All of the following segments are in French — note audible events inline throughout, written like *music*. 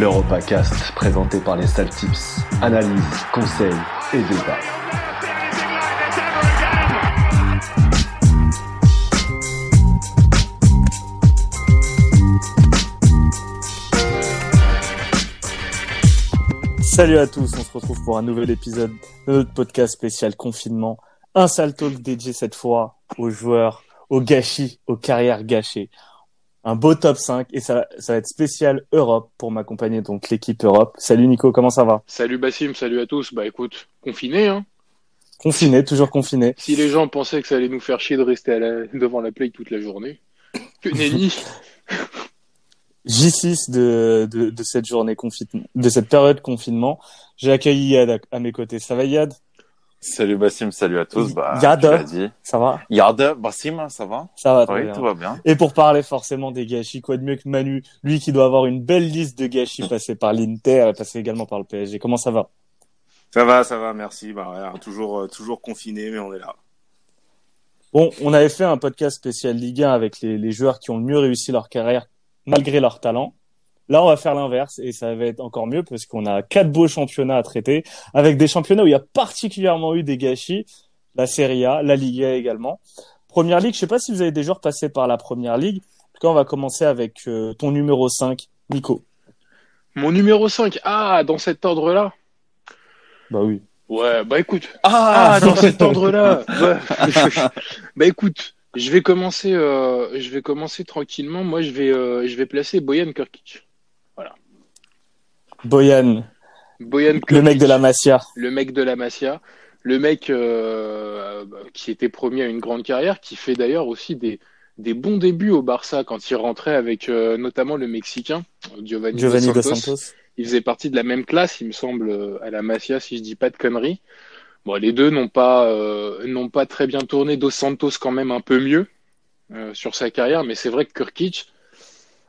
l'EuropaCast présenté par les Saltips. Analyse, conseils et débat. Salut à tous, on se retrouve pour un nouvel épisode de notre podcast spécial confinement. Un sale talk dédié cette fois aux joueurs, aux gâchis, aux carrières gâchées. Un beau top 5 et ça, ça va être spécial Europe pour m'accompagner, donc l'équipe Europe. Salut Nico, comment ça va? Salut Bassim, salut à tous. Bah écoute, confiné hein Confiné, toujours confiné. Si les gens pensaient que ça allait nous faire chier de rester à la... devant la play toute la journée, que nenni *laughs* J6 de, de, de cette journée confinement, de cette période confinement. J'ai accueilli Yad à, à mes côtés. Ça va Yad? Salut Bassim, salut à tous. Bah, Yad, dit. ça va? Yad, Bassim, ça va? Ça va très Oui, bien. tout va bien. Et pour parler forcément des gâchis, quoi de mieux que Manu, lui qui doit avoir une belle liste de gâchis *laughs* passés par l'Inter et passé également par le PSG. Comment ça va? Ça va, ça va, merci. Bah, ouais, toujours, euh, toujours confiné, mais on est là. Bon, on avait fait un podcast spécial Ligue 1 avec les, les joueurs qui ont le mieux réussi leur carrière malgré leur talent. Là, on va faire l'inverse et ça va être encore mieux parce qu'on a quatre beaux championnats à traiter avec des championnats où il y a particulièrement eu des gâchis. La Serie A, la Ligue A également. Première Ligue, je sais pas si vous avez des joueurs passés par la Première Ligue. En tout cas, on va commencer avec euh, ton numéro 5, Nico. Mon numéro 5, ah, dans cet ordre-là Bah oui. Ouais, bah écoute. Ah, dans cet ordre-là. *laughs* Bah écoute, je vais commencer, euh, je vais commencer tranquillement. Moi, je vais, euh, je vais placer Boyan Kirkic. Boyan, Boyan Kirkic. le mec de la Masia. le mec de la Masia, le mec euh, qui était promis à une grande carrière, qui fait d'ailleurs aussi des, des bons débuts au Barça quand il rentrait avec euh, notamment le Mexicain Giovanni, Giovanni Dos. Santos. Il faisait partie de la même classe, il me semble, euh, à la Masia, si je dis pas de conneries. Bon, les deux n'ont pas euh, n'ont pas très bien tourné. Dos Santos quand même un peu mieux euh, sur sa carrière, mais c'est vrai que Kirkic,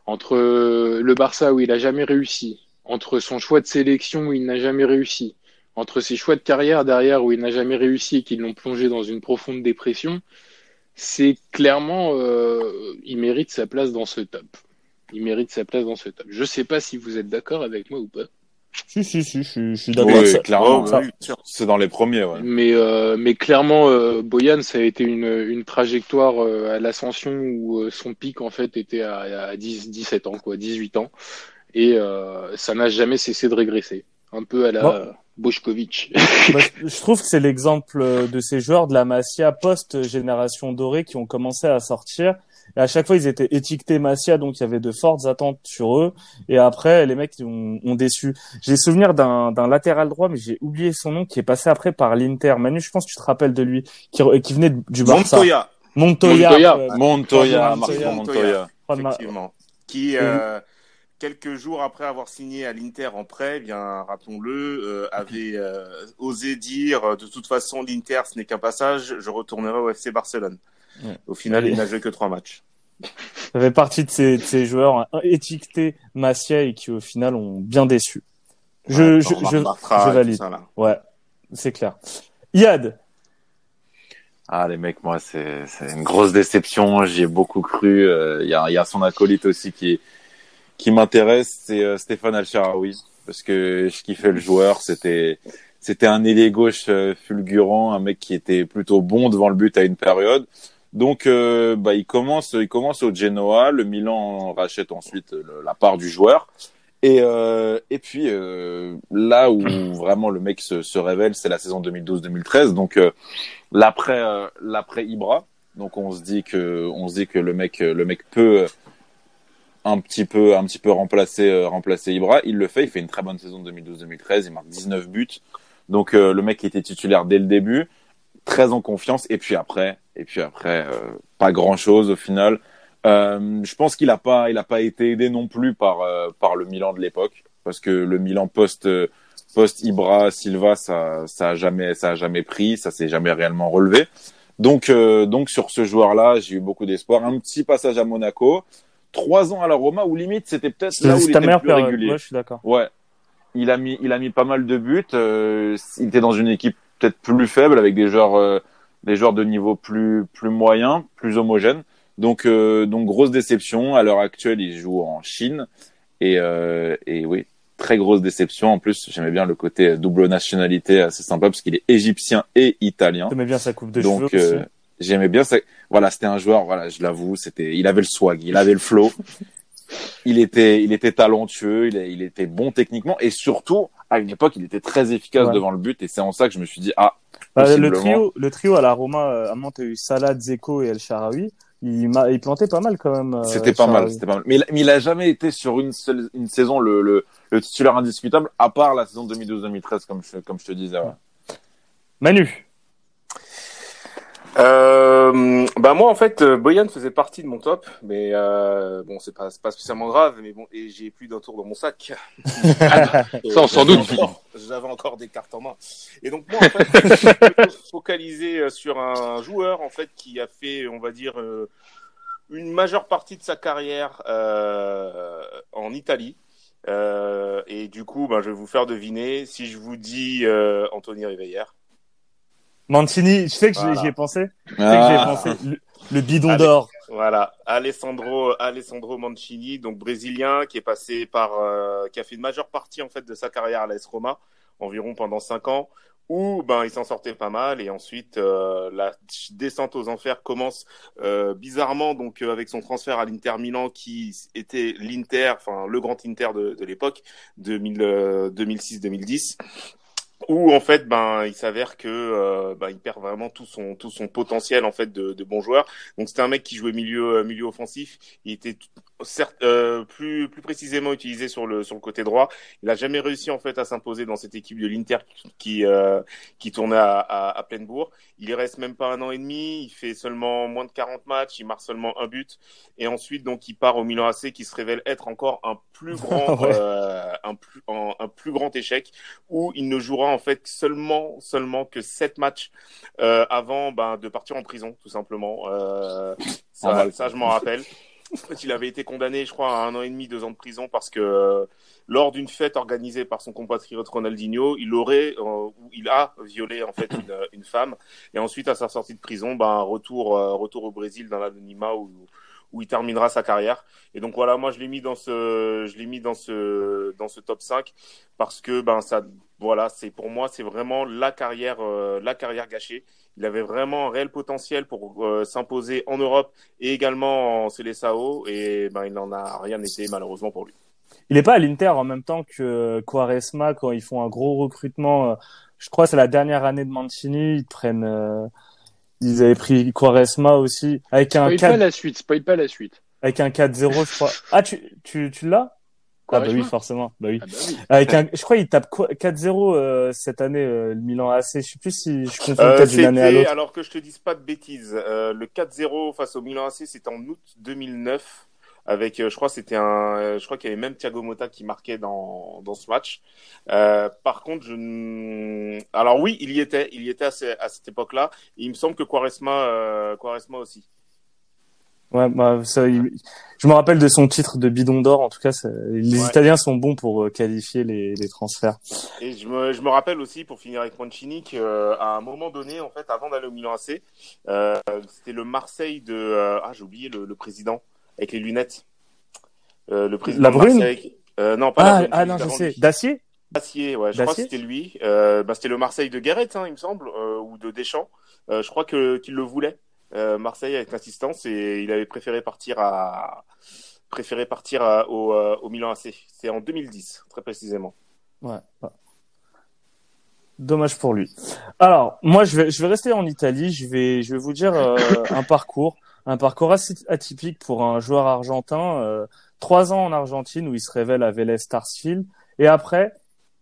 entre le Barça où il a jamais réussi, entre son choix de sélection où il n'a jamais réussi, entre ses choix de carrière derrière où il n'a jamais réussi et qui l'ont plongé dans une profonde dépression, c'est clairement, euh, il mérite sa place dans ce top. Il mérite sa place dans ce top. Je sais pas si vous êtes d'accord avec moi ou pas, Si, si, si, je, suis- je suis d'accord. Oui, Ça- clairement. sûr. C'est dans les premiers, ouais. mais euh, mais clairement, euh, Boyan, ça a été une, une trajectoire euh, à l'ascension où euh, son pic en fait était à, à 10, 17 ans, quoi, 18 ans, et euh, ça n'a jamais cessé de régresser, un peu à la Bon. Bošković. Moi, je- je trouve que c'est l'exemple euh, de ces joueurs de la Masia post-génération dorée qui ont commencé à sortir. Et à chaque fois, ils étaient étiquetés Masia, donc il y avait de fortes attentes sur eux. Et après, les mecs ont, ont déçu. J'ai souvenir d'un d'un latéral droit, mais j'ai oublié son nom, qui est passé après par l'Inter. Manu, je pense que tu te rappelles de lui, qui, qui venait du Barça. Montoya, Montoya. Montoya. euh, Montoya, Montoya, Montoya. Effectivement, qui, euh, quelques jours après avoir signé à l'Inter en prêt, eh bien, rappelons-le, euh, avait euh, osé dire euh, de toute façon l'Inter ce n'est qu'un passage, je retournerai au FC Barcelone. Ouais. Au final, il n'a joué que trois matchs. Ça fait partie de ces, de ces joueurs hein, étiquetés Masia et qui au final ont bien déçu. Je, Ouais, je, je, valide. ça. Ouais, c'est clair. Yad, Ah, les mecs, moi, c'est c'est une grosse déception. J'y ai beaucoup cru. Euh, Il y, a, il y a son acolyte aussi qui, qui m'intéresse, c'est euh, Stéphane Alcharaoui. Parce que je kiffais le joueur. C'était c'était un ailier gauche euh, fulgurant, un mec qui était plutôt bon devant le but à une période. Donc, euh, bah, il commence, il commence au Genoa. Le Milan rachète ensuite le- la part du joueur. Et, euh, et puis euh, là où *clears throat* vraiment le mec se, se révèle, c'est la saison 2012-2013. Donc euh, l'après euh, l'après Ibra. Donc on se dit que on se dit que le mec le mec peut euh, un petit peu un petit peu remplacer euh, remplacer Ibra. Il le fait. Il fait une très bonne saison 2012-2013. Il marque 19 buts. Donc euh, le mec était titulaire dès le début, très en confiance. Et puis après et puis après euh, pas grand chose au final. Euh, je pense qu'il a pas, il a pas été aidé non plus par euh, par le Milan de l'époque, parce que le Milan post euh, post Ibra Silva, ça ça a jamais ça a jamais pris, ça s'est jamais réellement relevé. Donc euh, donc sur ce joueur-là, j'ai eu beaucoup d'espoir. Un petit passage à Monaco, trois ans à la Roma où limite c'était peut-être là où il était plus période. régulier. Ouais, je suis d'accord. Ouais. il a mis, il a mis pas mal de buts. Euh, il était dans une équipe peut-être plus faible avec des joueurs, euh, des joueurs de niveau plus, plus moyen, plus homogène. Donc, euh, donc grosse déception. À l'heure actuelle, il joue en Chine et, et oui, très grosse déception. En plus, j'aimais bien le côté double nationalité assez sympa parce qu'il est égyptien et italien. J'aimais bien sa coupe de donc, cheveux aussi. J'aimais bien ça. Voilà, c'était un joueur. Voilà, je l'avoue, c'était. Il avait le swag, il avait le flow. *laughs* il était, il était talentueux, il, il, était bon techniquement et surtout à une époque, il était très efficace Ouais. devant le but et c'est en ça que je me suis dit ah. Bah, le trio, le trio à la Roma, euh, à Mantes, t'as eu Salah, Zeko et El Sharawi. Il, m'a- il plantait pas mal quand même. euh, C'était pas mal, c'était pas mal. Mais, il- mais il a jamais été sur une seule une saison le, le, le titulaire indiscutable, à part la saison 2012-2013, comme je, comme je te disais. ouais. Manu. Euh, bah moi en fait euh, Boyan faisait partie de mon top mais euh, bon c'est pas c'est pas spécialement grave mais bon et j'ai plus d'un tour dans mon sac. *laughs* On s'en doute. J'avais encore- des cartes en main. Et donc moi en fait *laughs* focalisé euh, sur un joueur en fait qui a fait on va dire euh, une majeure partie de sa carrière euh, en Italie. Euh, et du coup bah, je vais vous faire deviner. Si je vous dis euh, Anthony Riveillère Mancini, tu sais que j'y- Voilà. j'y ai pensé? Sais que. Le, le bidon d'or. Voilà, Alessandro Alessandro Mancini, donc brésilien, qui est passé par, euh, qui a fait une majeure partie en fait de sa carrière à l'AS Roma, environ pendant cinq ans, où ben il s'en sortait pas mal et ensuite euh, la descente aux enfers commence euh, bizarrement donc euh, avec son transfert à l'Inter Milan qui était l'Inter, enfin le grand Inter de, de l'époque, 2000, euh, 2006-2010 où en fait ben il s'avère que euh, ben, il perd vraiment tout son tout son potentiel en fait de, de bon joueur donc c'était un mec qui jouait milieu euh, milieu offensif. Il était certes euh, plus plus précisément utilisé sur le sur le côté droit il a jamais réussi en fait à s'imposer dans cette équipe de l'Inter qui euh, qui tournait à, à, à Plembourg il y reste même pas un an et demi il fait seulement moins de 40 matchs il marque seulement un but et ensuite donc il part au Milan AC qui se révèle être encore un plus *laughs* grand Ouais. euh, un plus un, un plus grand échec où il ne jouera en fait seulement seulement que sept matchs euh, avant ben, de partir en prison tout simplement. Euh, Normal. ça je m'en rappelle. *laughs* Il avait été condamné, je crois, à un an et demi, deux ans de prison parce que euh, lors d'une fête organisée par son compatriote Ronaldinho, il aurait euh, il a violé en fait une, une femme. Et ensuite à sa sortie de prison, ben retour euh, retour au Brésil dans l'anonymat où il terminera sa carrière. Et donc voilà, moi je l'ai mis dans ce je l'ai mis dans ce dans ce top 5 parce que ben ça voilà, c'est pour moi c'est vraiment la carrière euh, la carrière gâchée. Il avait vraiment un réel potentiel pour euh, s'imposer en Europe et également en Seleção et ben il n'en a rien été malheureusement pour lui. Il est pas à l'Inter en même temps que Quaresma quand ils font un gros recrutement. euh, Je crois que c'est la dernière année de Mancini. Ils prennent. Ils avaient pris Quaresma aussi avec un Spoil pas 4 la suite, spoil pas la suite. avec un 4-0 je crois. Ah tu tu tu l'as? Ah bah oui forcément. Bah oui. Ah bah oui. Avec un, je crois il tape quoi- 4-0 euh, cette année euh, le Milan AC. Je sais plus si je confonds Euh, peut-être d'une année à l'autre. alors que je te dise pas de bêtises, euh, le 4-0 face au Milan AC, c'était en août 2009. Avec, euh, je crois, c'était un, euh, je crois qu'il y avait même Thiago Motta qui marquait dans dans ce match. Euh, par contre, je, alors oui, il y était, il y était à, ce- à cette époque-là. Il me semble que Quaresma, euh, Quaresma aussi. Ouais, bah, ça, il- je me rappelle de son titre de bidon d'or. En tout cas, les Ouais. Italiens sont bons pour qualifier les, les transferts. Et je me, je me rappelle aussi, pour finir avec Mancini, qu'à un moment donné, en fait, avant d'aller au Milan AC, euh, c'était le Marseille de, ah, j'ai oublié le, le président avec les lunettes. Euh, le président La Brune Marseille. Euh, non, pas Ah, la Brune, ah non, je sais. Dacier Dacier, ouais, je crois que c'était lui. Euh, bah, c'était le Marseille de Guéret, hein, il me semble, ou de Deschamps. Je crois que qu'il le voulait, Marseille avec insistance, et il avait préféré partir à préféré partir à- au, au Milan AC. C'est en 2010, très précisément. Ouais. Dommage pour lui. Alors, moi, je vais, je vais rester en Italie. Je vais, je vais vous dire *laughs* un parcours, un parcours assez atypique pour un joueur argentin. euh, trois ans en Argentine où il se révèle à Vélez Starsfield, et après,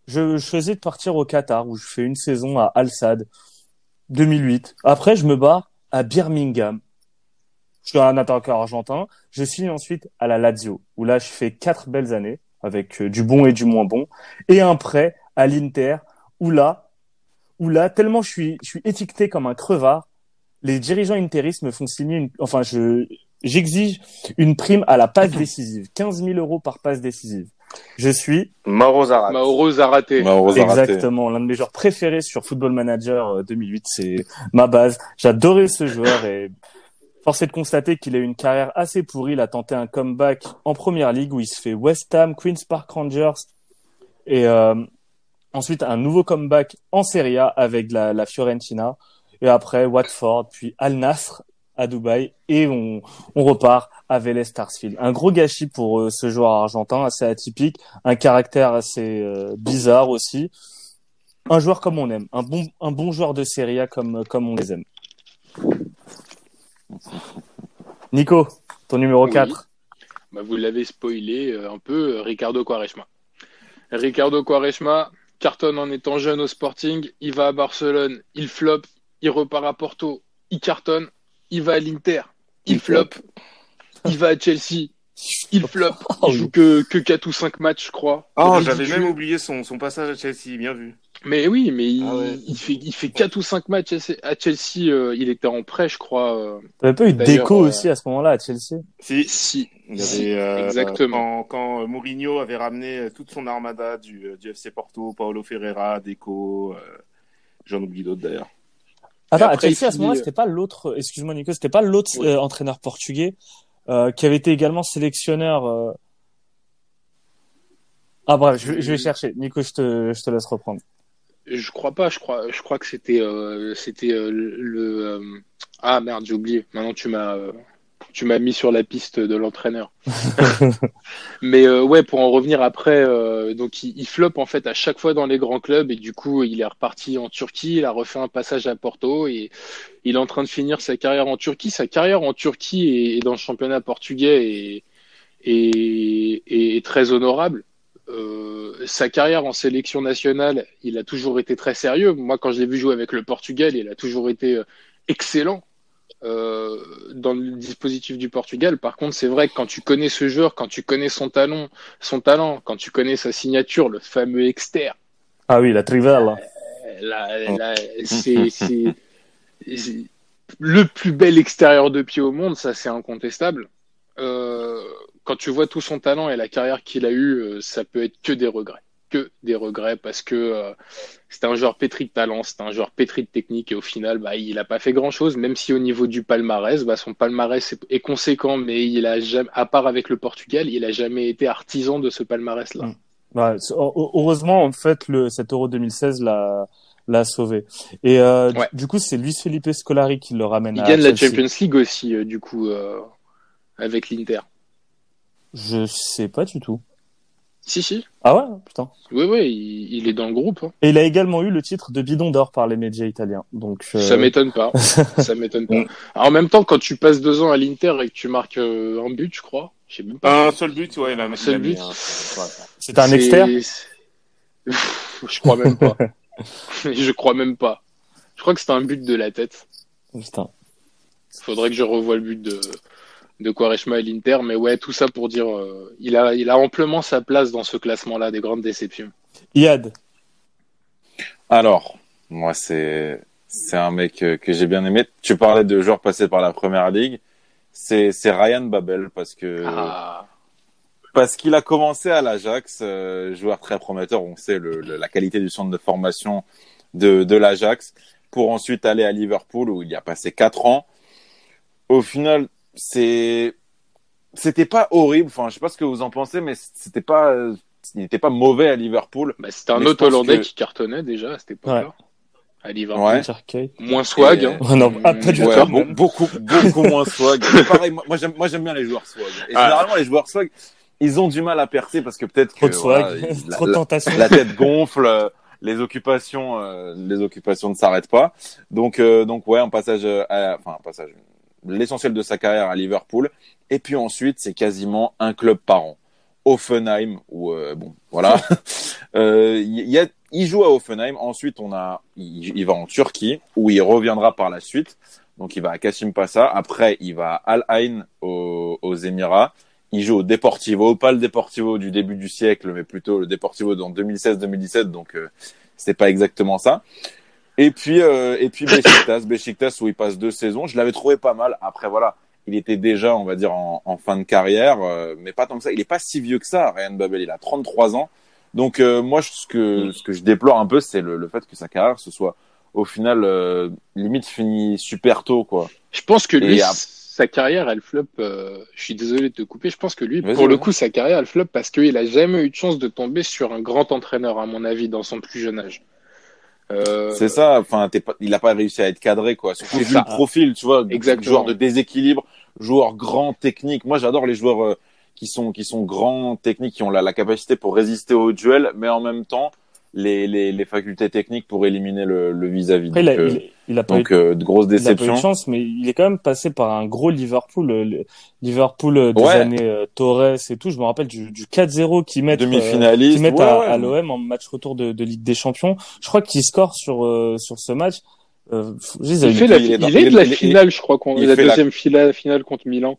je, je choisis de partir au Qatar où je fais une saison à Al Sadd, 2008. Après, je me barre à Birmingham. Je suis un attaquant argentin. Je signe ensuite à la Lazio où là, je fais quatre belles années avec euh, du bon et du moins bon, et un prêt à l'Inter où là, où là, tellement je suis, je suis étiqueté comme un crevard, les dirigeants interistes me font signer une, enfin, je, j'exige une prime à la passe décisive, 15 000 euros par passe décisive. Je suis Mauro Zarat. Mauro Zaraté. exactement l'un de mes joueurs préférés sur Football Manager euh, 2008. C'est ma base. J'adorais ce joueur et force est de constater qu'il a eu une carrière assez pourrie. Il a tenté un comeback en première ligue où il se fait West Ham, Queens Park Rangers et euh, ensuite un nouveau comeback en Serie A avec la, la Fiorentina et après Watford puis Al Nassr à Dubaï et on, on repart à Vélez Starsfield. Un gros gâchis pour euh, ce joueur argentin, assez atypique, un caractère assez euh, bizarre aussi. Un joueur comme on aime, un bon, un bon joueur de Serie A comme, comme on les aime. Nico, ton numéro Oui. 4. Bah, vous l'avez spoilé euh, un peu, Ricardo Quaresma. Ricardo Quaresma cartonne en étant jeune au Sporting, il va à Barcelone, il flop, il repart à Porto, il cartonne, il va à l'Inter, il, Il flop, il va à Chelsea, il *laughs* flop, il joue que, que 4 ou 5 matchs, je crois. Oh, j'avais même oublié son, son passage à Chelsea, bien vu. Mais oui, mais il, Ah ouais. il fait, il fait 4 ou 5 matchs à Chelsea, euh, il était en prêt, je crois. euh, T'avais pas eu déco euh, aussi à ce moment-là à Chelsea Si, si, il y si, avait, euh, exactement. Quand, quand Mourinho avait ramené toute son armada du, du FC Porto, Paulo Ferreira, Deco, euh, j'en oublie d'autres d'ailleurs. Attends, à après, Chelsea à ce moment-là, euh, c'était pas l'autre, excuse-moi Nico, c'était pas l'autre euh, entraîneur portugais euh, qui avait été également sélectionneur. euh, Ah bref, je, je vais chercher. Nico, je te, je te laisse reprendre. Je crois pas, je crois, je crois que c'était, euh, c'était euh, le. euh, Ah merde, j'ai oublié. Maintenant tu m'as, euh, tu m'as mis sur la piste de l'entraîneur. *laughs* Mais euh, ouais, pour en revenir après, euh, donc il, il floppe en fait à chaque fois dans les grands clubs et du coup il est reparti en Turquie, il a refait un passage à Porto et il est en train de finir sa carrière en Turquie. Sa carrière en Turquie et, et dans le championnat portugais est, est, est- est très honorable. Euh, sa carrière en sélection nationale, il a toujours été très sérieux. Moi, quand je l'ai vu jouer avec le Portugal, il a toujours été euh, excellent euh, dans le dispositif du Portugal. Par contre, c'est vrai que quand tu connais ce joueur, quand tu connais son talent, son talent, quand tu connais sa signature, le fameux exter, Ah oui, la c'est c'est- c'est le plus bel extérieur de pied au monde, ça c'est incontestable. Euh, quand tu vois tout son talent et la carrière qu'il a eue, euh, ça peut être que des regrets. Que des regrets parce que euh, c'était un joueur pétri de talent, c'était un joueur pétri de technique et au final, bah, il n'a pas fait grand chose, même si au niveau du palmarès, bah, son palmarès est, est conséquent, mais il a jamais, à part avec le Portugal, il a jamais été artisan de ce palmarès-là. Mm. Ouais, c'est- heu- heureusement, en fait, le, cet Euro 2016 l'a, l'a sauvé. Et euh, du- Ouais. du coup, c'est Luis Felipe Scolari qui le ramène Il à gagne la. Champions League aussi, euh, du coup, euh, avec l'Inter. Je sais pas du tout. Si, si. Ah ouais, putain. Oui, oui, il, il est dans le groupe. hein. Et il a également eu le titre de bidon d'or par les médias italiens. Donc, euh, Ça m'étonne pas. *laughs* ça m'étonne pas. Alors, en même temps, quand tu passes deux ans à l'Inter et que tu marques euh, un but, je crois, je sais même pas. Un seul but, ouais, il a, Un il seul but. hein. Ouais. c'est un externe. *laughs* je crois même pas. *laughs* je crois même pas. Je crois que c'était un but de la tête. Putain. Faudrait que je revoie le but de de Quaresma et l'Inter, mais ouais, tout ça pour dire, euh, il a il a amplement sa place dans ce classement-là des grandes déceptions. Iad. Alors, moi, c'est c'est un mec euh, que j'ai bien aimé. Tu parlais de joueurs passés par la première ligue. C'est c'est Ryan Babel parce que Ah, parce qu'il a commencé à l'Ajax, euh, joueur très prometteur. On sait le, le- la qualité du centre de formation de de l'Ajax pour ensuite aller à Liverpool où il y a passé quatre ans. Au final, c'est c'était pas horrible. Enfin, je sais pas ce que vous en pensez, mais c'était pas euh, il n'était pas mauvais à Liverpool. bah, c'était un Mais autre Hollandais que- qui cartonnait déjà à cette époque-là. Ouais. À Liverpool. Ouais. Moins swag. Et- hein. Oh non, ah, pas du Ouais, tout. beau- beaucoup, beaucoup moins swag. *laughs* Pareil, moi, j'aime, moi, j'aime bien les joueurs swag. Et Ah. généralement, les joueurs swag, ils ont du mal à percer parce que peut-être que Trop de swag, voilà, *laughs* il- la, trop de tentation. la tête gonfle, les occupations, euh, les occupations ne s'arrêtent pas. Donc, euh, donc ouais, un passage, euh, à- enfin, un passage, l'essentiel de sa carrière à Liverpool. Et puis ensuite, c'est quasiment un club par an. Offenheim, ou euh, bon, voilà. *laughs* Euh, Il y a, il joue à Offenheim. Ensuite, on a, il, il va en Turquie, où il reviendra par la suite. Donc, il va à Kasim Passa. Après, il va à Al Ain aux, aux Émirats. Il joue au Deportivo, pas le Deportivo du début du siècle, mais plutôt le Deportivo dans 2016-2017. Donc, euh, c'est pas exactement ça. Et puis, euh, et puis Besiktas, Besiktas où il passe deux saisons. Je l'avais trouvé pas mal. Après, voilà, il était déjà, on va dire, en, en fin de carrière, euh, mais pas tant que ça. Il est pas si vieux que ça, Ryan Babel. Il a 33 ans. Donc euh, moi, ce que ce que je déplore un peu, c'est le, le fait que sa carrière se soit au final euh, limite fini super tôt, quoi. Je pense que lui, à- sa carrière, elle flop. je suis désolé de te couper. Je pense que lui, pour le coup, sa carrière, elle flop parce qu'il a jamais eu de chance de tomber sur un grand entraîneur, à mon avis, dans son plus jeune âge. Euh, C'est ça. Enfin, pas, il a pas réussi à être cadré, quoi. Surtout vu ça. le profil, tu vois, Exactement. joueur de déséquilibre, joueur grand, technique. Moi, j'adore les joueurs euh, qui sont qui sont grands, techniques, qui ont la, la capacité pour résister au duel, mais en même temps les les, les facultés techniques pour éliminer le le vis-à-vis. Après, il il, il a pas eu donc euh, de grosses Il a pas eu de chance, mais il est quand même passé par un gros Liverpool, euh, le Liverpool euh, des Ouais. années euh, Torres et tout. Je me rappelle du, du 4-0 qu'ils mettent, euh, Demi-finaliste. qu'ils mettent ouais, à, ouais. à l'OM en match retour de, de Ligue des Champions. Je crois qu'il score sur euh, sur ce match. Euh, Il fait la, il est de la finale, je crois qu'on la la- deuxième finale, finale contre Milan.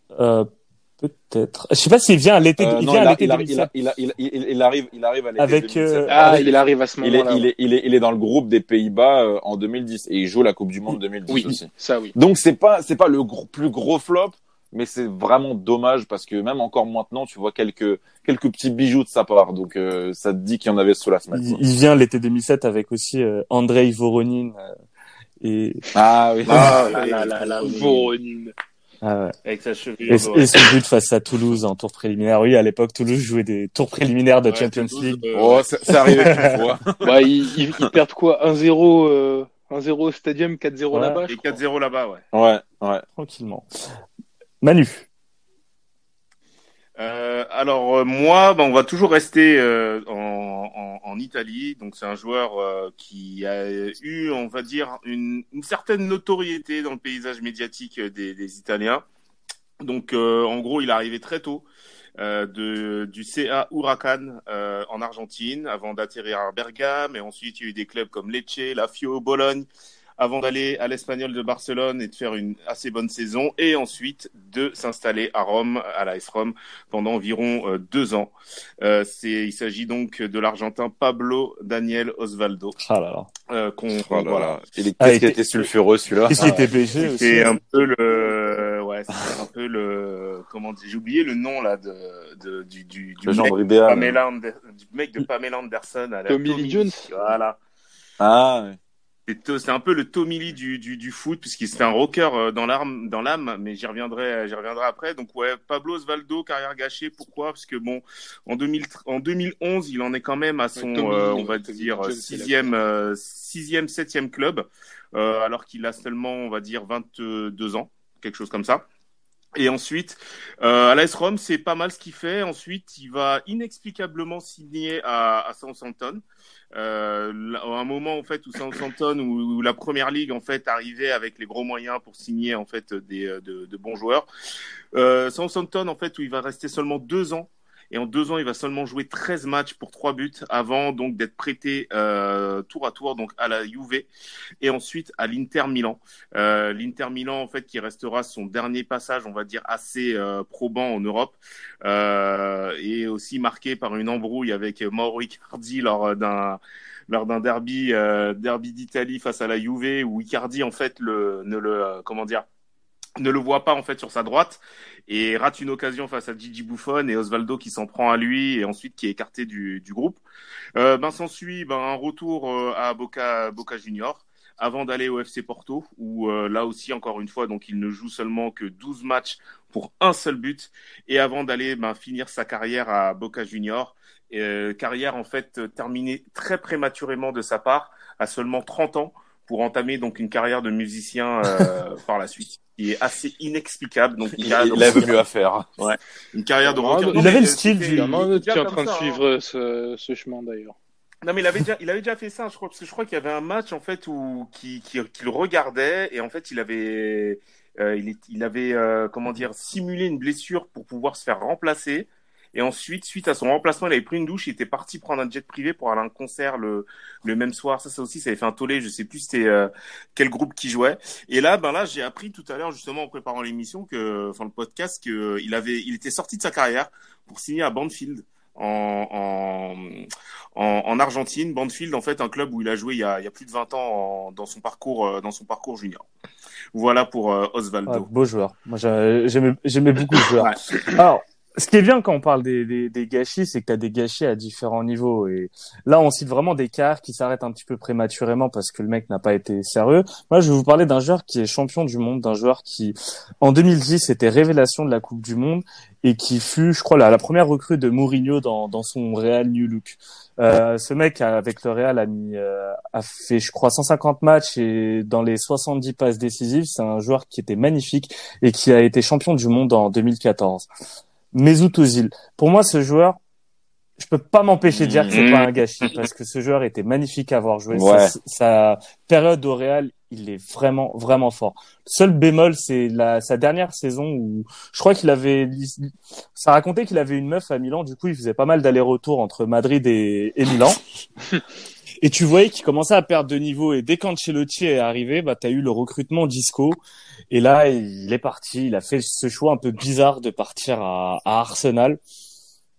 Peut-être. Je sais pas s'il vient à l'été. Euh, il non, vient il, à a- l'été il, a- 2007. il, a- il, a- il, il- il arrive, il arrive à l'été Avec, 2007. euh, Ah, il arrive à ce il, est, moment-là. il, est, il, est, il est dans le groupe des Pays-Bas euh, en 2010 et il joue la Coupe du Monde 2010 Oui, aussi. ça oui. Donc c'est pas c'est pas le gros- plus gros flop, mais c'est vraiment dommage parce que même encore maintenant, tu vois quelques quelques petits bijoux de sa part. Donc euh, ça te dit qu'il y en avait sous la semaine. Il, il vient l'été 2007 avec aussi euh, Andrei Voronin euh, et Ah oui. Ah là là là là, Voronin. Ah ouais. Avec sa Et, chevelure. et son but face à Toulouse en tour préliminaire. Oui, à l'époque, Toulouse jouait des tours préliminaires de Ouais, Champions Toulouse, League. euh, Oh, c'est c'est arrivé qu'une *laughs* fois. Bah, ils, ils, ils perdent quoi? 1-0 euh, 1-0 au stadium, 4-0 Ouais. là-bas. Et je crois. 4-0 là-bas, ouais. Ouais, ouais. Tranquillement. Manu. Euh, alors euh, moi, ben, on va toujours rester euh, en, Italie. Donc c'est un joueur qui a eu, on va dire, une, certaine notoriété dans le paysage médiatique des, Italiens. Donc en gros, il arrivé très tôt du CA Huracan en Argentine, avant d'atterrir à Bergame. Et ensuite, il y a eu des clubs comme Lecce, Lazio, Bologne, avant d'aller à l'Espagnol de Barcelone et de faire une assez bonne saison. Et ensuite de s'installer à Rome, à l'AS Rome, pendant environ euh, deux ans. Euh, c'est, il s'agit donc de l'Argentin Pablo Daniel Osvaldo. Ah là là. Euh, qu'on, Oh là voilà. là. Il est, Ah, était sulfureux celui-là. Qu'est-ce qui était blessé aussi C'est un peu le, ouais, c'est un peu le, comment dire, j'ai oublié le nom là de, de du du, du Le mec, genre de idéal. Pamela Ander- du mec de Pamela Anderson à la Tommy Lee Jones. Voilà. Ah, ouais. C'est un peu le Tommy Lee du, du, du foot, puisqu'il c'était un rocker euh, dans l'âme, dans l'âme, mais j'y reviendrai, j'y reviendrai après. Donc ouais, Pablo Osvaldo, carrière gâchée. Pourquoi? Parce que bon, en 2000, en 2011, il en est quand même à son, Tommy euh, on va dire sixième, euh, sixième, septième club, euh, alors qu'il a seulement, on va dire, 22 ans, quelque chose comme ça. Et ensuite, euh, à l'AS Rome, c'est pas mal ce qu'il fait. Ensuite, il va inexplicablement signer à, à Southampton. Euh, à un moment en fait où Southampton où, où la première ligue en fait arrivait avec les gros moyens pour signer en fait des de, de bons joueurs. Euh, Southampton en fait où il va rester seulement deux ans et en deux ans il va seulement jouer 13 matchs pour trois buts avant donc d'être prêté euh, tour à tour donc à la Juve et ensuite à l'Inter Milan. Euh, L'Inter Milan en fait qui restera son dernier passage on va dire assez euh, probant en Europe euh, et aussi marqué par une embrouille avec Mauro Icardi lors d'un lors d'un derby euh, derby d'Italie face à la Juve où Icardi en fait le ne le euh, comment dire ne le voit pas en fait sur sa droite et rate une occasion face à Gigi Buffon et Osvaldo qui s'en prend à lui et ensuite qui est écarté du, du groupe. Euh, ben s'ensuit ben, un retour euh, à Boca Boca Junior avant d'aller au FC Porto où euh, là aussi encore une fois donc il ne joue seulement que 12 matchs pour un seul but et avant d'aller ben, finir sa carrière à Boca Junior euh, carrière en fait terminée très prématurément de sa part à seulement 30 ans pour entamer donc une carrière de musicien euh, *laughs* par la suite qui est assez inexplicable donc Il, il avait mieux à faire. une carrière de Il rocker. avait Non, le style du- Il y en a un autre qui est en comme train de hein. suivre ce, ce chemin d'ailleurs. Non, mais il avait déjà, il avait déjà fait ça, je crois, parce que je crois qu'il y avait un match en fait où qui, qui, qui le regardait et en fait il avait, euh, il, est- il avait euh, comment dire simulé une blessure pour pouvoir se faire remplacer. Et ensuite, suite à son remplacement, il avait pris une douche, il était parti prendre un jet privé pour aller à un concert le, le même soir. Ça, ça aussi, ça avait fait un tollé. Je sais plus c'était euh, quel groupe qui jouait. Et là, ben là, j'ai appris tout à l'heure justement en préparant l'émission que, enfin le podcast, que il avait, il était sorti de sa carrière pour signer à Banfield en, en, en, en Argentine. Banfield, en fait, un club où il a joué il y a, il y a plus de 20 ans en- dans son parcours, euh, dans son parcours junior. Voilà pour euh, Osvaldo. Ah, beau joueur. Moi, j'a- j'aimais beaucoup ce joueur. Ouais. Alors, ce qui est bien quand on parle des, des, des gâchis, c'est que tu as des gâchis à différents niveaux. Et là, on cite vraiment des carrières qui s'arrêtent un petit peu prématurément parce que le mec n'a pas été sérieux. Moi, je vais vous parler d'un joueur qui est champion du monde, d'un joueur qui, en 2010, était révélation de la Coupe du Monde et qui fut, je crois, la, la première recrue de Mourinho dans, dans son Real New Look. Euh, ce mec, avec le Real, a, mis, euh, a fait, je crois, 150 matchs et dans les 70 passes décisives, c'est un joueur qui était magnifique et qui a été champion du monde en 2014. Mesut Özil. Pour moi, ce joueur, je peux pas m'empêcher de dire que c'est pas un gâchis parce que ce joueur était magnifique à voir jouer. Ouais. Sa, sa période au Real, il est vraiment, vraiment fort. Seul bémol, c'est la, sa dernière saison où je crois qu'il avait, ça racontait qu'il avait une meuf à Milan. Du coup, il faisait pas mal d'allers-retours entre Madrid et, et Milan. *laughs* Et tu voyais qu'il commençait à perdre de niveau. Et dès qu'Ancelotti est arrivé, bah, t'as eu le recrutement Disco. Et là, il est parti. Il a fait ce choix un peu bizarre de partir à, à Arsenal.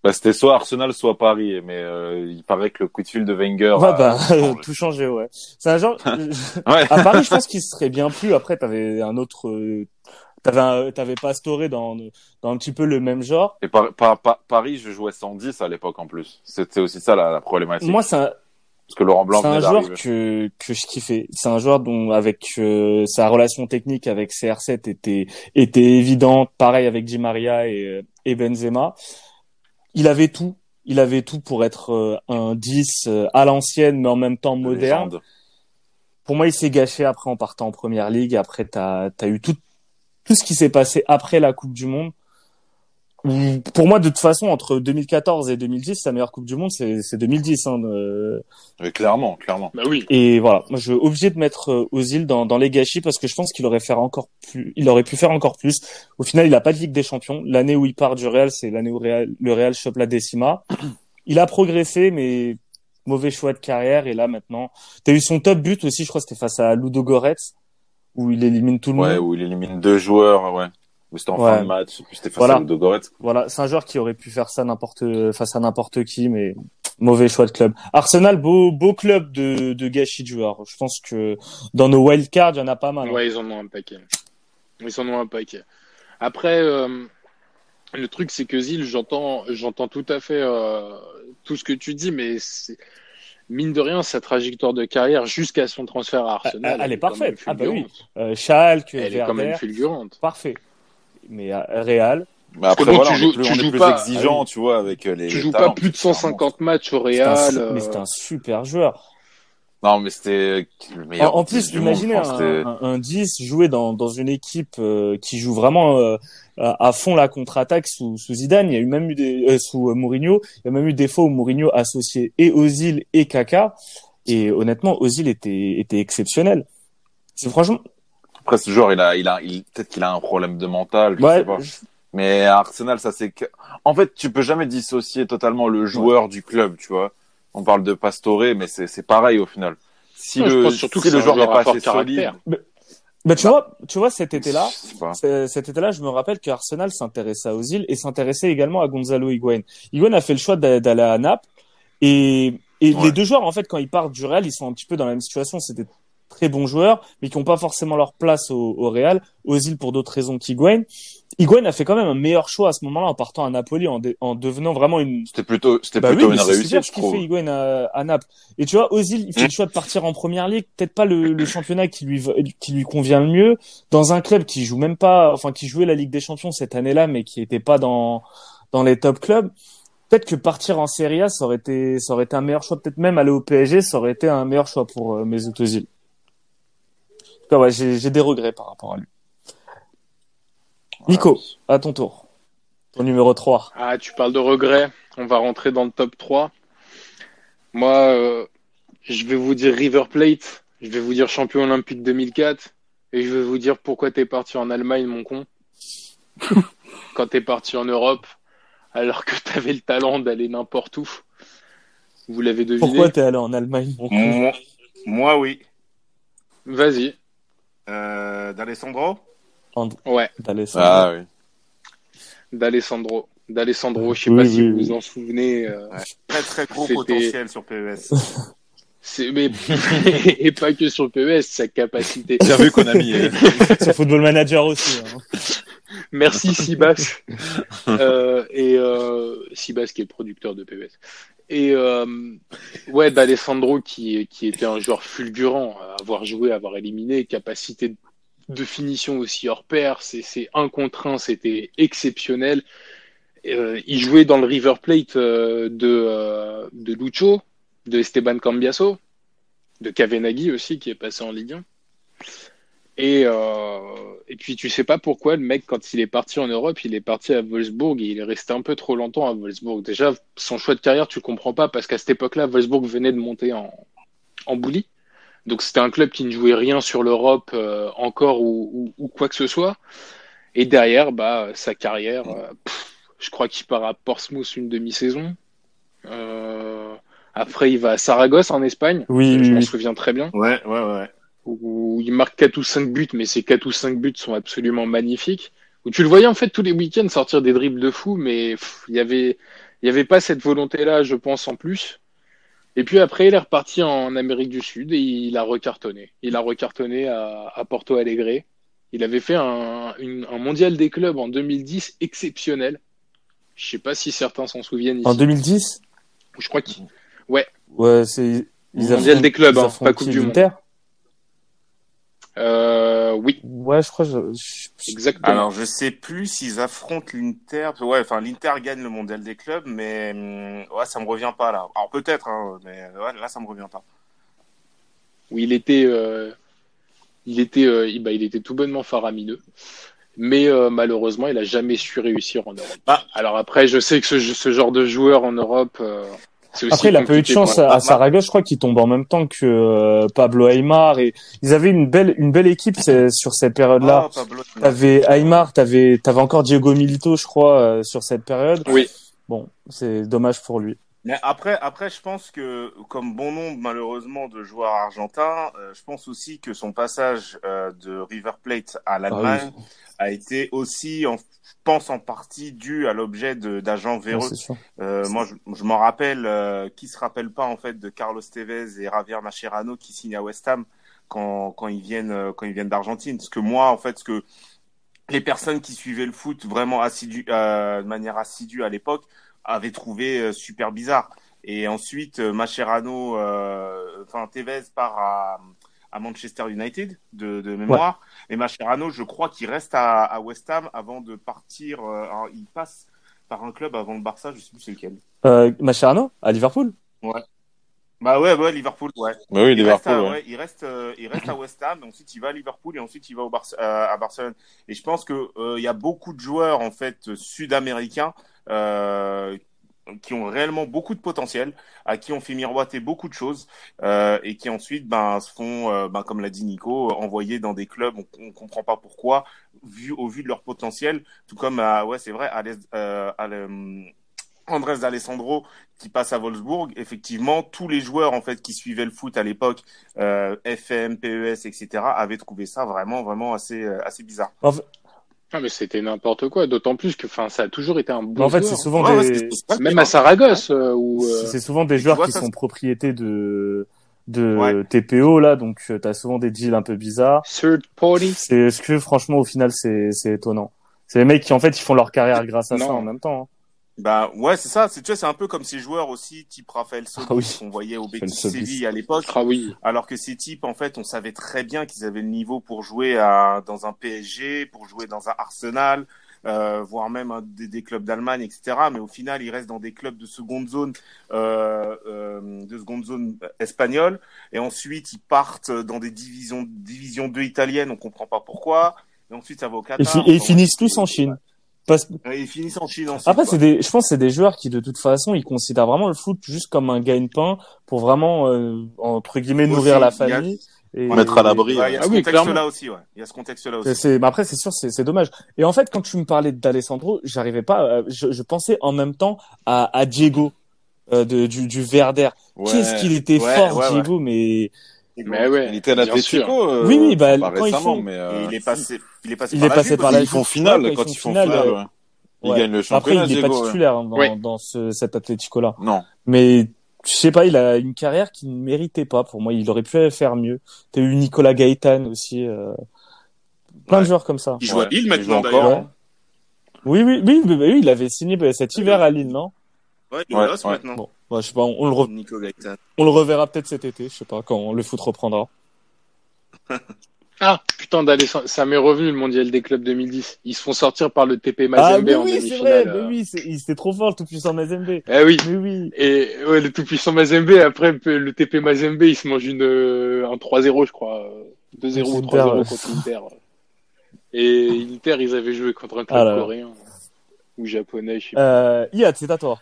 Bah, c'était soit Arsenal, soit Paris, mais euh, il paraît que le coup de fil de Wenger. Ouais, a- bah, tout changé, *laughs* ouais. C'est un genre, *laughs* Ouais. à Paris, je pense qu'il serait bien plus. Après, t'avais un autre, euh, t'avais t'avais Pastore dans, dans un petit peu le même genre. Et par, par- par- Paris, je jouais 110 à l'époque en plus. C'était aussi ça la, la problématique. Moi, un, Parce que Laurent Blanc c'est un joueur que que je kiffais. C'est un joueur dont avec euh, sa relation technique avec CR7 était était évidente. Pareil avec Di Maria et euh, et Benzema. Il avait tout. Il avait tout pour être euh, un 10 euh, à l'ancienne, mais en même temps moderne. Légende. Pour moi, il s'est gâché après en partant en première ligue. Après, t'as as eu tout tout ce qui s'est passé après la Coupe du Monde. Pour moi, de toute façon, entre 2014 et 2010, sa meilleure Coupe du Monde, c'est c'est 2010. Hein, euh, Mais clairement, clairement. Bah oui. et voilà, moi je suis obligé de mettre euh, Ozil dans, dans les gâchis parce que je pense qu'il aurait faire encore plus, il aurait pu faire encore plus. Au final, il a pas de Ligue des Champions. L'année où il part du Real, c'est l'année où Real- le Real chope la décima. *coughs* Il a progressé, mais mauvais choix de carrière. Et là maintenant, t'as eu son top but aussi, je crois, que c'était face à Ludo Goretz où il élimine tout le Ouais, monde. où il élimine deux joueurs, ouais. Où c'était en Ouais. fin de match, c'était face Voilà. à Ludogorets. Voilà, c'est un joueur qui aurait pu faire ça n'importe face à n'importe qui, mais mauvais choix de club. Arsenal, beau beau club de, de gâchis de joueurs. Je pense que dans nos wildcards, il y en a pas mal. hein. Ouais, ils en ont un paquet. Ils en ont un paquet. Après, euh, le truc, c'est que Zil, j'entends, j'entends tout à fait euh, tout ce que tu dis, mais c'est- mine de rien, sa trajectoire de carrière jusqu'à son transfert à Arsenal, elle est parfaite. Ah bah oui. Euh, Schalke, Elle est quand même fulgurante. parfait. Mais euh, Real, Mais après, voilà, tu on joues- est plus, tu on est joues plus pas- exigeant, tu vois, avec euh, les. Tu joues talents, pas plus de c'est un 150 matchs au un, Real. euh, mais c'est un super joueur. Non, mais c'était le meilleur En, en 10 plus, monde, imaginez pense, un, un, un 10 jouer dans, dans une équipe euh, qui joue vraiment euh, à à fond la contre-attaque sous, sous Zidane. Il y a eu même eu des euh, sous euh, Mourinho. Il y a même eu des fois où Mourinho associait et Ozil et Kaka. Et honnêtement, Ozil était était exceptionnel. C'est franchement, Après, ce joueur, il a, il a, il, peut-être qu'il a un problème de mental, je ouais, sais pas. Mais à Arsenal, ça c'est que, en fait, tu peux jamais dissocier totalement le joueur du club, tu vois. On parle de Pastore, mais c'est, c'est pareil au final. Si je le, si le joueur n'est pas assez solide, bah, tu vois, tu vois cet été-là. C'est- Cet été-là, je me rappelle que Arsenal s'intéressait à Ozil et s'intéressait également à Gonzalo Higuain. Higuain a fait le choix d'a- d'aller à Naples et, et Ouais. les deux joueurs, en fait, quand ils partent du Real, ils sont un petit peu dans la même situation. Des très bons joueurs, mais qui n'ont pas forcément leur place au, au Real. Ozil pour d'autres raisons qu'Higuain. Higuain a fait quand même un meilleur choix à ce moment-là en partant à Napoli, en, devenant vraiment une, C'était plutôt, c'était bah plutôt une c'est réussite, super je ce fait Higuain à, à Naples. Et tu vois, Ozil, il fait le choix de partir en première ligue, peut-être pas le, le championnat qui lui qui lui convient le mieux, dans un club qui joue même pas, enfin qui jouait la Ligue des Champions cette année-là, mais qui était pas dans dans les top clubs. Peut-être que partir en Serie A, ça aurait été ça aurait été un meilleur choix. Peut-être même aller au PSG, ça aurait été un meilleur choix pour euh, Mesut Ozil. Cas, ouais, j'ai j'ai des regrets par rapport à lui. Nico, à ton tour. Ton numéro 3. Ah, tu parles de regrets. On va rentrer dans le top 3. Moi, euh, je vais vous dire River Plate. Je vais vous dire champion olympique 2004. Et je vais vous dire pourquoi t'es parti en Allemagne, mon con. *laughs* Quand t'es parti en Europe, alors que t'avais le talent d'aller n'importe où. Vous l'avez deviné. Pourquoi t'es allé en Allemagne, mon con? Moi, moi, oui. Vas-y. Euh, D'Alessandro Ouais, D'Alessandro. Ah oui. d'Alessandro. d'Alessandro. Je sais Oui, pas oui, si vous oui. vous en souvenez. euh, Très très gros potentiel sur PES. c'est mais *laughs* et pas que sur PES, sa capacité. Bien vu, Konami. euh. *laughs* Sur Football Manager aussi. hein. *laughs* Merci Sibas. euh, et euh, Sibas qui est le producteur de PES. Et euh, ouais, d'Alessandro qui, qui était un joueur fulgurant, avoir joué, avoir éliminé, capacité de finition aussi hors pair, c'est c'est un contre un, c'était exceptionnel. Euh, il jouait dans le River Plate euh, de, euh, de Lucho, de Esteban Cambiaso, de Kavenaghi aussi qui est passé en Ligue 1. Et, euh, et puis tu sais pas pourquoi le mec quand il est parti en Europe, il est parti à Wolfsburg et il est resté un peu trop longtemps à Wolfsburg. Déjà son choix de carrière tu comprends pas parce qu'à cette époque-là Wolfsburg venait de monter en en bully. Donc c'était un club qui ne jouait rien sur l'Europe euh, encore ou, ou, ou quoi que ce soit. Et derrière bah sa carrière, euh, pff, je crois qu'il part à Portsmouth une demi-saison. Euh, après il va à Saragosse en Espagne. Oui, je oui, m'en oui. souviens très bien Ouais, ouais, ouais. Où il marque 4 ou 5 buts, mais ces 4 ou 5 buts sont absolument magnifiques. Où tu le voyais en fait tous les week-ends sortir des dribbles de fou, mais il y avait, il y avait pas cette volonté-là, je pense, en plus. Et puis après, il est reparti en Amérique du Sud et il a recartonné. Il a recartonné à, à Porto Alegre. Il avait fait un, une- un mondial des clubs en 2010 exceptionnel. Je sais pas si certains s'en souviennent ici. En 2010 Je crois qu'il Ouais, c'est. ils Mondial des clubs, hein, pas Coupe du Monde. Euh, oui, Ouais, je crois. que je- exactement. Alors, je sais plus s'ils affrontent l'Inter. Ouais, enfin, l'Inter gagne le mondial des clubs, mais hum, ouais, ça me revient pas là. Alors peut-être, hein, mais ouais, là, ça me revient pas. où il était, euh, il était, euh, il, bah, il était tout bonnement faramineux. Mais euh, malheureusement, il a jamais su réussir en Europe. Ah. Alors après, je sais que ce, ce genre de joueur en Europe, euh, Après, il a pas eu de chance à, à Saragosse, je crois qu'il tombe en même temps que euh, Pablo Aymar et ils avaient une belle une belle équipe sur cette période-là. Oh, Pablo. T'avais Aymar, t'avais t'avais encore Diego Milito, je crois, euh, sur cette période. Oui. Bon, c'est dommage pour lui. Mais après, après, je pense que, comme bon nombre malheureusement de joueurs argentins, euh, je pense aussi que son passage euh, de River Plate à l'Allemagne a été aussi, en, je pense en partie dû à l'objet d'agents Ouais, véreux. Euh, moi, je, je m'en rappelle, euh, qui se rappelle pas en fait de Carlos Tevez et Javier Mascherano qui signent à West Ham quand, quand ils viennent euh, quand ils viennent d'Argentine. Parce que moi, en fait, ce que les personnes qui suivaient le foot vraiment assidu, euh, de manière assidue à l'époque avaient trouvé euh, super bizarre. Et ensuite, euh, Mascherano, euh, enfin Tevez part à, à Manchester United de, de mémoire. Et Mascherano, je crois qu'il reste à, à West Ham avant de partir. alors, il passe par un club avant le Barça, je sais plus c'est lequel. Euh, Mascherano? À Liverpool? Bah ouais, ouais, Liverpool, ouais. Bah oui, il, reste Liverpool. à, ouais. ouais, il reste, euh, il reste à West Ham, *laughs* ensuite il va à Liverpool et ensuite il va au Barce- euh, à Barcelone. Et je pense que euh, il y a beaucoup de joueurs en fait sud-américains euh, qui ont réellement beaucoup de potentiel, à qui on fait miroiter beaucoup de choses euh, et qui ensuite ben se font, ben, comme l'a dit Nico, envoyer dans des clubs on, on comprend pas pourquoi, vu au vu de leur potentiel. Tout comme à, ouais c'est vrai, à l'Est- euh, à Andrés D'Alessandro qui passe à Wolfsburg, effectivement, tous les joueurs en fait qui suivaient le foot à l'époque, euh, FM, PES, etc., avaient trouvé ça vraiment, vraiment assez, euh, assez bizarre. En fait, Ah, mais c'était n'importe quoi. D'autant plus que, enfin, ça a toujours été un bon en fait, c'est souvent Ouais, des Même à Saragosse, euh, euh, c'est souvent des joueurs vois, qui ça, sont propriétés de de Ouais. TPO là, donc euh, t'as souvent des deals un peu bizarres. third party. C'est ce que franchement au final c'est c'est étonnant. C'est les mecs qui en fait ils font leur carrière grâce à Non. ça en même temps. hein. Bah ouais, c'est ça. C'est tu vois, c'est un peu comme ces joueurs aussi, type Raphaël Sobis Ah oui. qu'on voyait au Betis Sobis. Séville à l'époque. Ah oui. Alors que ces types, en fait, on savait très bien qu'ils avaient le niveau pour jouer à, dans un PSG, pour jouer dans un Arsenal, euh, voire même un- des, des clubs d'Allemagne, etc. Mais au final, ils restent dans des clubs de seconde zone, euh, euh, de seconde zone espagnole. Et ensuite, ils partent dans des divisions, divisions 2 italiennes. On comprend pas pourquoi. Et ensuite, ça va au Et, Qatar. fi- et ils finissent tous en Chine. Parce- ils finissent en Chine ensuite. Après, c'est des, je pense, que c'est des joueurs qui, de toute façon, ils considèrent vraiment le foot juste comme un gagne-pain pour vraiment, euh, entre guillemets, Aussi, nourrir la famille. Et, Mettre à l'abri. Ouais, il y a Ah ce oui, contexte-là aussi, ouais. Il y a ce contexte-là aussi. C'est, mais après, c'est sûr, c'est, c'est dommage. Et en fait, quand tu me parlais d'Alessandro, j'arrivais pas, euh, je, je pensais en même temps à, à Diego, euh, de, du, du Verder. Ouais. Qu'est-ce qu'il était Ouais, fort, ouais, ouais. Diego, mais Mais ouais. Il était à l'Atlético. sûr. euh, Oui, oui, bah, pas quand ils récemment, font- mais euh, il est passé, il est passé il par est la passé par la ils font finale ouais, quand font ils font finale, euh, ouais. Il Ouais. gagne le Après, championnat, il est pas titulaire hein, dans, dans ce, cet Atlético-là. Non. Mais je sais pas, il a une carrière qui ne méritait pas pour moi. Il aurait pu faire mieux. T'as eu Nicolas Gaëtan aussi. euh, Plein de joueurs comme ça. Il joue à Lille il maintenant d'ailleurs. Ouais. Oui, oui, oui, oui, il avait signé bah, cet hiver à Lille, non? Ouais, il est maintenant. Ouais, je sais pas, on, on le re- Nico Gaëtan. on le reverra peut-être cet été, je sais pas, quand le foot reprendra. *laughs* Ah, putain, d'aller, ça m'est revenu le mondial des clubs 2010. Ils se font sortir par le TP Ah, Mazembe en oui, c'est vrai, mais euh. oui, c'était trop fort, le tout-puissant Mazembe. Eh oui. Mais oui. Et ouais, le tout-puissant Mazembe, après le TP Mazembe, il se mange une, euh, un 3-0, je crois. euh, 2-0 ou Contre 3-0 Inter, contre Inter. Et Inter, ils avaient joué contre un club Ah coréen. Ou japonais, je sais pas. Euh, Yad, c'est à toi.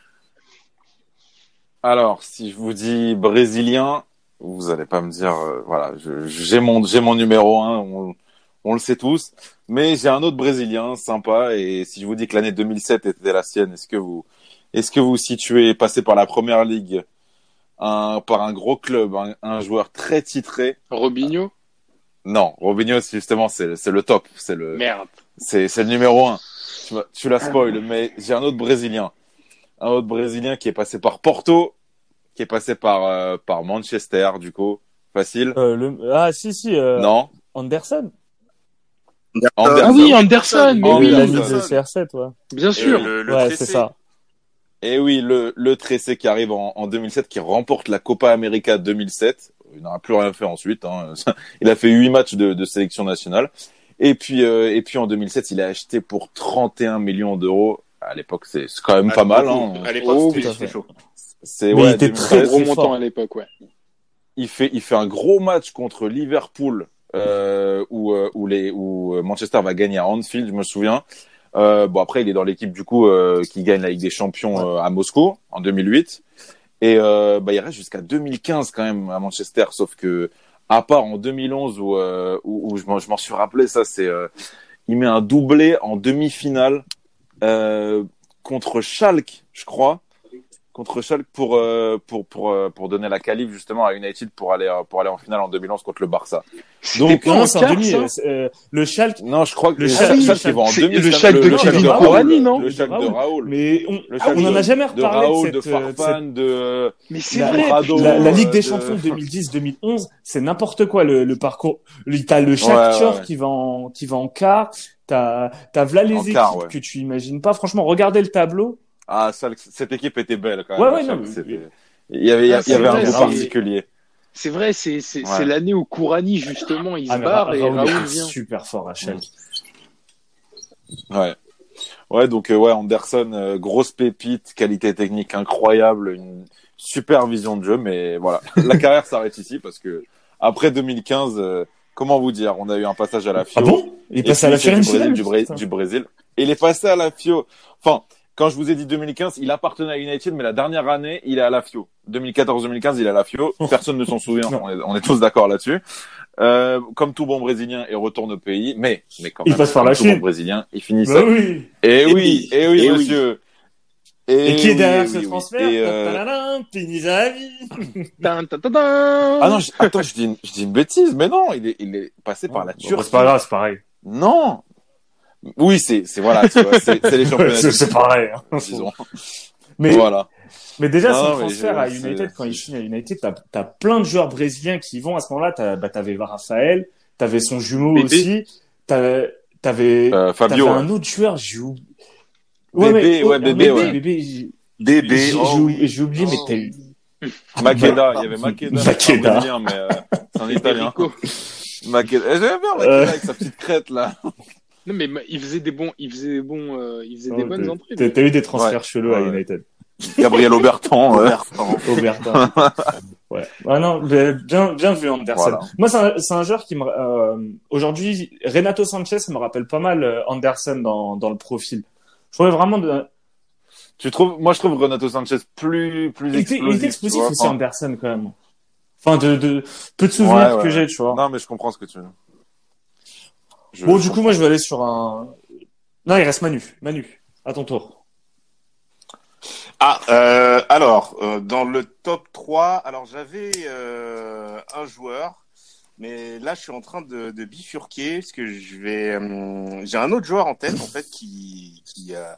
Alors, si je vous dis brésilien, vous allez pas me dire, euh, voilà, j'ai mon, j'ai mon numéro un, on, on le sait tous, mais j'ai un autre brésilien sympa, et si je vous dis que l'année 2007 était la sienne, est-ce que vous, est-ce que vous situez, passé par la première ligue, un, par un gros club, un, un joueur très titré? Robinho? Non, Robinho, justement, c'est, c'est le top, c'est le, Merde. c'est, c'est le numéro un. Tu, m'as- tu l'as spoil, mais j'ai un autre Brésilien. Un autre Brésilien qui est passé par Porto, qui est passé par, euh, par Manchester, du coup. Facile. Euh, le... Ah, si, si, euh, Non. Anderson. Anderson. Ah oui, Anderson, mais Oh, oui, l'ami Anderson. de CR7, ouais. bien Et sûr. le, le ouais, tressé. c'est ça. Et oui, le, le Tressé qui arrive en, en 2007, qui remporte la Copa América 2007. Il n'aura plus rien fait ensuite. Hein. *laughs* Il a fait huit matchs de, de sélection nationale. Et puis, euh, et puis en 2007, il a acheté pour 31 millions d'euros. À l'époque, c'est c'est quand même pas mal. Hein. À l'époque, Oh, c'était chaud. C'est ouais, était 2013. très, Gros montant à l'époque, ouais. il fait il fait un gros match contre Liverpool euh, où euh, où les où euh, Manchester va gagner à Anfield, je me souviens. Euh, bon après il est dans l'équipe du coup euh, qui gagne la Ligue des Champions euh, à Moscou en 2008 et euh, bah il reste jusqu'à 2015 quand même à Manchester sauf que à part en 2011 où euh, où, où je m'en je m'en suis rappelé ça c'est euh, il met un doublé en demi-finale euh, contre Schalke je crois contre Schalke pour euh, pour pour euh, pour donner la qualif justement à United pour aller pour aller en finale en 2011 contre le Barça. Donc, en quart, demi. ça euh, le Schalke, Non, je crois que Le le Schalke- Schalke, il va en c'est demi. le Schalke de Kevin Raoul, Corani, non Le Schalke de Raoul. mais on, Le ah, Schalke on en a de- jamais de reparlé Raoul, de de cette, euh, Farfan, de Mais c'est La- vrai. La, la Ligue des de- Champions 2010-2011, c'est n'importe quoi le, le parcours. Le- T'as le Ouais, Shakhtar ouais, ouais. qui va en qui va en quart. T'as t'as là les En équipes quart, ouais. que tu imagines pas. Franchement, regardez le tableau. Ah, Schalke, cette équipe était belle quand même. Ouais, ouais, Schalke, non, mais- c'était- Il y avait, il y Ah, avait un goût particulier. C'est vrai, c'est c'est Ouais. c'est l'année où Kourani justement il se Ah, mais barre et Raoul vient. super fort à Schalke. Ouais. Ouais, donc euh, ouais, Anderson, euh, grosse pépite, qualité technique incroyable, une super vision de jeu, mais voilà, la carrière s'arrête ici parce que après 2015, euh, comment vous dire, on a eu un passage à la FIO. Ah bon? Il est passé à la c'est du Brésil, du, Bré- putain. du Brésil. Et il est passé à la FIO. Enfin, quand je vous ai dit 2015, il appartenait à United, mais la dernière année, il est à la FIO. 2014-2015, il est à la FIO. Personne ne s'en souvient. On est, on est tous d'accord là-dessus. Euh, comme tout bon Brésilien, il retourne au pays, mais, mais quand Il même, passe par comme la tout Chine. bon Brésilien, il finit Bah ça. oui. Et oui, oui, et oui, et oui. Monsieur. Et, qui est oui, derrière et ce oui, oui. transfert Et, euh. *laughs* Ah non, je- attends, je dis, une, je dis une bêtise, mais non, il est, il est passé par la Turquie. C'est pas grave, c'est pareil. Non. Oui, c'est, c'est voilà, tu vois, c'est, les *laughs* championnats. C'est c'est pareil. hein. disons. Mais Voilà. Mais déjà, son transfert je- à United, quand il signe à United, t'as as plein de joueurs brésiliens qui y vont. À ce moment-là, t'as- bah, t'avais Raphaël, t'avais son jumeau Bébé. aussi, t'avais t'avais Euh, un autre joueur, j'ai oublié. Bébé, ouais, oh, bébé, ouais. bébé, j'ai Bébé, j'ai- oh j'ai- oui. j'ai oublié, mais Oh t'as eu. Makeda, il y avait Makeda. Makeda. c'est un Brésilien, mais euh, c'est un italien. Rico. Makeda. Eh, J'aime bien Makeda avec sa petite crête là. Non mais ma- il faisait des bons, il faisait des bons, euh, il faisait des Oh, bonnes t'as- entrées. T'as eu des transferts Ouais. chelous à Ouais. United. Gabriel Aubertan. Aubertin. *laughs* ouais. Ah non, mais bien, bien vu Anderson. Voilà. Moi, c'est un, un joueur qui me, euh, aujourd'hui, Renato Sanchez me rappelle pas mal euh, Anderson dans, dans le profil. Je trouvais vraiment de, Tu trouves, moi je trouve Renato Sanchez plus, plus il était, il était explosif. explosif aussi Enfin, Anderson quand même. Enfin, de, de peu de souvenirs Ouais, ouais. que j'ai, tu vois. Non, mais je comprends ce que tu veux. Je- bon, du coup, moi, je vais aller sur un. Non, il reste Manu. Manu, à ton tour. Ah, euh, alors, euh, dans le top 3, alors j'avais euh, un joueur, mais là je suis en train de, bifurquer parce que je vais, euh, j'ai un autre joueur en tête en fait qui, qui, euh,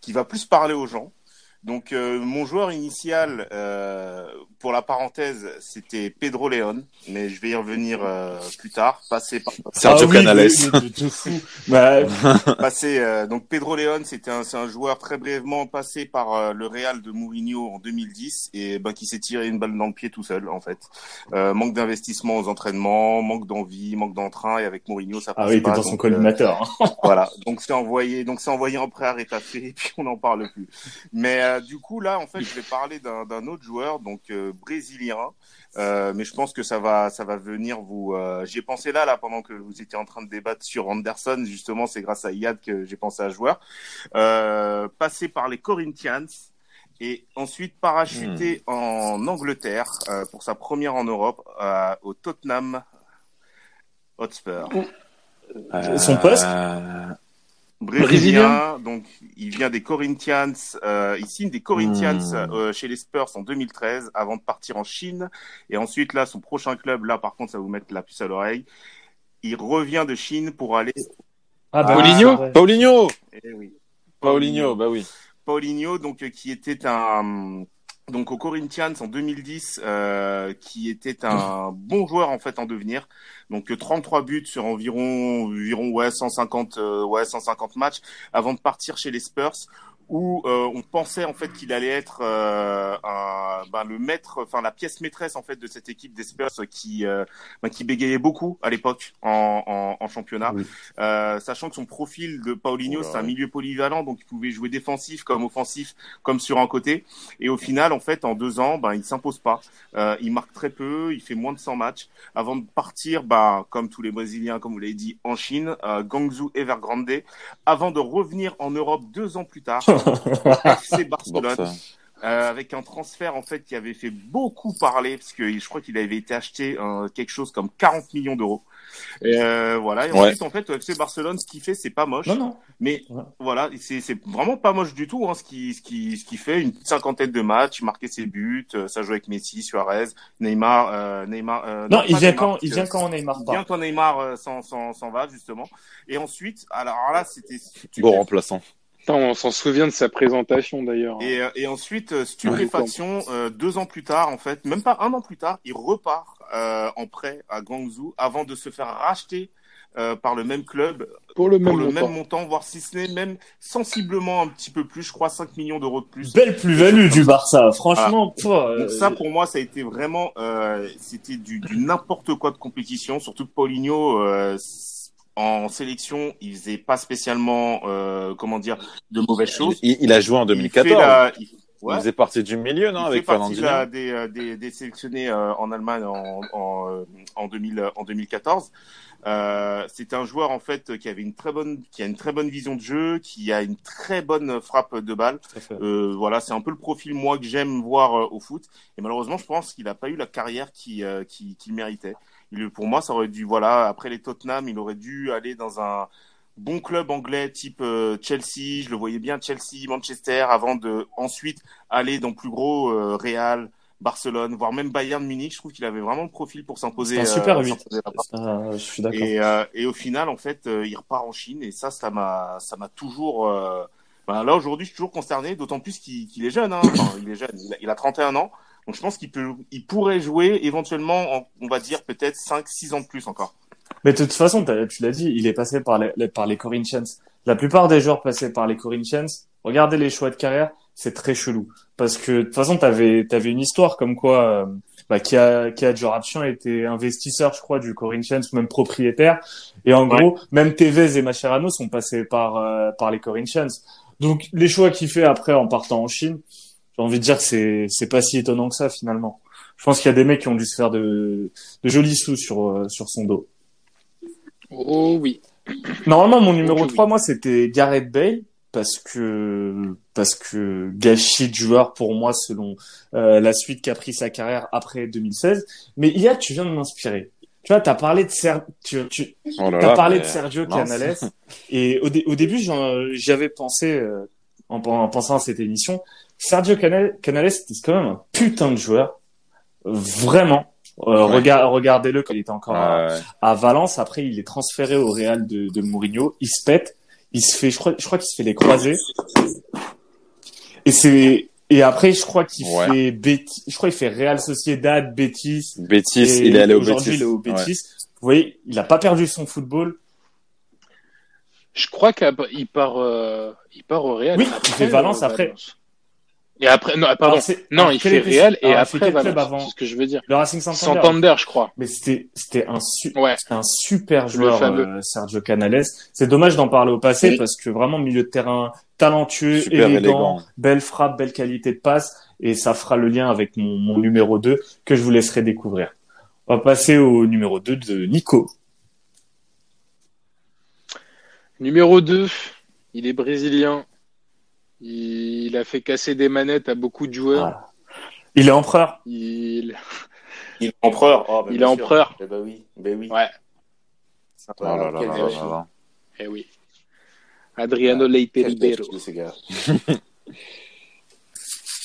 qui va plus parler aux gens. Donc euh, mon joueur initial, euh, pour la parenthèse, c'était Pedro León, mais je vais y revenir euh, plus tard. Passé par Sergio Ah oui, Canales. oui. Bah, *laughs* passé euh, donc Pedro León, c'était un, c'est un joueur très brièvement passé par euh, le Real de Mourinho en 2010 et ben qui s'est tiré une balle dans le pied tout seul en fait. Euh, manque d'investissement aux entraînements, manque d'envie, manque d'entrain et avec Mourinho ça ah passe oui, pas. dans son collimateur. hein. voilà, donc c'est envoyé, donc c'est envoyé en prêt à Rétafé et puis on n'en parle plus. Mais euh, du coup là, en fait, je vais parler d'un autre joueur, donc euh, brésilien, euh, mais je pense que ça va, ça va venir vous. Euh, J'y ai pensé là, là, pendant que vous étiez en train de débattre sur Anderson. Justement, c'est grâce à Yad que j'ai pensé à ce joueur. Euh, passé par les Corinthians et ensuite parachuté en Angleterre euh, pour sa première en Europe euh, au Tottenham Hotspur. Son poste? Brésilien, donc il vient des Corinthians, euh, il signe des Corinthians Hmm. euh, chez les Spurs en 2013 avant de partir en Chine et ensuite là son prochain club là par contre ça va vous mettre la puce à l'oreille, il revient de Chine pour aller Ah, bah, Paulinho. Paulinho eh oui, Paulinho, bah oui. Paulinho, donc euh, qui était un donc aux Corinthians en 2010, euh, qui était un *laughs* bon joueur en fait en devenir. Donc euh, 33 buts sur environ environ ouais 150 euh, ouais 150 matchs avant de partir chez les Spurs où euh, on pensait en fait qu'il allait être euh, un, ben, le maître, enfin la pièce maîtresse en fait de cette équipe des Spurs qui euh, ben, qui bégayait beaucoup à l'époque en, en, en championnat, Oui. Euh, sachant que son profil de Paulinho Oh c'est un milieu polyvalent donc il pouvait jouer défensif comme offensif comme sur un côté. Et au final en fait en deux ans ben il s'impose pas, Euh, il marque très peu, il fait moins de 100 matchs. Avant de partir ben comme tous les Brésiliens comme vous l'avez dit en Chine, euh, Guangzhou Evergrande. Avant de revenir en Europe deux ans plus tard FC *laughs* Barcelone euh, avec un transfert en fait qui avait fait beaucoup parler parce que je crois qu'il avait été acheté euh, quelque chose comme 40 millions d'euros. Et, euh, voilà. Et Ouais. ensuite en fait au FC Barcelone ce qu'il fait c'est pas moche, Non, non. mais Ouais. voilà c'est vraiment pas moche du tout hein, ce qui ce qui ce qui fait une cinquantaine de matchs, il marquait ses buts, euh, ça jouait avec Messi, Suarez, Neymar, euh, Neymar. euh, Non, il pas vient Neymar, quand, il vient quand Neymar il vient quand Neymar euh, s'en s'en s'en va justement. Et ensuite alors là c'était Bon remplaçant. Putain, on s'en souvient de sa présentation d'ailleurs. Et, euh, et ensuite, euh, stupéfaction, euh, deux ans plus tard, en fait, même pas un an plus tard, il repart euh, en prêt à Guangzhou avant de se faire racheter euh, par le même club Pour le même pour le montant. même montant, voire si ce n'est même sensiblement un petit peu plus, je crois 5 millions d'euros de plus. Belle plus-value du Barça. Franchement, pouah, euh, Donc ça, pour moi, ça a été vraiment, euh, c'était du, du n'importe quoi de compétition. Surtout que Paulinho, euh, en sélection, il faisait pas spécialement, euh, comment dire, de mauvaises choses. Il, il a joué en Il fait 2014. la- il- faisait partie du milieu, non, il avec fait partie la- des, euh, des, des sélectionnés euh, en Allemagne en, en, euh, en, 2000, euh, en 2014. Euh, c'est un joueur en fait qui avait une très bonne, qui a une très bonne vision de jeu, qui a une très bonne frappe de balle. Euh, voilà, c'est un peu le profil moi que j'aime voir euh, au foot. Et malheureusement, je pense qu'il n'a pas eu la carrière qui euh, qui- qu'il méritait. Il, pour moi, ça aurait dû, voilà, après les Tottenham, il aurait dû aller dans un bon club anglais type euh, Chelsea. Je le voyais bien Chelsea, Manchester, avant de ensuite aller dans plus gros euh, Real, Barcelone, voire même Bayern Munich. Je trouve qu'il avait vraiment le profil pour s'imposer. Un super euh, huit. s'imposer là-bas. Ah, je suis d'accord. Et, euh, et au final, en fait, euh, il repart en Chine et ça, ça m'a, ça m'a toujours. euh, ben là aujourd'hui, je suis toujours concerné, d'autant plus qu'il est jeune. Hein. Enfin, il est jeune. Il a, il a 31 ans, donc je pense qu'il peut, il pourrait jouer éventuellement, en- on va dire peut-être 5-6 ans de plus encore. Mais de toute façon, tu l'as dit, il est passé par les, par les Corinthians. La plupart des joueurs passés par les Corinthians, regardez les choix de carrière, c'est très chelou. Parce que de toute façon, t'avais avais une histoire comme quoi euh, bah, Kia, Kia Jorachian était investisseur, je crois, du Corinthians, ou même propriétaire. Et en Ouais. gros, même Tevez et Mascherano sont passés par, euh, par les Corinthians. Donc les choix qu'il fait après en partant en Chine, j'ai envie de dire que c'est c'est pas si étonnant que ça finalement. Je pense qu'il y a des mecs qui ont dû se faire de, de jolis sous sur, euh, sur son dos. Oh oui. Normalement, mon numéro Ok, 3, moi, c'était Gareth Bale, parce que, parce que gâchis de joueur pour moi, selon euh, la suite qu'a pris sa carrière après 2016. Mais Iyad, tu viens de m'inspirer. Tu vois, t'as parlé de Ser... tu, tu, Oh là là, parlé mais- de Sergio. Canales. et au, dé- au début, j'en- j'y avais pensé, euh, en, en pensant à cette émission. Sergio Canales, Canales, c'est quand même un putain de joueur. Vraiment. Euh, Ouais. Regardez-le quand il était encore à- Ouais, ouais. à Valence. Après, il est transféré au Real de, de Mourinho. Il se pète. Il se fait, je crois, je crois qu'il se fait les croisés. Et c'est et après, je crois qu'il Ouais. fait Betis, je crois qu'il fait Real Sociedad, Betis. Betis, et il est allé au aujourd'hui, Betis. il est au Ouais. Betis. Vous voyez, il a pas perdu son football. Je crois qu'il part, euh, il part au Real. Oui, après, il fait Valence euh, après. Valence. Et après, non, pardon. Alors, non, alors, il fait était- Real et alors, il fait après Valence. avant C'est ce que je veux dire. Le Racing Santander. Santander, je crois. Mais c'était c'était un su- Ouais. c'était un super joueur euh, Sergio Canales. C'est dommage d'en parler au passé Oui. parce que vraiment milieu de terrain talentueux, Super élégant, élégant. belle frappe, belle qualité de passe et ça fera le lien avec mon, mon numéro 2 que je vous laisserai découvrir. On va passer au numéro 2 de Nico. Numéro 2, il est brésilien. Il a fait casser des manettes à beaucoup de joueurs. Voilà. Il est empereur. Il... Il est empereur. Oh, bah, Il est sûr. empereur. Eh bah oui. Bah oui. Ouais, Oh là là là là eh oui. Adriano Leite Quel Ribeiro. *laughs*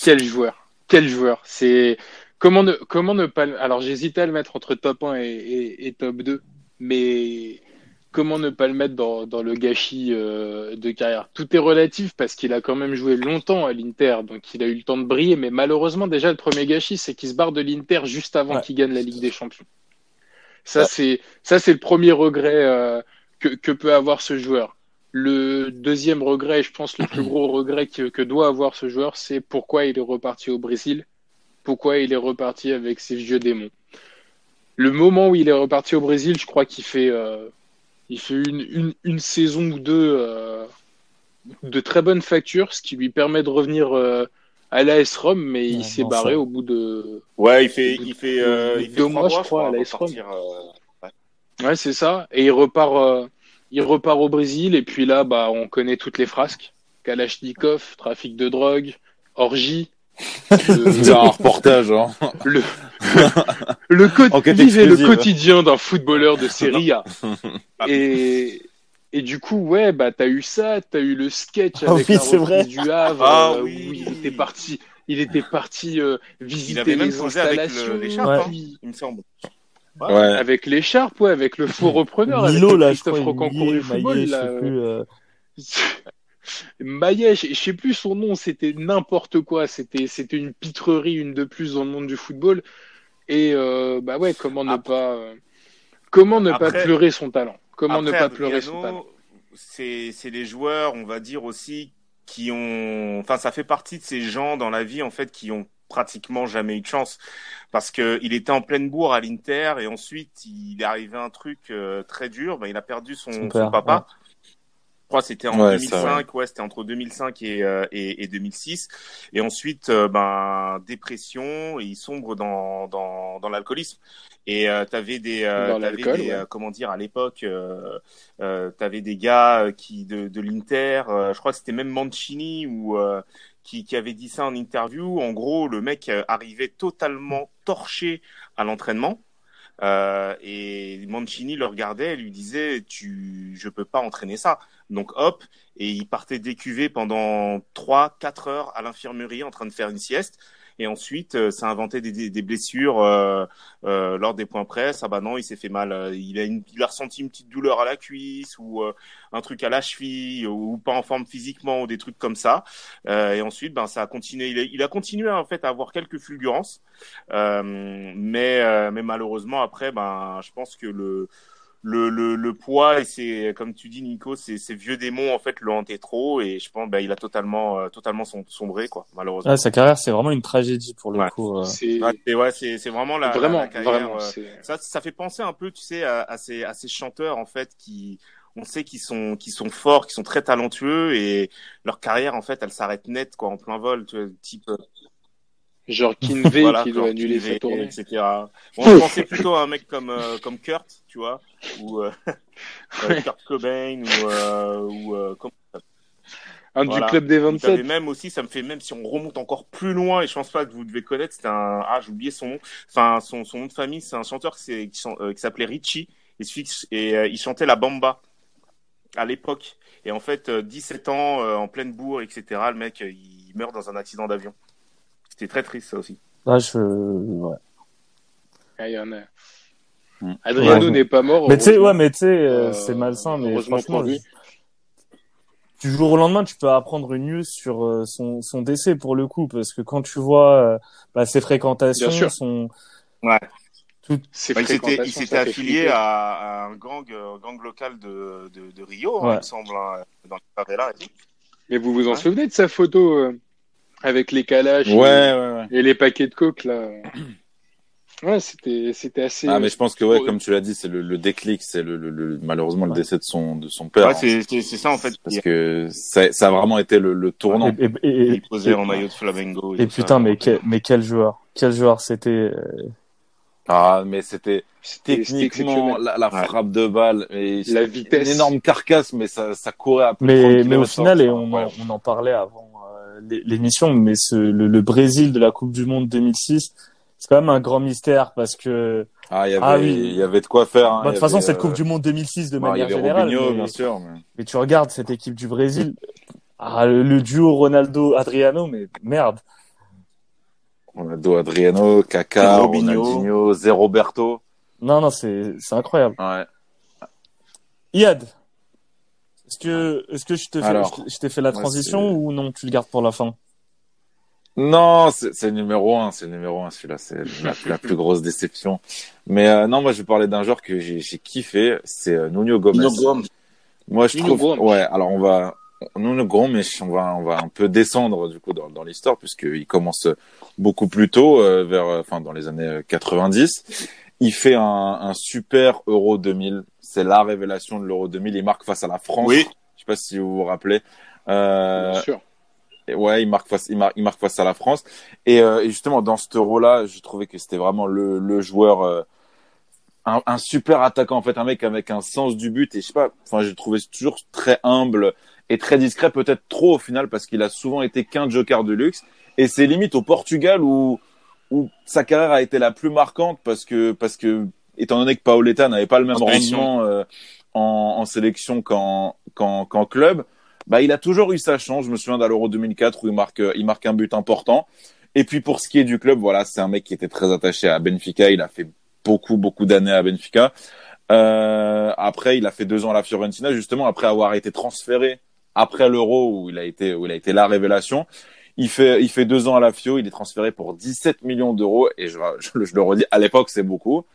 Quel joueur. Quel joueur. C'est comment ne comment ne pas le- alors j'hésitais à le mettre entre top 1 et, et- et top 2 mais comment ne pas le mettre dans, dans le gâchis euh, de carrière Tout est relatif parce qu'il a quand même joué longtemps à l'Inter donc il a eu le temps de briller mais malheureusement déjà le premier gâchis c'est qu'il se barre de l'Inter juste avant Ouais. qu'il gagne la Ligue des Champions. Ça c'est ça c'est le premier regret euh, que, que peut avoir ce joueur. Le deuxième regret, et je pense le plus gros regret que, que doit avoir ce joueur, c'est pourquoi il est reparti au Brésil, pourquoi il est reparti avec ses vieux démons. Le moment où il est reparti au Brésil, je crois qu'il fait, euh, il fait une, une, une saison ou deux euh, de très bonne facture, ce qui lui permet de revenir euh, à l'AS Rome, mais Ouais, il s'est barré ça- au bout de. Ouais, il fait, il de- fait, euh, il fait deux mois, je crois, à avant la de S-Rom. partir, euh, Ouais, c'est ça. Et il repart, euh, il repart au Brésil. Et puis là, bah, on connaît toutes les frasques. Kalachnikov, trafic de drogue, orgie. *laughs* C'est un reportage, hein. le, le, co- *laughs* vivez le quotidien d'un footballeur de Serie A. *laughs* et, et du coup, ouais, bah, t'as eu ça, t'as eu le sketch Ah avec oui, la c'est vrai. reprise du Havre, Ah euh, oui. où il était parti, il était parti euh, visiter avait même les posé avec le- installations. l'écharpe, Ouais. hein, il me semble. Ouais. Avec l'écharpe, ouais, avec le faux *laughs* repreneur, avec Milo le là, Christophe. Rocancourt du football, Maillet, là, euh, plus. euh, Maillet, je sais plus son nom, c'était n'importe quoi, c'était c'était une pitrerie, une de plus dans le monde du football. Et euh, bah ouais, comment ne Après- pas euh, comment ne pas pleurer son talent? Comment ne pas pleurer son talent? C'est, c'est les joueurs, on va dire aussi, qui ont, enfin, ça fait partie de ces gens dans la vie, en fait, qui ont pratiquement jamais eu de chance. Parce que il était en pleine bourre à l'Inter et ensuite il est arrivé un truc euh, très dur. Ben, il a perdu son, Son son père, papa. Je crois que c'était en Ouais, ça, 2005, ouais, c'était entre 2005 et, euh, et, et 2006. Et ensuite, euh, ben, dépression, et il sombre dans, dans, dans l'alcoolisme. Et euh, t'avais des, euh, l'alcool, des ouais. euh, comment dire, à l'époque, euh, euh, t'avais des gars qui de, de l'Inter, euh, je crois que c'était même Mancini ou euh, qui, qui avait dit ça en interview. En gros, le mec arrivait totalement torché à l'entraînement. Euh, et Mancini le regardait et lui disait tu je peux pas entraîner ça. Donc hop et il partait décuver pendant trois quatre heures à l'infirmerie en train de faire une sieste et ensuite euh, ça inventait des, des, des blessures euh, euh, lors des points presse. Ah bah non il s'est fait mal il a une, il a ressenti une petite douleur à la cuisse ou un truc à la cheville ou pas en forme physiquement ou des trucs comme ça. Et ensuite ben ça a continué. Il a, il a continué en fait à avoir quelques fulgurances. Mais mais malheureusement après ben je pense que le le, le, le poids et c'est comme tu dis Nico ces, ces vieux démons en fait l'ont hanté trop et je pense ben il a totalement euh, totalement som- sombré quoi malheureusement Ouais, sa carrière, c'est vraiment une tragédie pour le Ouais. coup. euh. C'est Ouais, c'est ouais c'est c'est vraiment la, vraiment, la carrière, vraiment. euh, ça, ça fait penser un peu, tu sais, à, à ces, à ces chanteurs en fait qui, on sait qu'ils sont, qu'ils sont forts, qu'ils sont très talentueux et leur carrière en fait, elle s'arrête net quoi, en plein vol, tu vois, type Genre *laughs* Kinvey voilà, qui doit annuler Kinvey, sa tournée. etc. Bon, je pensais plutôt à un mec comme euh, comme Kurt, tu vois, ou euh, *laughs* euh, Kurt Cobain ou euh, ou euh, comme Un Voilà. du club des Vous savez 27. même aussi, ça me fait même si on remonte encore plus loin et je pense pas que vous devez connaître, c'était un ah j'ai oublié son nom, enfin son, son nom de famille, c'est un chanteur qui, euh, s'appelait Richie et, et euh, il chantait la bamba à l'époque et en fait euh, 17 ans euh, en pleine bourre etc. Le mec il meurt dans un accident d'avion. C'était très triste ça aussi. Ah, je... ouais. Ah, il y en a. Mm. Adriano Ouais. n'est pas mort. Mais tu sais, ouais, mais tu sais, euh, Euh, c'est malsain, mais franchement, lui. du jour au lendemain, tu peux apprendre une news sur euh, son, son décès pour le coup, parce que quand tu vois euh, bah, ses fréquentations, Bien sûr. son Ouais. Ces Bah, il s'était, affilié à, à un gang, gang local de, de, de Rio, hein, il me semble, hein, dans les favelas et tout. Mais vous vous en Ouais. souvenez de sa photo euh, avec les calages Ouais, et, ouais, ouais. et les paquets de coke là *clears throat* Ouais, c'était c'était assez. Ah, mais je pense que, ouais, comme tu l'as dit, c'est le, le déclic, c'est le, le, le- malheureusement le décès de son, de son père. Ouais, hein. c'est, c'est, ça, en fait. Parce que ça, ça a vraiment été le, le tournant. et, et, et- il posait et- en maillot de Flamengo. et ça. putain, mais quel, mais quel joueur, quel joueur, c'était. euh, Ah, mais c'était techniquement la, la Ouais. frappe de balle. Et La vitesse. Une énorme carcasse, mais ça, ça courait à plus de 30 Mais, mais au final, et on en, on en parlait avant l'émission, mais ce, le, le Brésil de la Coupe du Monde 2006, c'est quand même un grand mystère parce que Ah, il y avait, Ah oui. il y avait de quoi faire. hein. bah, de toute façon, avait, cette euh, Coupe du Monde 2006 de bah, il y manière avait générale. Robinho, mais, bien sûr. Mais... mais tu regardes cette équipe du Brésil, ah, le, le duo Ronaldo-Adriano, mais merde. Ronaldo, Adriano, Kaká, Robinho. Ronaldinho, Zé Roberto. Non, non, c'est c'est incroyable. Ouais. Iad, est-ce que, est-ce que je te fais, Alors, je t'ai- je t'ai fait la transition ou non, tu le gardes pour la fin? Non, c'est numéro un, c'est le numéro un, celui-là, c'est la, la plus grosse déception. Mais euh, non, moi je vais parler d'un joueur que j'ai j'ai kiffé, c'est euh, Nuno Gomes. Nuno Gomes. Moi je trouve, ouais, alors on va, Nuno Gomes, on va, on va un peu descendre du coup dans, dans l'histoire puisqu'il commence beaucoup plus tôt, euh, vers, euh, enfin dans les années 90. Il fait un, un super Euro 2000, c'est la révélation de l'Euro 2000. Il marque face à la France. Oui. Je sais pas si vous vous rappelez. Euh, Bien sûr. ouais, il marque face, il marque, il marque face à la France. Et, euh, et justement, dans ce euro-là, je trouvais que c'était vraiment le, le joueur, euh, un, un super attaquant, en fait, un mec avec un sens du but. Et je sais pas, enfin, je le trouvais toujours très humble et très discret, peut-être trop au final, parce qu'il a souvent été qu'un joker de luxe. Et c'est limite au Portugal où, où sa carrière a été la plus marquante parce que, parce que, étant donné que Paoletta n'avait pas le même En rendement euh, en, en sélection qu'en qu'en qu'en club, bah, il a toujours eu sa chance. Je me souviens d'à l'Euro 2004 où il marque, il marque un but important. Et puis pour ce qui est du club, voilà, c'est un mec qui était très attaché à Benfica. Il a fait beaucoup, beaucoup d'années à Benfica. Euh, après, il a fait deux ans à la Fiorentina, justement après avoir été transféré après l'Euro où il a été, où il a été la révélation. Il fait, il fait deux ans à la Fio. Il est transféré pour 17 millions d'euros. Et je, je, je le redis, à l'époque, c'est beaucoup.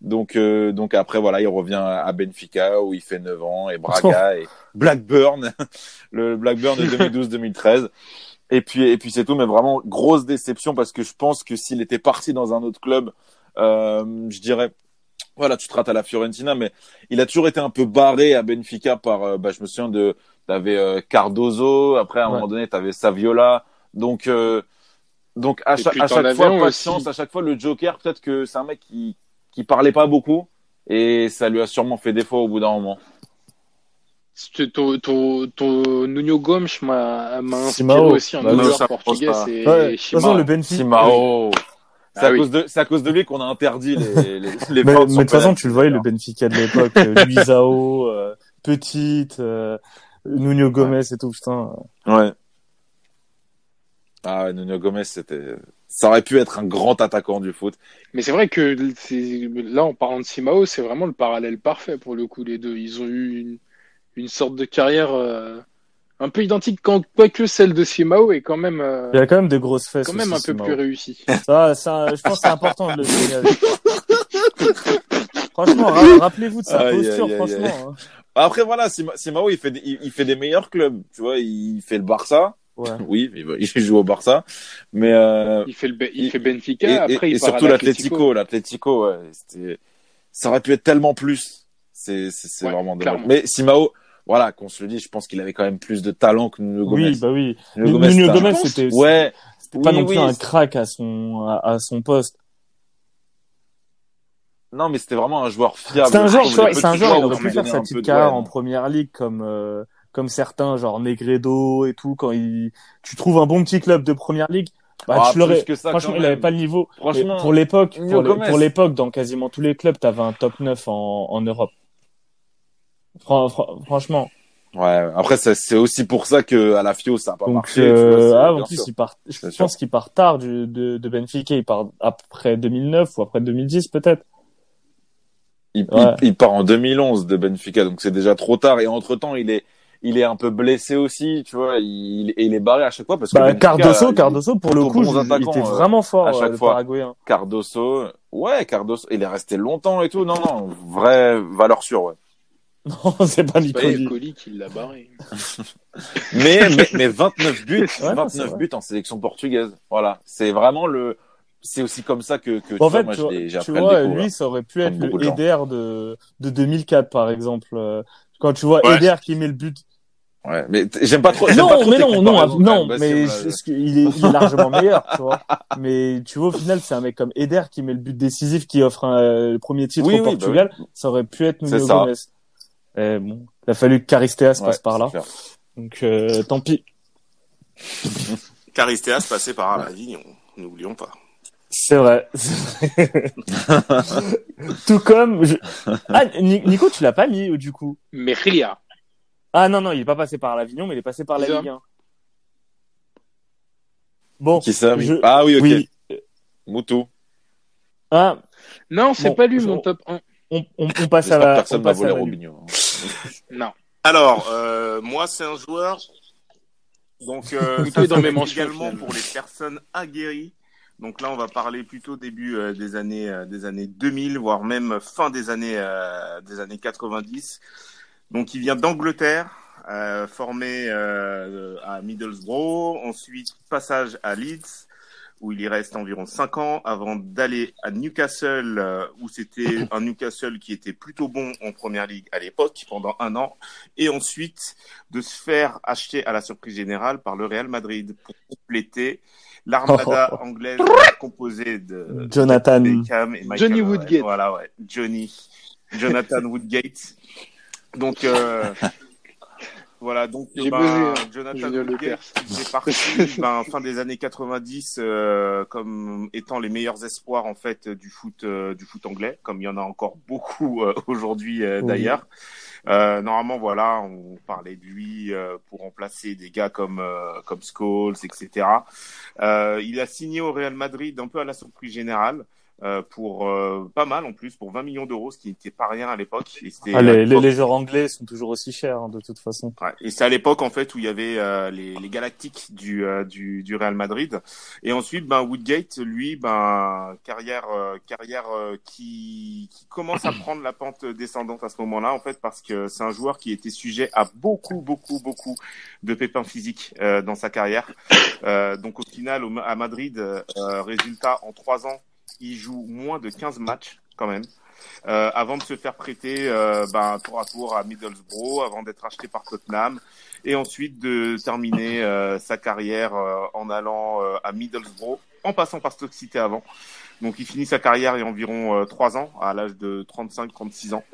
Donc, euh, donc après, voilà, il revient à Benfica où il fait 9 ans et Braga et Blackburn, *laughs* le Blackburn de 2012-2013. Et puis, et puis c'est tout, mais vraiment grosse déception parce que je pense que s'il était parti dans un autre club, euh, je dirais, voilà, tu te rates à la Fiorentina, mais il a toujours été un peu barré à Benfica par, euh, bah, je me souviens de, t'avais euh, Cardozo, après à un Ouais. moment donné t'avais Saviola, donc, euh, donc à chaque, à fois patience, aussi. à chaque fois le Joker, peut-être que c'est un mec qui qui parlait pas beaucoup et ça lui a sûrement fait défaut au bout d'un moment. Ton, ton, ton Nuno Gomes m'a m'a inspiré aussi un Bah, joueur ça portugais, c'est Ouais, de toute façon, Shimao. le Benfica. Simao. C'est Ah à oui. cause de, c'est à cause de lui qu'on a interdit les, *laughs* les, les Mais, de toute façon, tu le voyais, le. Benfica de l'époque, euh, Luisao, euh, Petite, euh, Nuno Gomez et tout, putain. Ouais. Ah, ouais, Nuno Gomez, c'était, ça aurait pu être un grand attaquant du foot. Mais c'est vrai que c'est- là, en parlant de Simao, c'est vraiment le parallèle parfait pour le coup, les deux. Ils ont eu une, une sorte de carrière euh, un peu identique, quand, quoique celle de Simao est quand même, euh, Il a quand même des grosses fesses. quand même un peu Simao. plus réussi. Ça, ça, je pense que c'est important de le signaler. franchement, ra- rappelez-vous de sa Aïe, posture, aïe, aïe, franchement. hein. Après, voilà, Sima- Simao, il fait, des, il, il fait des meilleurs clubs. Tu vois, il fait le Barça. Ouais. *laughs* Oui, il, joue au Barça. Mais, euh, Il fait, le, Be- il fait Benfica, et, après et- il et part surtout l'Atlético. l'Atlético, ouais, c'était, ça aurait pu être tellement plus. C'est, c'est, Ouais, vraiment dommage. Mais Simao, voilà, qu'on se le dit, je pense qu'il avait quand même plus de talent que Nuno Gomez. Oui, bah oui. Nuno Nuno Gomez, c'était un- Gomez, c'était Ouais, c'était pas oui, non plus oui, un crack à son, à, à son poste. non, mais c'était vraiment un joueur fiable. C'est un joueur, c'est un joueur, il aurait pu faire sa petite carrière en première ligue comme, euh, comme certains, genre Negredo et tout, quand il, tu trouves un bon petit club de première ligue, bah, Ah, tu l'aurais, franchement, il avait pas le niveau. Franchement, pour l'époque, pour, l'époque, dans quasiment tous les clubs, t'avais un top 9 en, en Europe. Fran- fran- franchement. Ouais, après, c'est aussi pour ça que à la FIO, ça a pas Donc, marché. vois, euh, c'est- ah, en plus, il part, je Bien pense qu'il part tard du, de, de Benfica. Il part après 2009 ou après 2010, peut-être. Il, Ouais. il, il part en 2011 de Benfica, donc c'est déjà trop tard. Et entre temps, il est, il est un peu blessé aussi, tu vois. Il, il est barré à chaque fois parce que Bah, Cardoso, Cardoso, pour le coup, je- il était euh, vraiment fort, à chaque euh, le fois. Paraguayen. Cardoso, ouais, Cardoso, il est resté longtemps et tout. Non, non, vraie valeur sûre, ouais. *laughs* Non, c'est pas Nicoli. Coli qui l'a barré. *laughs* Mais, mais, mais 29 buts, Ouais, non, c'est 29 vrai. buts en sélection portugaise. Voilà. C'est vraiment le, c'est aussi comme ça que, que tu En vois, fait, moi, tu je vois, j'ai tu vois, lui, ça aurait pu être le. Eder de, de 2004, par exemple. Euh, Quand tu vois Ouais. Eder qui met le but. Ouais, mais j'aime pas trop. Non, pas trop mais non, non, non. Bah, mais c'est- je- ce que- il, est, il est largement meilleur, tu vois. Mais tu vois, au final, c'est un mec comme Eder qui met le but décisif, qui offre un, euh, le premier titre Oui, au oui, bah Portugal. Ça aurait pu être Nuno. Gomes. Eh, bon, il a fallu que Caristeas Ouais, passe par là. clair. Donc, euh, tant pis. *laughs* Caristeas passé par Avignon, n'oublions pas. C'est vrai. *laughs* Tout comme, je... ah, Ni- Nico, tu l'as pas mis, du coup? Mejia. Ah non, non, il est pas passé par l'Avignon, mais il est passé par la. Ligue 1. Bon, Qui ça je- Ah oui, ok. oui. Moutou. Ah, Non, c'est Bon, pas lui mon top 1. on, on, on passe à la. personne volé la- Robinho. Non. Alors, euh, moi, c'est un joueur. Donc, euh, *laughs* ça dans mes également pour les personnes aguerries. Donc là, on va parler plutôt début euh, des années euh, des années 2000, voire même fin des années euh, des années 90. Donc, il vient d'Angleterre, euh, formé euh, à Middlesbrough, ensuite passage à Leeds où il y reste environ 5 ans avant d'aller à Newcastle, euh, où c'était *coughs* un Newcastle qui était plutôt bon en première ligue à l'époque, pendant un an, et ensuite de se faire acheter à la surprise générale par le Real Madrid pour compléter l'armada anglaise *laughs* composée de Jonathan. Beckham et Michael Johnny. Woodgate. Voilà, ouais, Johnny, Jonathan *laughs* Woodgate. Donc, euh, *laughs* voilà, donc ben, buzzé, hein, Jonathan qui faisait partie *laughs* ben, fin des années 90 euh, comme étant les meilleurs espoirs en fait du foot euh, du foot anglais, comme il y en a encore beaucoup aujourd'hui Oui. d'ailleurs. Euh, normalement, voilà, on parlait de lui euh, pour remplacer des gars comme euh, comme Scholes, etc. Il a signé au Real Madrid un peu à la surprise générale. Euh, pour euh, pas mal en plus, pour 20 millions d'euros, ce qui n'était pas rien à l'époque. Ah, les, les, l'époque- les joueurs anglais sont toujours aussi chers, hein, de toute façon. Ouais, et c'est à l'époque en fait où il y avait euh, les, les Galactiques du, euh, du du Real Madrid et ensuite ben Woodgate lui ben carrière euh, carrière euh, qui qui commence à prendre la pente descendante à ce moment-là en fait parce que c'est un joueur qui était sujet à beaucoup beaucoup beaucoup de pépins physiques euh, dans sa carrière Euh, donc au final au- à Madrid euh, résultat en trois ans il joue moins de 15 matchs quand même euh, avant de se faire prêter euh, ben, tour à tour à Middlesbrough, avant d'être acheté par Tottenham, et ensuite de terminer euh, sa carrière euh, en allant euh, à Middlesbrough, en passant par Stoke City avant. Donc il finit sa carrière il y a environ euh, trois ans, à l'âge de 35-36 ans.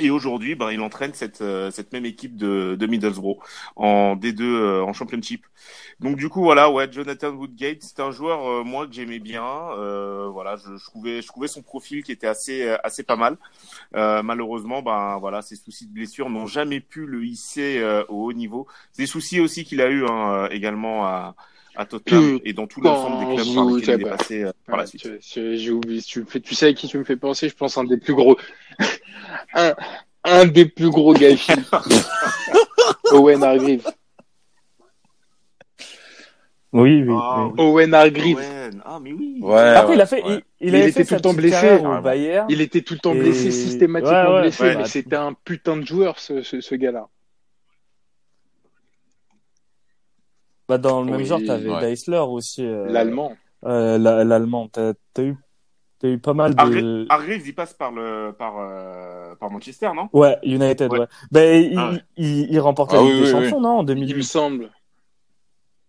Et aujourd'hui, ben, il entraîne cette, euh, cette même équipe de, de Middlesbrough en D2 euh, en Championship. Donc du coup voilà ouais Jonathan Woodgate c'est un joueur euh, moi que j'aimais bien. Euh, voilà je, je trouvais je trouvais son profil qui était assez euh, assez pas mal. Euh, malheureusement ben voilà ses soucis de blessure n'ont jamais pu le hisser au haut niveau. Des soucis aussi qu'il a eu hein, également à à Tottenham et dans tout l'ensemble des clubs par lesquels il est savez. passé euh, par la Ouais, suite J'ai oublié. Tu, fais, tu sais à qui tu me fais penser Je pense un des plus gros, *laughs* un, un des plus gros gâchis. *laughs* Owen Hargreaves. Oui, oui. Ah, oui. Owen Hargreaves. Owen. ah mais oui Ouais, Après, il a fait, ouais. il, il Il était fait tout le temps blessé. au. Bayern. Il était tout le temps Et- blessé, systématiquement Ouais, ouais, blessé, ouais. mais c'était un putain de joueur, ce, ce, ce gars-là. Bah, dans le même genre, t'avais ouais. Deisler aussi. euh, L'allemand. euh, la- L'allemand. T'as t'as eu, t'as eu pas mal de. Hargreaves il passe par le par euh, par Manchester non? Ouais, United, ouais. Ouais. Ben, il, Ah ouais. il, il remporte Ah la oui, Ligue des oui, Champions, non, en Il me 2008. semble.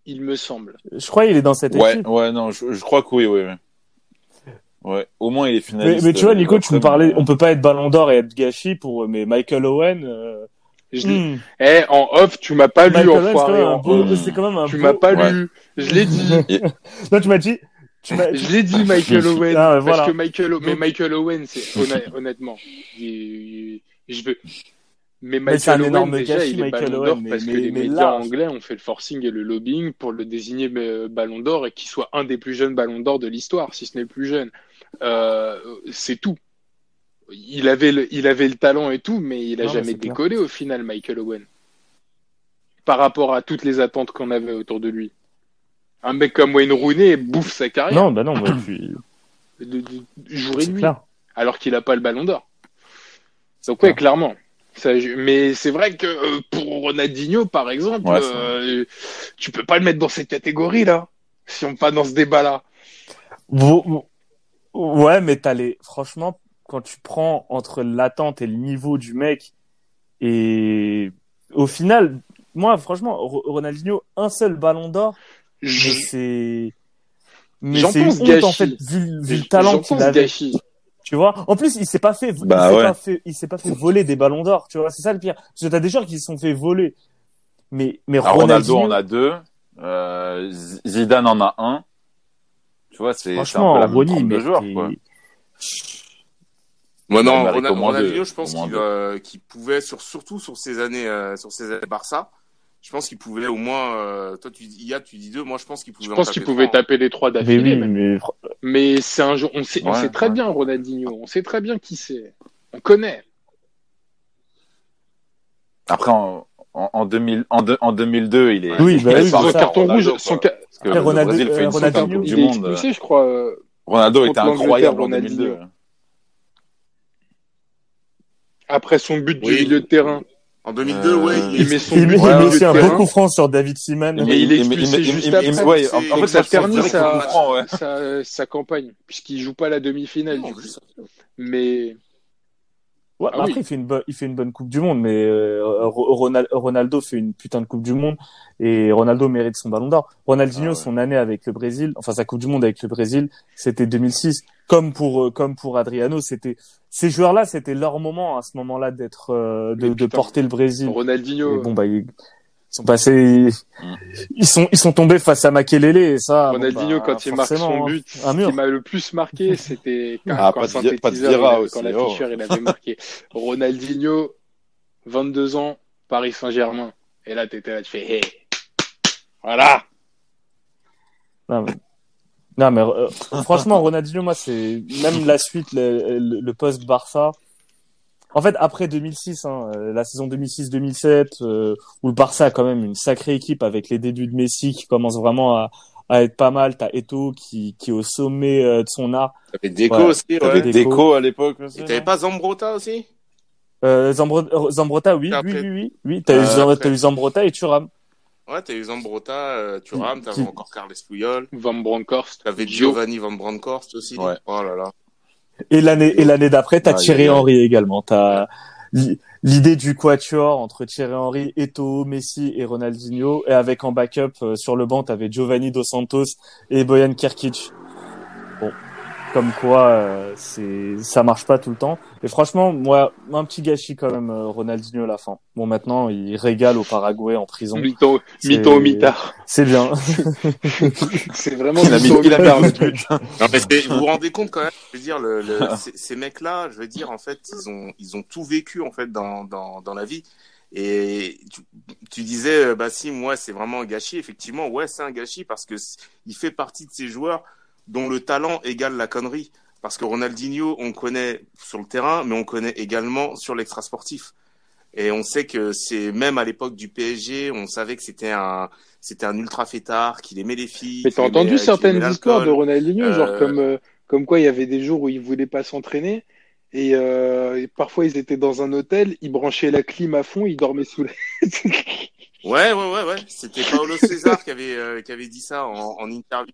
Il me semble. Je crois qu'il est dans cette Ouais, équipe. ouais, non, je, je crois que oui, oui, oui. Ouais, au moins il est finaliste. mais tu vois, Nico, tu me parlais, on peut pas être Ballon d'Or et être gâchis pour, mais Michael Owen. Euh... Je hmm. Eh, en off, tu m'as pas lu, Michael Owen, c'est quand enfoiré. en beau, off. Mm. c'est quand même un Tu m'as pas Ouais. lu. Je l'ai dit. *laughs* Non, tu m'as dit, tu Je l'ai dit, Michael Owen. Ah, parce voilà. que Michael, O- mais Michael Owen, c'est *laughs* honn- honnêtement, il- je veux. Mais Mais c'est un Michael Owen, énorme déjà, gâchis, il est Michael Ballon d'Or Owen, mais- parce que mais- les mais médias large. anglais ont fait le forcing et le lobbying pour le désigner euh, Ballon d'Or et qu'il soit un des plus jeunes Ballons d'Or de l'histoire, si ce n'est plus jeune. Euh, c'est tout. Il avait le, il avait le talent et tout, mais il a Non, jamais clair. décollé au final, Michael Owen. par rapport à toutes les attentes qu'on avait autour de lui. Un mec comme Wayne Rooney bouffe sa carrière Non, bah non, moi, puis, *coughs* de, de- jour et nuit, clair. alors qu'il a pas le ballon d'or. Donc ouais, clairement. Ça, mais c'est vrai que euh, pour Ronaldinho, par exemple, Ouais, euh, tu peux pas le mettre dans cette catégorie là, si on pas dans ce débat là. Vo- vo- Ouais, mais t'as les, franchement, quand tu prends entre l'attente et le niveau du mec, et au final, moi, franchement, Ro- Ronaldinho, un seul ballon d'or, mais c'est, mais c'est honte, gâchis. en fait, vu, vu le talent qu'il avait. gâchis. Tu vois, en plus, il s'est pas fait, il Bah s'est ouais. pas fait, il s'est pas fait voler des ballons d'or, tu vois, c'est ça le pire. Parce que t'as des joueurs qui se sont fait voler. Mais, mais Alors, Ronaldo Ronaldinho, en a deux. Euh, Zidane en a un. Tu vois, c'est c'est un peu la de quoi. Moi non, Ronaldinho, je pense qu'il euh, qu'il pouvait sur, surtout sur ces années euh, sur ces années Barça, je pense qu'il pouvait au moins euh, toi tu dis tu dis deux, moi je pense qu'il pouvait Je en pense qu'il pouvait trois. taper les trois mais d'affilée. oui, mais Mais c'est un jour, on sait, on sait très ouais. bien Ronaldinho, on sait très bien qui c'est, on connaît. Après, en, en, en, 2000, en, deux- en 2002, il est. Oui, bah il oui, son ça, carton rouge, son ca- Parce que Après, le Ronaldo- Brésil fait une Ronaldinho, du monde. expulsé, je crois. euh, Ronaldo était incroyable en l'Angleterre, 2002. Après son but du Oui. milieu de terrain, En 2002, Euh, ouais, il met son il but met, du il met milieu aussi un beau coup franc sur David Seaman. Mais il est expulsé juste après. ouais, en, fait, ça ternit sa- ouais. sa, sa campagne, puisqu'il joue pas la demi-finale. Du coup. Mais Ouais, Ah après, oui. il fait une bonne, il fait une bonne Coupe du Monde, mais euh, Ro- Ronal- Ronaldo fait une putain de Coupe du Monde et Ronaldo mérite son Ballon d'Or. Ronaldinho, Ah ouais. son année avec le Brésil, enfin sa Coupe du Monde avec le Brésil, c'était 2006. Comme pour, euh, comme pour Adriano, c'était ces joueurs-là, c'était leur moment à ce moment-là d'être, euh, de, de porter le Brésil. Ronaldinho, Et bon bah ils sont passés, Mm. ils sont, ils sont tombés face à Makelele et ça. bon, Ronaldinho, bah, quand il marque son hein, but, ce qui m'a le plus marqué, *laughs* c'était quand, Ah, quand quand oh. l'afficheur, il avait marqué Ronaldinho, 22 ans, Paris Saint-Germain. Et là, t'étais là, tu fais, hey. Voilà. Non, mais, non, mais euh, franchement, Ronaldinho, moi, c'est même la suite, le, le, le post Barça. En fait, après 2006, hein, euh, la saison 2006-2007, euh, où le Barça a quand même une sacrée équipe avec les débuts de Messi qui commence vraiment à, à être pas mal. T'as Eto qui, qui est au sommet euh, de son art. T'avais Deco Ouais. aussi, T'avais. Déco à l'époque aussi. Et t'avais pas Zambrota aussi? Euh, Zambro- euh, Zambrota, oui, Après- oui, oui, oui, oui. T'as eu, Euh, t'as eu Zambrota et Thuram. Ouais, t'as eu Zambrota, euh, Thuram, t'avais Qui- encore Carles Puyol, Van Bronckhorst. t'avais Gio. Giovanni Van Bronckhorst aussi. Ouais. Oh là là. Et l'année, et l'année d'après, t'as Aïe, Thierry. Henry également. T'as l'i- l'idée du quatuor entre Thierry Henry, Eto'o, Messi et Ronaldinho. Et avec en backup, euh, sur le banc, t'avais Giovanni Dos Santos et Boyan Kirkic. Comme quoi, euh, c'est, ça marche pas tout le temps. Et franchement, moi, un petit gâchis quand même, euh, Ronaldinho à la fin. Bon, maintenant, il régale au Paraguay en prison. Mytho au mitard. C'est bien. *laughs* C'est vraiment Il a il but. Non, mais c'est- vous vous rendez compte quand même, je veux dire, le, le- ces, ces mecs-là, je veux dire, en fait, ils ont, ils ont tout vécu, en fait, dans, dans, dans la vie. Et tu, tu disais, euh, bah si, moi, c'est vraiment un gâchis. Effectivement, ouais, c'est un gâchis parce que il fait partie de ces joueurs dont le talent égale la connerie. Parce que Ronaldinho, on connaît sur le terrain, mais on connaît également sur l'extra-sportif. Et on sait que c'est même à l'époque du PSG, on savait que c'était un, c'était un ultra fêtard, qu'il aimait les filles. Mais t'as entendu qu'il certaines histoires de. Ronaldinho, genre Euh, comme, euh, comme quoi il y avait des jours où il voulait pas s'entraîner. Et, euh, et parfois ils étaient dans un hôtel, ils branchaient la clim à fond, ils dormaient sous la... *laughs* Ouais, ouais, ouais, ouais. C'était Paolo César qui avait, euh, qui avait dit ça en, en interview.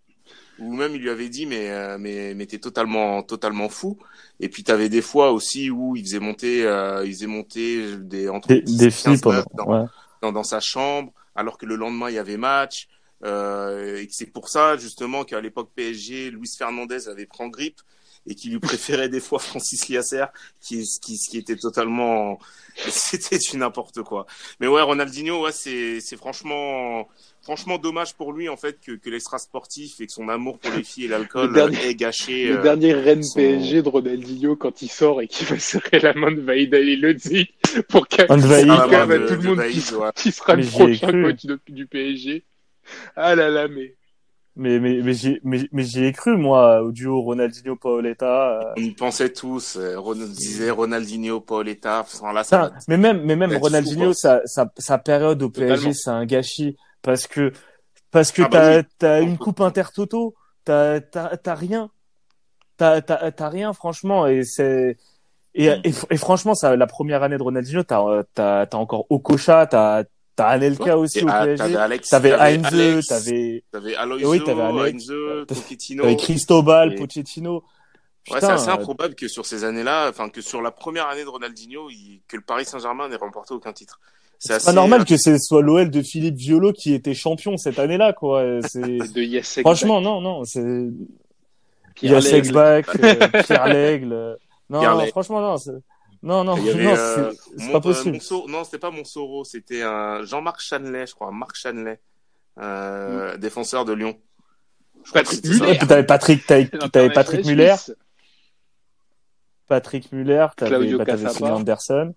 Ou même il lui avait dit, mais, euh, mais, mais t'es totalement, totalement fou. Et puis t'avais des fois aussi où il faisait monter, euh, il faisait monter des, entre Des, 10 des et filles 15 pendant, meufs dans, ouais. dans, dans sa chambre, alors que le lendemain il y avait match. Euh, et que c'est pour ça justement qu'à l'époque PSG, Luis Fernandez avait pris en grippe et qu'il lui préférait des fois Francis Liasser, qui, qui, qui était totalement, *laughs* c'était du n'importe quoi. Mais ouais, Ronaldinho, ouais, c'est, c'est franchement, franchement dommage pour lui en fait que, que l'extra sportif et que son amour pour les filles et l'alcool dernier- ait gâché. Le euh, dernier Rennes son- PSG de Ronaldinho quand il sort et qu'il va serrer la main de Vaïd Ali Lodzi pour à de- tout le de monde Vaïd, qui, ouais. qui sera Mais le prochain coach du PSG. Ah là là, mais Mais, mais, mais, j'y, mais, mais j'y ai cru, moi, au duo Ronaldinho-Paoletta. euh. On y pensait tous. euh, on disait Ronaldinho, Paoletta. Là, ça mais même, mais même Ronaldinho, sa, sa, sa période au PSG, c'est un gâchis parce que, parce que Ah bah t'as, oui. t'as une coupe intertoto, t'as, t'as, t'as rien. T'as, t'as, t'as rien, franchement, et c'est, et, et, et franchement, ça, la première année de Ronaldinho, t'as, t'as, t'as encore Okocha, t'as, t'as Anelka aussi Et, au ah, PSG. T'avais Heinze, t'avais, T'avais Aloisio, oui. Heinze, *laughs* Pochettino. t'avais Cristobal, Et- Pochettino. Ouais, c'est assez euh, improbable que sur ces années-là, enfin que sur la première année de Ronaldinho, il- que le Paris Saint-Germain n'ait remporté aucun titre. c'est assez- pas normal que ce soit l'OL de Philippe Violo qui était champion cette année-là, quoi. C'est, *laughs* De franchement, non, non, c'est, Il y Pierre a Lègle. Sexbach, euh, *laughs* Pierre Lègle. euh, Non, Pierre non, franchement, non. Non, non, avait, euh, c'est- pas euh, possible. Monso- non, c'était pas Monsoro, c'était un Jean-Marc Chanlet, je crois, Marc Chanlet, euh, défenseur de Lyon. Je crois que Patrick. Muller. Et puis t'avais Patrick, t'avais, Patrick Muller. Patrick Muller, t'avais, bah. Sonny Anderson,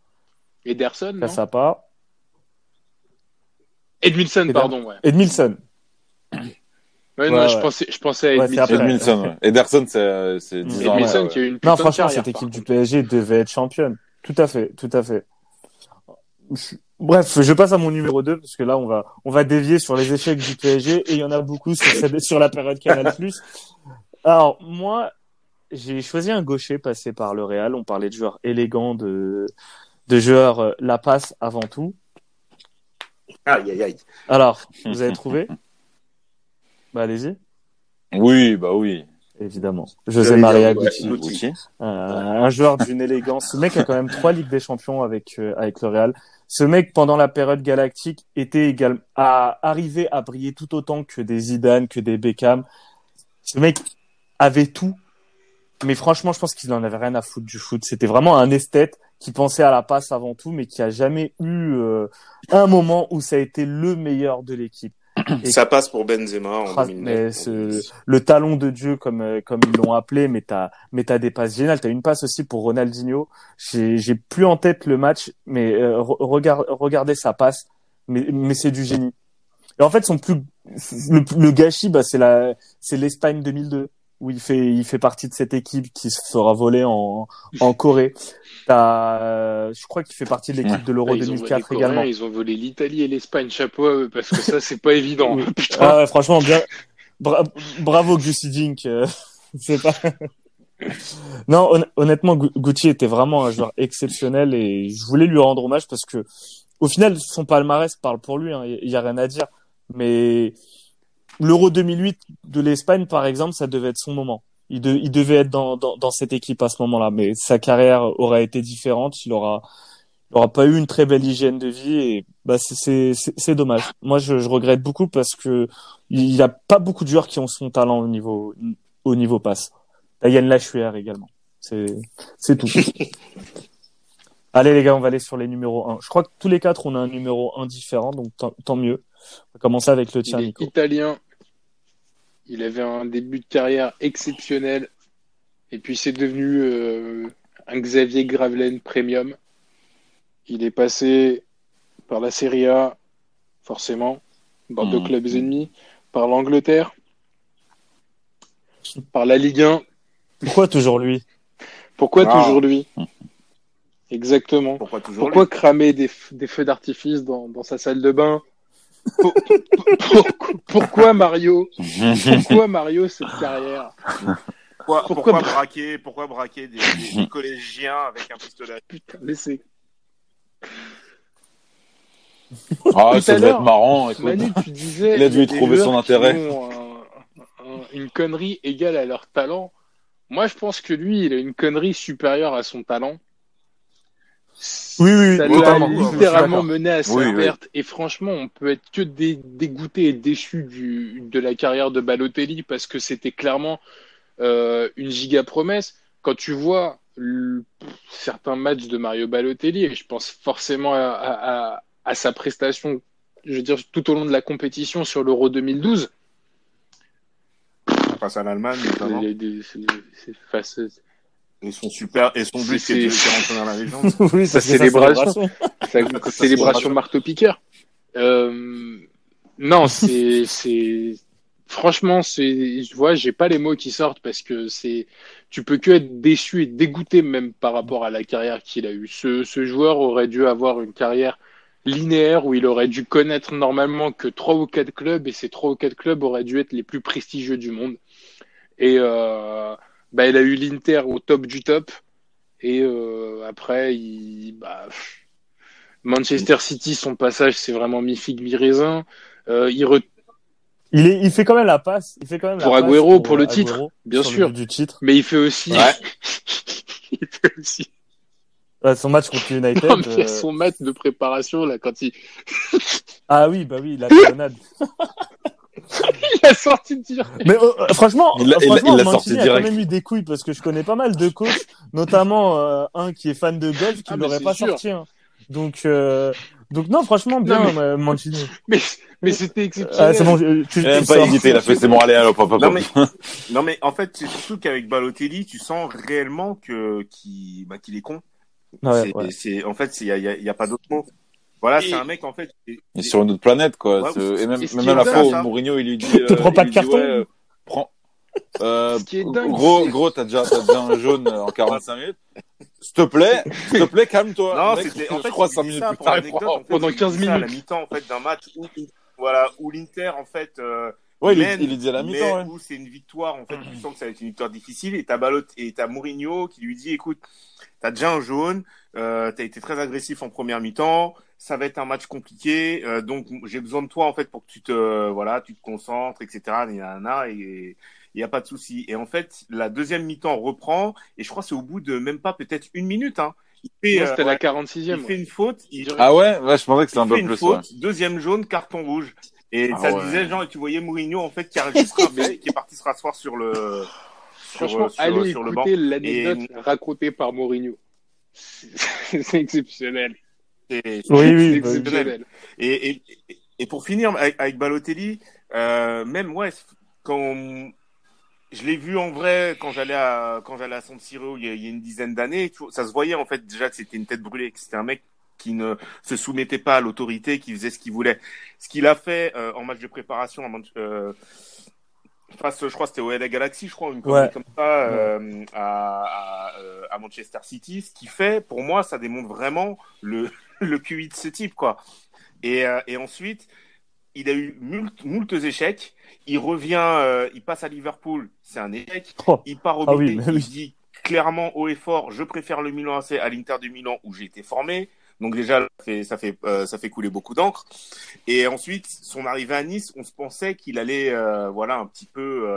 Ederson, Cassapa, Edmilson, pardon, ouais. Edmilson. *clears throat* Ouais, non, Ouais, je pensais, je pensais à c'est Edmilson. après. Edmilson, ouais. Ederson, c'est, c'est 10 ans Edmilson après, qui a eu une putain Non, de franchement, carrière, cette équipe du. PSG devait être championne. Tout à fait, tout à fait. Bref, je passe à mon numéro 2 parce que là, on va, on va dévier sur les échecs du PSG et il y en a beaucoup sur, cette- sur la période Canal+. Alors, moi, j'ai choisi un gaucher passé par le Real. On parlait de joueurs élégants, de, de joueurs euh, la passe avant tout. Aïe, aïe, aïe. Alors, vous avez trouvé? Bah, allez-y. Oui, bah oui. Évidemment. José Maria. Gucci. Gucci. Euh, un joueur d'une *laughs* élégance. Ce mec a quand même trois Ligues des Champions avec euh, avec le Real. Ce mec, pendant la période galactique, était également à arriver à briller tout autant que des Zidane, que des Beckham. Ce mec avait tout, mais franchement, je pense qu'il en avait rien à foutre du foot. C'était vraiment un esthète qui pensait à la passe avant tout, mais qui a jamais eu euh, un moment où ça a été le meilleur de l'équipe. Ça passe pour Benzema en Ah, 2009. mais ce- le talon de Dieu comme euh, comme ils l'ont appelé mais t'as mais t'as des passes géniales. T'as une passe aussi pour Ronaldinho. J'ai j'ai plus en tête le match mais euh, re- regarde regardez sa passe. Mais mais c'est du génie. Et en fait son plus le, le gâchis bah c'est la c'est l'Espagne 2002 où il fait il fait partie de cette équipe qui se fera voler en en Corée t'as euh, je crois qu'il fait partie de l'équipe Ouais. de l'Euro Ah, ils ont volé 2004 les Coréens, également Ils ont volé l'Italie et l'Espagne. Chapeau à eux, parce que ça, c'est pas évident. Oui. *laughs* Putain. Ah ouais, franchement, bien. Bra- bravo Gucci Dink. euh, *laughs* c'est pas. *laughs* non, hon- honnêtement, Gu- Gucci était vraiment un joueur exceptionnel et je voulais lui rendre hommage parce que, au final, son palmarès parle pour lui. hein, Il y a rien à dire. Mais l'Euro 2008 de l'Espagne, par exemple, ça devait être son moment. Il, de- il devait être dans, dans, dans cette équipe à ce moment-là, mais sa carrière aurait été différente. Il aura, il aura pas eu une très belle hygiène de vie et bah c'est dommage. Moi, je, je regrette beaucoup parce que il y a pas beaucoup de joueurs qui ont son talent au niveau au niveau passe. Là, Yann Lachuer également. C'est tout. *laughs* Allez les gars, on va aller sur les numéros 1. Je crois que tous les quatre on a un numéro 1 différent, donc tant, tant mieux. On va commencer avec le tien, Il est Nico. italien. Il avait un début de carrière exceptionnel. Et puis c'est devenu euh, un Xavier Gravelaine premium. Il est passé par la Serie A, forcément, par deux Mhm. clubs ennemis, par l'Angleterre, par la Ligue 1. Pourquoi toujours lui? Pourquoi Ah. toujours lui? Exactement. Pourquoi toujours Pourquoi lui? cramer des, feux d'artifice dans, dans sa salle de bain? Pour- pour- pour- Pourquoi Mario Pourquoi Mario cette carrière pourquoi, pourquoi pourquoi bra- braquer, pourquoi braquer des, *laughs* collégiens avec un pistolet Putain, mais c'est Ah, Tout ça devait être marrant. écoute. Manu, tu disais Il a dû y trouver son intérêt. ont un- un- une connerie égale à leur talent. Moi, je pense que lui, il a une connerie supérieure à son talent. Oui, oui, Ça l'a littéralement mené à sa Oui, oui. perte. Et franchement, on peut être que dé- dégoûté et déçu du, de la carrière de Balotelli parce que c'était clairement euh, une giga promesse. Quand tu vois le- certains matchs de Mario Balotelli, et je pense forcément à, à- à- à sa prestation, je veux dire, tout au long de la compétition sur l'Euro 2012, face à l'Allemagne notamment des- face- et son super et son but C'est- rentré dans la légende. *laughs* oui, Sa célébration. sa Ça, célébration c'est- marteau-piqueur. Euh, non, c'est c'est Franchement, c'est, je vois, j'ai pas les mots qui sortent parce que c'est, tu peux que être déçu et dégoûté même par rapport à la carrière qu'il a eue. Ce, ce joueur aurait dû avoir une carrière linéaire où il aurait dû connaître normalement que trois ou quatre clubs et ces trois ou quatre clubs auraient dû être les plus prestigieux du monde. Et euh, bah, il a eu l'Inter au top du top et euh, après il, bah, Manchester City, son passage c'est vraiment mi figue mi raisin. Euh, il, re... Il, est, il fait quand même la passe. Il fait quand même pour la Agüero, passe pour le euh, titre, bien sûr. but Du titre. Mais il fait aussi, Ouais. *laughs* il fait aussi Ouais, son match contre United. Non, mais euh, son match de préparation là quand il, Ah oui, bah oui, la *laughs* talonnade. *laughs* il a sorti de tir. Mais euh, euh, franchement, Il l'a- euh, il l'a- franchement, il Mancini sorti a quand direct. même eu des couilles parce que je connais pas mal de coachs, notamment euh, un qui est fan de golf qui Ah, mais l'aurait pas sûr. sorti. hein. Donc, euh, donc non, franchement, bien Non, mais- Mancini. *laughs* Mais, mais c'était Ah, exceptionnel. c'est bon, je- tu, Il a même tu pas sors. hésité, il a fait c'est bon, allez, hop, hop, hop. Non mais, *laughs* non mais en fait, c'est surtout qu'avec Balotelli, tu sens réellement que qu'il bah, qu'il est con. Ouais, c'est, ouais. en fait, il y a, y a- y a pas d'autre mot. Voilà, Et- c'est un mec en fait. Il est sur une autre planète, quoi. Ouais, et même, à la est fois, ça. Mourinho, il lui dit. *laughs* Te euh, prends pas de dit, carton ouais, euh, prends. *laughs* Euh, Ce qui est dingue, gros, gros, t'as déjà, t'as déjà un jaune en 45 minutes. S'il te plaît, s'il te plaît, calme-toi. Non, Mec, c'était en je fait, crois il 5 dit minutes plus tard. l'anecdote, en fait, pendant il dit 15 ça à la minutes. mi-temps en fait d'un match où voilà où l'Inter en fait euh, Ouais, il, mène, il lui dit à la mais mi-temps, ouais. où c'est une victoire en fait tu sens que ça va être une victoire difficile et t'as Balot et t'as Mourinho qui lui dit écoute t'as déjà un jaune euh, t'as été très agressif en première mi-temps ça va être un match compliqué euh, donc j'ai besoin de toi en fait pour que tu te voilà tu te concentres etc et il y a pas de souci et en fait la deuxième mi-temps reprend et je crois que c'est au bout de même pas peut-être une minute hein il fait, Non, euh, C'était ouais, la 46e. il fait une faute il, Ah ouais? Ouais, je pensais que c'était un peu une plus, faute, ouais. deuxième jaune, carton rouge. Et Ah ça ouais. disait, genre, et tu voyais Mourinho, en fait, qui a *laughs* qui est parti se rasseoir sur le, sur, Franchement, euh, sur, allez sur le banc. écouter l'anecdote racontée par Mourinho. *laughs* C'est exceptionnel. C'est oui, bah oui. exceptionnel. et, et, et pour finir, avec, avec Balotelli, euh, même, ouais, quand je l'ai vu en vrai quand j'allais à, quand j'allais à San Siro il y a, il y a une dizaine d'années, ça se voyait, en fait, déjà que c'était une tête brûlée, que c'était un mec qui ne se soumettait pas à l'autorité, qui faisait ce qu'il voulait. Ce qu'il a fait euh, en match de préparation euh, face, je crois, c'était au LA Galaxy, je crois, une Ouais. comme ça, euh, à, à, à Manchester City. Ce qui fait, pour moi, ça démontre vraiment le, le QI de ce type, quoi. Et, euh, et ensuite, il a eu moult, moult échecs. Il revient, euh, il passe à Liverpool, c'est un échec. Oh. Il part au Ah oui, mais il oui. dit clairement haut et fort, je préfère le Milan AC à l'Inter de Milan où j'ai été formé. Donc déjà, ça fait, ça fait, euh, ça fait couler beaucoup d'encre. Et ensuite, son arrivée à Nice, on se pensait qu'il allait, euh, voilà, un petit peu,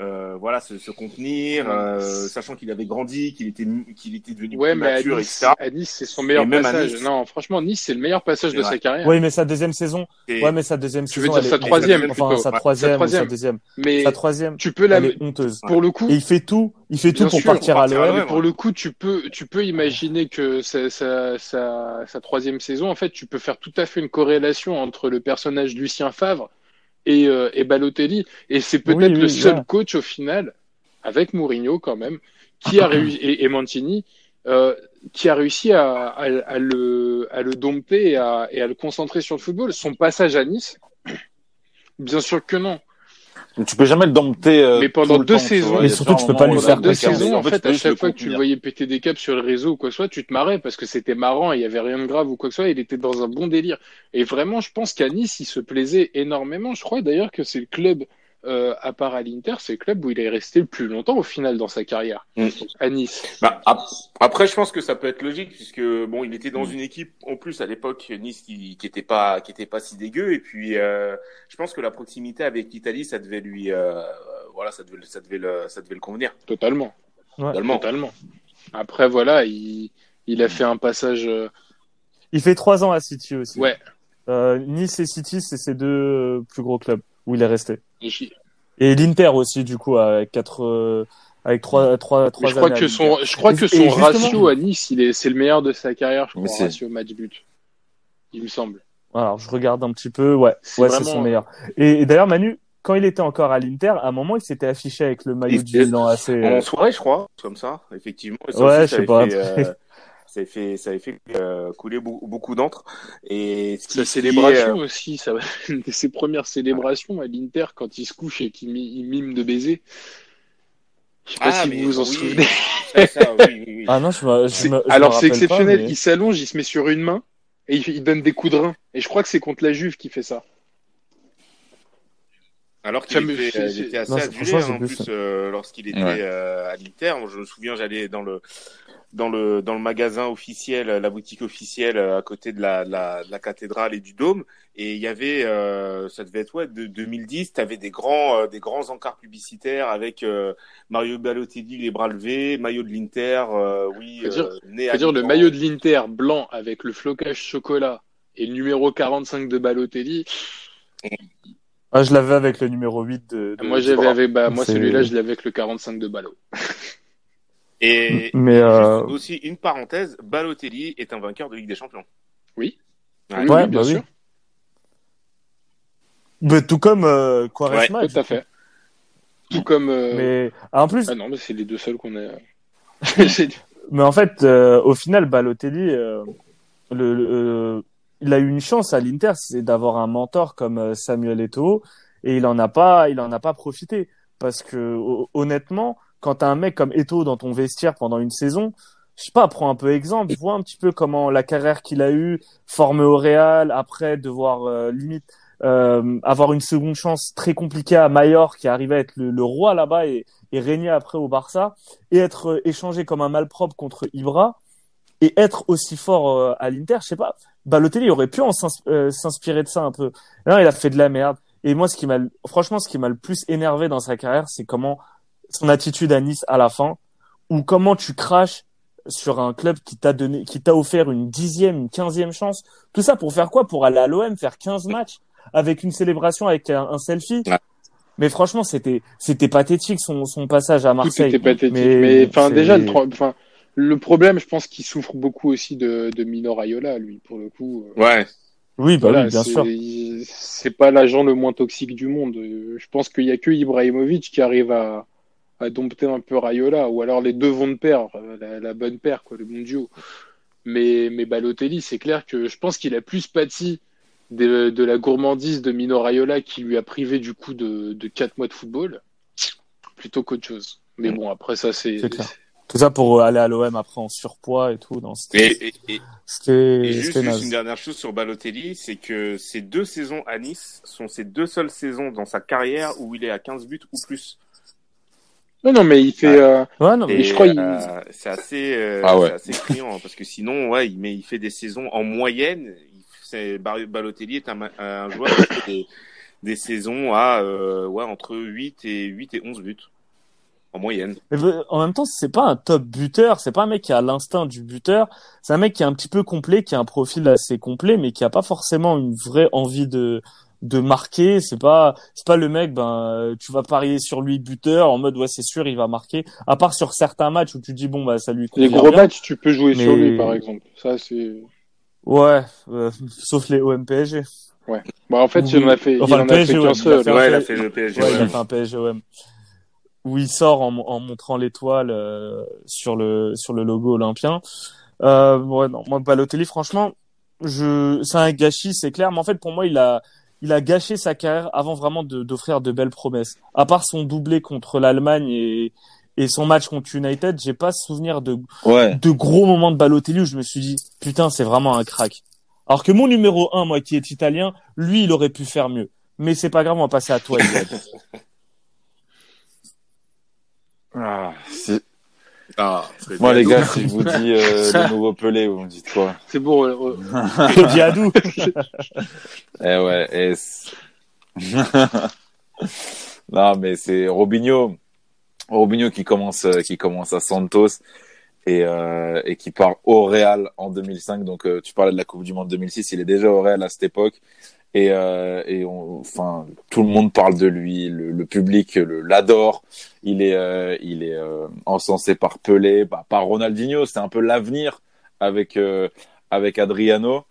euh, voilà, se, se contenir, euh, sachant qu'il avait grandi, qu'il était, qu'il était devenu Ouais, plus mais à mature, Nice, etc. à Nice, c'est son meilleur à passage. Nice. Non, franchement, Nice, c'est le meilleur passage de vrai. sa carrière. Oui, mais sa deuxième saison. Et- Ouais, mais sa deuxième Tu veux saison. dire elle sa est- troisième, Enfin, sa Ouais, troisième, sa ou sa deuxième. Mais Sa troisième. tu peux la, Elle est honteuse. pour le coup, Et il fait tout, il fait tout pour sûr, partir pour à à l'OM. Mais pour le coup, tu peux, tu peux imaginer que sa, sa, sa, sa troisième saison, en fait, tu peux faire tout à fait une corrélation entre le personnage Lucien Favre et, euh, et Balotelli. Et c'est peut-être Oui, le seul ouais. coach au final, avec Mourinho quand même, qui a réussi, et, et Mancini, euh, qui a réussi à, à, à le, à le dompter et à, et à le concentrer sur le football. Son passage à Nice, *clears throat* bien sûr que non. Tu peux jamais le dompter. euh, Mais pendant tout le deux temps, saisons- vois. Mais surtout, tu peux pas lui faire deux saisons, en fait, à chaque fois que tu le voyais péter des câbles sur le réseau ou quoi que ce soit, tu te marrais parce que c'était marrant et il y avait rien de grave ou quoi que ce soit. Il était dans un bon délire. Et vraiment, je pense qu'à Nice, il se plaisait énormément. Je crois d'ailleurs que c'est le club, euh, à part à l'Inter, c'est le club où il est resté le plus longtemps au final dans sa carrière. Mm. À Nice. Bah, ap- après, je pense que ça peut être logique puisque bon, il était dans Mm. une équipe en plus à l'époque Nice qui, qui était pas qui était pas si dégueu et puis euh, je pense que la proximité avec l'Italie, ça devait lui euh, voilà, ça devait ça devait le ça devait le convenir Totalement. Ouais. totalement. Totalement. Après, voilà, il, il a fait un passage, euh, Il fait trois ans à City aussi. ouais. Euh, nice et City, c'est ses deux plus gros clubs où il est resté. Et l'Inter aussi, du coup, avec quatre, euh, avec trois, trois, trois je crois que son, je crois que son ratio à Nice, il est, c'est le meilleur de sa carrière, je crois, c'est- ratio match-but. Il me semble. Alors, je regarde un petit peu. Ouais, C'est ouais, c'est vraiment- son meilleur. Et, et d'ailleurs, Manu, quand il était encore à l'Inter, à un moment, il s'était affiché avec le maillot Il du Milan AC. En soirée, je crois, comme ça, effectivement. Et ça Ouais, aussi, je sais pas. fait, euh, Ça avait fait, ça avait fait euh, couler beaucoup, beaucoup d'encre. Et ce qui- Sa ce qui est, célébration euh, aussi, ça, *laughs* une de ses premières célébrations à l'Inter quand il se couche et qu'il mi- il mime de baiser. Je sais pas Ah, si vous vous en oui. souvenez. *laughs* ça, ça, oui, oui, oui. Ah non, je me, je C'est- me- je me Alors c'est pas, exceptionnel, mais- il s'allonge, il se met sur une main et il, il donne des coups de rein. Et je crois que c'est contre la Juve qui fait ça. Alors qu'il était, assez Non, adulé hein, en plus plus- euh, lorsqu'il était Ouais. euh, à l'Inter. Je me souviens, j'allais dans le dans le dans le magasin officiel, la boutique officielle euh, à côté de la, de la de la cathédrale et du dôme, et il y avait, euh, ça devait être ouais, de 2010, t'avais des grands euh, des grands encarts publicitaires avec euh, Mario Balotelli les bras levés, maillot de l'Inter, euh, oui, Faut dire- euh, né à C'est-à-dire le maillot de l'Inter blanc avec le flocage chocolat et le numéro 45 de Balotelli. Ah, je l'avais avec le numéro 8 de. de- moi j'avais avec, bah, moi celui-là je l'avais avec le 45 de Ballot. *laughs* Et Mais, euh, juste aussi une parenthèse, Balotelli est un vainqueur de Ligue des Champions. Oui. Ouais. Oui, Ouais, bien bah oui. sûr. Mais tout comme euh, Quaresma. Tout à fait. Tout comme. euh, Mais ah, en plus, Ah non, mais c'est les deux seuls qu'on a. *laughs* *laughs* Mais en fait, euh, au final, Balotelli, euh, le, le- euh, il a eu une chance à l'Inter, c'est d'avoir un mentor comme euh, Samuel Eto'o, et il en a pas, il en a pas profité parce que ho- honnêtement, quand t'as un mec comme Eto'o dans ton vestiaire pendant une saison, je sais pas, prends un peu exemple, vois un petit peu comment la carrière qu'il a eue, formé au Real, après devoir euh, limite euh, avoir une seconde chance très compliquée à Mayor, qui arrivait à être le, le roi là-bas et, et régner après au Barça et être euh, échangé comme un malpropre contre Ibra et être aussi fort à l'Inter, je sais pas. Balotelli aurait pu en euh, s'inspirer de ça un peu. Non, il a fait de la merde. Et moi, ce qui m'a, franchement, ce qui m'a le plus énervé dans sa carrière, c'est comment son attitude à Nice à la fin, ou comment tu craches sur un club qui t'a donné, qui t'a offert une dixième, une quinzième chance. Tout ça pour faire quoi? Pour aller à l'OM, faire 15 matchs avec une célébration, avec un, un selfie? Mais franchement, c'était, c'était pathétique son, son passage à Tout Marseille. était pathétique. Mais Mais enfin, déjà, le, enfin, le problème, je pense qu'il souffre beaucoup aussi de, de Mino Raiola, lui, pour le coup. Ouais. Oui, bah voilà, oui, bien sûr. C'est pas l'agent le moins toxique du monde. Je pense qu'il y a que Ibrahimovic qui arrive à, à dompter un peu Raiola, ou alors les deux vont de pair, euh, la, la bonne paire, quoi, le bon duo. Mais, mais Balotelli, c'est clair que je pense qu'il a plus pâti de, de la gourmandise de Mino Raiola qui lui a privé du coup de, de 4 mois de football, plutôt qu'autre chose. Mais bon, après ça, c'est. Tout ça pour aller à l'OM après en surpoids et tout. Non, c'était, Et, et, et, juste, une dernière chose sur Balotelli, c'est que ces deux saisons à Nice sont ses deux seules saisons dans sa carrière où il est à 15 buts ou plus. Non, non, mais il fait. euh, Ouais, non, mais Et je crois il- euh, c'est assez, euh, Ah ouais. assez criant hein, parce que sinon, ouais, il, mais il fait des saisons en moyenne. Balotelli est un, joueur qui fait des, des saisons à euh, ouais, entre 8 et 8 et 11 buts en moyenne. En même temps, c'est pas un top buteur, c'est pas un mec qui a l'instinct du buteur, c'est un mec qui est un petit peu complet, qui a un profil assez complet, mais qui a pas forcément une vraie envie de de marquer. C'est pas c'est pas le mec, ben euh, tu vas parier sur lui buteur en mode ouais c'est sûr il va marquer. À part sur certains matchs où tu dis bon bah ça lui Les convient gros bien. matchs, tu peux jouer sur lui, par exemple. Ça, c'est. Ouais, euh, sauf les OM PSG. Bah, en fait, il en a fait, il Enfin, en le a PSG, fait ouais, qu'un il a seul. fait Ouais, il a fait- le PSG. Ouais, il ouais. a fait un PSG OM où il sort en, en montrant l'étoile euh, sur le sur le logo olympien. Euh, ouais, non, moi Balotelli, franchement, je c'est un gâchis, c'est clair. Mais en fait, pour moi, il a il a gâché sa carrière avant vraiment d'offrir de, belles promesses. À part son doublé contre l'Allemagne et et son match contre United, j'ai pas souvenir de Ouais. de gros moments de Balotelli où je me suis dit putain, c'est vraiment un crack. Alors que mon numéro un, moi qui est italien, lui, il aurait pu faire mieux. Mais c'est pas grave, on va passer à toi. *laughs* Ah, si- Ah, Moi, les gars, si je vous dis euh, *laughs* le nouveau Pelé, vous me dites quoi C'est bon. euh, euh, Claude Adou. Eh ouais, et c'est- *laughs* non, mais c'est Robinho. Robinho qui commence, euh, qui commence à Santos et, euh, et qui part au Real en 2005. Donc, euh, tu parlais de la Coupe du Monde 2006. Il est déjà au Real à cette époque. Et, euh, et on, enfin, tout le monde parle de lui. Le, le public le- l'adore. Il est, euh, il est euh, encensé par Pelé, bah, par Ronaldinho. C'est un peu l'avenir avec, euh, avec Adriano.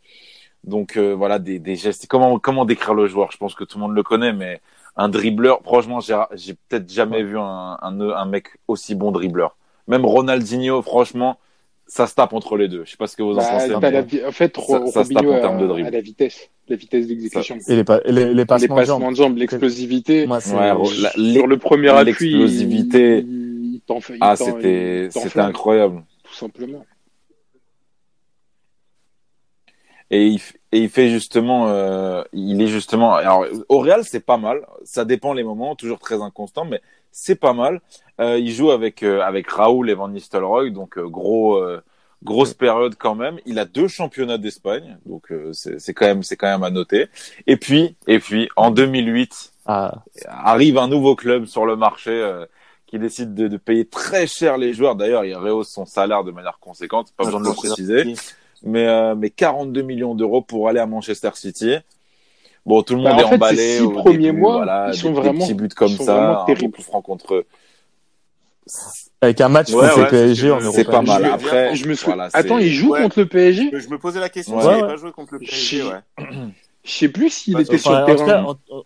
Donc euh, voilà des, des gestes. Comment comment décrire le joueur? Je pense que tout le monde le connaît, mais un dribbleur. Franchement, j'ai peut-être jamais vu un, un un mec aussi bon dribbleur. Même Ronaldinho, franchement, ça se tape entre les deux. Je sais pas ce que vous en Bah, pensez. mais- la en fait, ça- ça se tape en termes de dribble. a la vitesse, la vitesse d'exécution. Et les, pa- les, les Les passements de passements jambes. de jambes, l'explosivité. Ouais, Sur le premier appui, l'explosivité. Ah, c'était, incroyable. Tout simplement. Et il, et il fait justement, euh, il est justement. Alors, au Real, c'est pas mal. Ça dépend les moments, toujours très inconstant, mais c'est pas mal. Euh, il joue avec euh, avec Raoul et Van Nistelrooy, donc euh, gros euh, grosse période quand même. Il a deux championnats d'Espagne, donc euh, c'est c'est quand même c'est quand même à noter. Et puis et puis en 2008 Ah, arrive un nouveau club sur le marché. euh, qui décide de, de payer très cher les joueurs. D'ailleurs, il rehausse son salaire de manière conséquente. Pas besoin de le préciser mais, euh, mais 42 millions d'euros pour aller à Manchester City. Bon, tout le Bah, monde en est fait, emballé. ces six au premiers début, mois, voilà, ils sont des vraiment- petits buts comme ils sont ça, un franc contre eux. Avec un match Ouais, contre ouais, le PSG c'est en Europa C'est pas je mal. Après, Je me souviens. voilà, c'est- Attends, il joue Ouais. contre le PSG Je me posais la question Ouais. s'il n'avait pas joué contre le PSG, Je- ouais. Je sais plus s'il était sur le en, tout cas, terrain. en, en-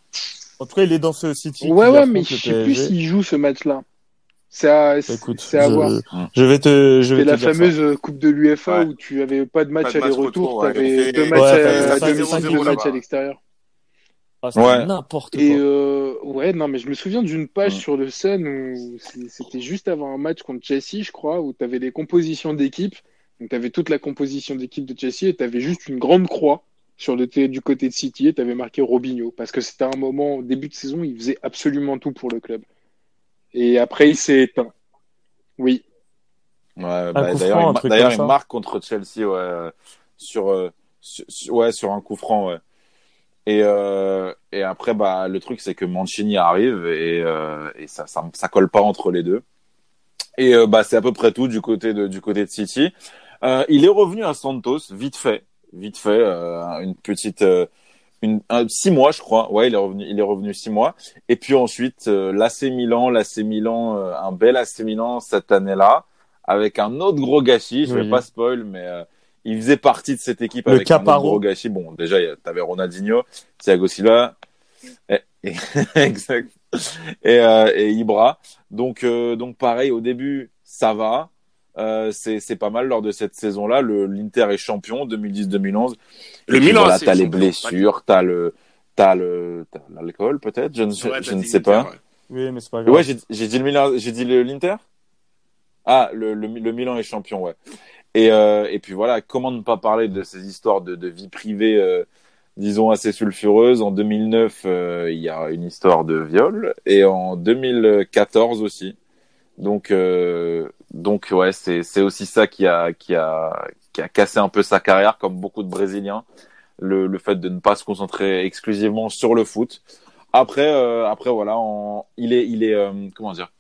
en tout cas, il est dans ce City. Ouais, ouais, mais je sais plus s'il joue ce match-là. C'est à, Bah, Écoute, c'est à voir. je, vais te, je vais C'est te la dire fameuse euh, Coupe de l'UEFA Ouais. où tu avais pas de match aller-retour, t'avais Et- deux matchs à, à 5-0 domicile, deux matchs à l'extérieur. Ah, Ouais. n'importe quoi. Et euh, ouais, non, mais je me souviens d'une page Ouais. sur le Sun où c'était juste avant un match contre Chelsea, je crois, où tu avais les compositions d'équipe. Donc tu avais toute la composition d'équipe de Chelsea et tu avais juste une grande croix sur le t- du côté de City et tu avais marqué Robinho parce que c'était un moment au début de saison, il faisait absolument tout pour le club. Et après, il s'est éteint. Oui. Ouais, bah, d'ailleurs, il, marque contre Chelsea, ouais, euh, sur, euh, sur, sur- ouais, sur un coup franc, ouais. Et, euh, et après, bah, le truc, c'est que Mancini arrive et, euh, et ça, ça, ça colle pas entre les deux. Et euh, bah, c'est à peu près tout du côté de, du côté de City. Euh, il est revenu à Santos, vite fait, vite fait, euh, une petite, euh, une, un, six mois, je crois. Ouais, il est revenu, il est revenu six mois. Et puis ensuite, euh, l'AC Milan, l'AC Milan, euh, un bel AC Milan cette année-là, avec un autre gros gâchis. Je Oui. vais pas spoil, mais euh, il faisait partie de cette équipe Le avec Caparo. gâchis. Bon, déjà, il y a- t'avais Ronaldinho, Thiago Silva, et, et- *laughs* exact, et, euh, et Ibra. Donc, euh, donc pareil, au début, ça va. Euh, c'est c'est pas mal lors de cette saison-là. Le l'Inter est champion 2010-2011. Le Milan, voilà, c'est t'as les blessures, t'as le, t'as le, t'as l'alcool peut-être. Je ne, Ouais, je ne sais pas. ouais. Oui, mais c'est pas grave. Ouais, j'ai j'ai dit le Milan, j'ai dit le- l'Inter? Ah, le, le, le Milan est champion, ouais. Et, euh, et puis voilà, comment ne pas parler de ces histoires de, de vie privée, euh, disons assez sulfureuses? En 2009, euh, il y a une histoire de viol, et en 2014 aussi. Donc, euh, donc ouais, c'est c'est aussi ça qui a qui a qui a cassé un peu sa carrière, comme beaucoup de Brésiliens. Le, le fait de ne pas se concentrer exclusivement sur le foot. Après, euh, après voilà, en, il est, il est, euh, comment dire,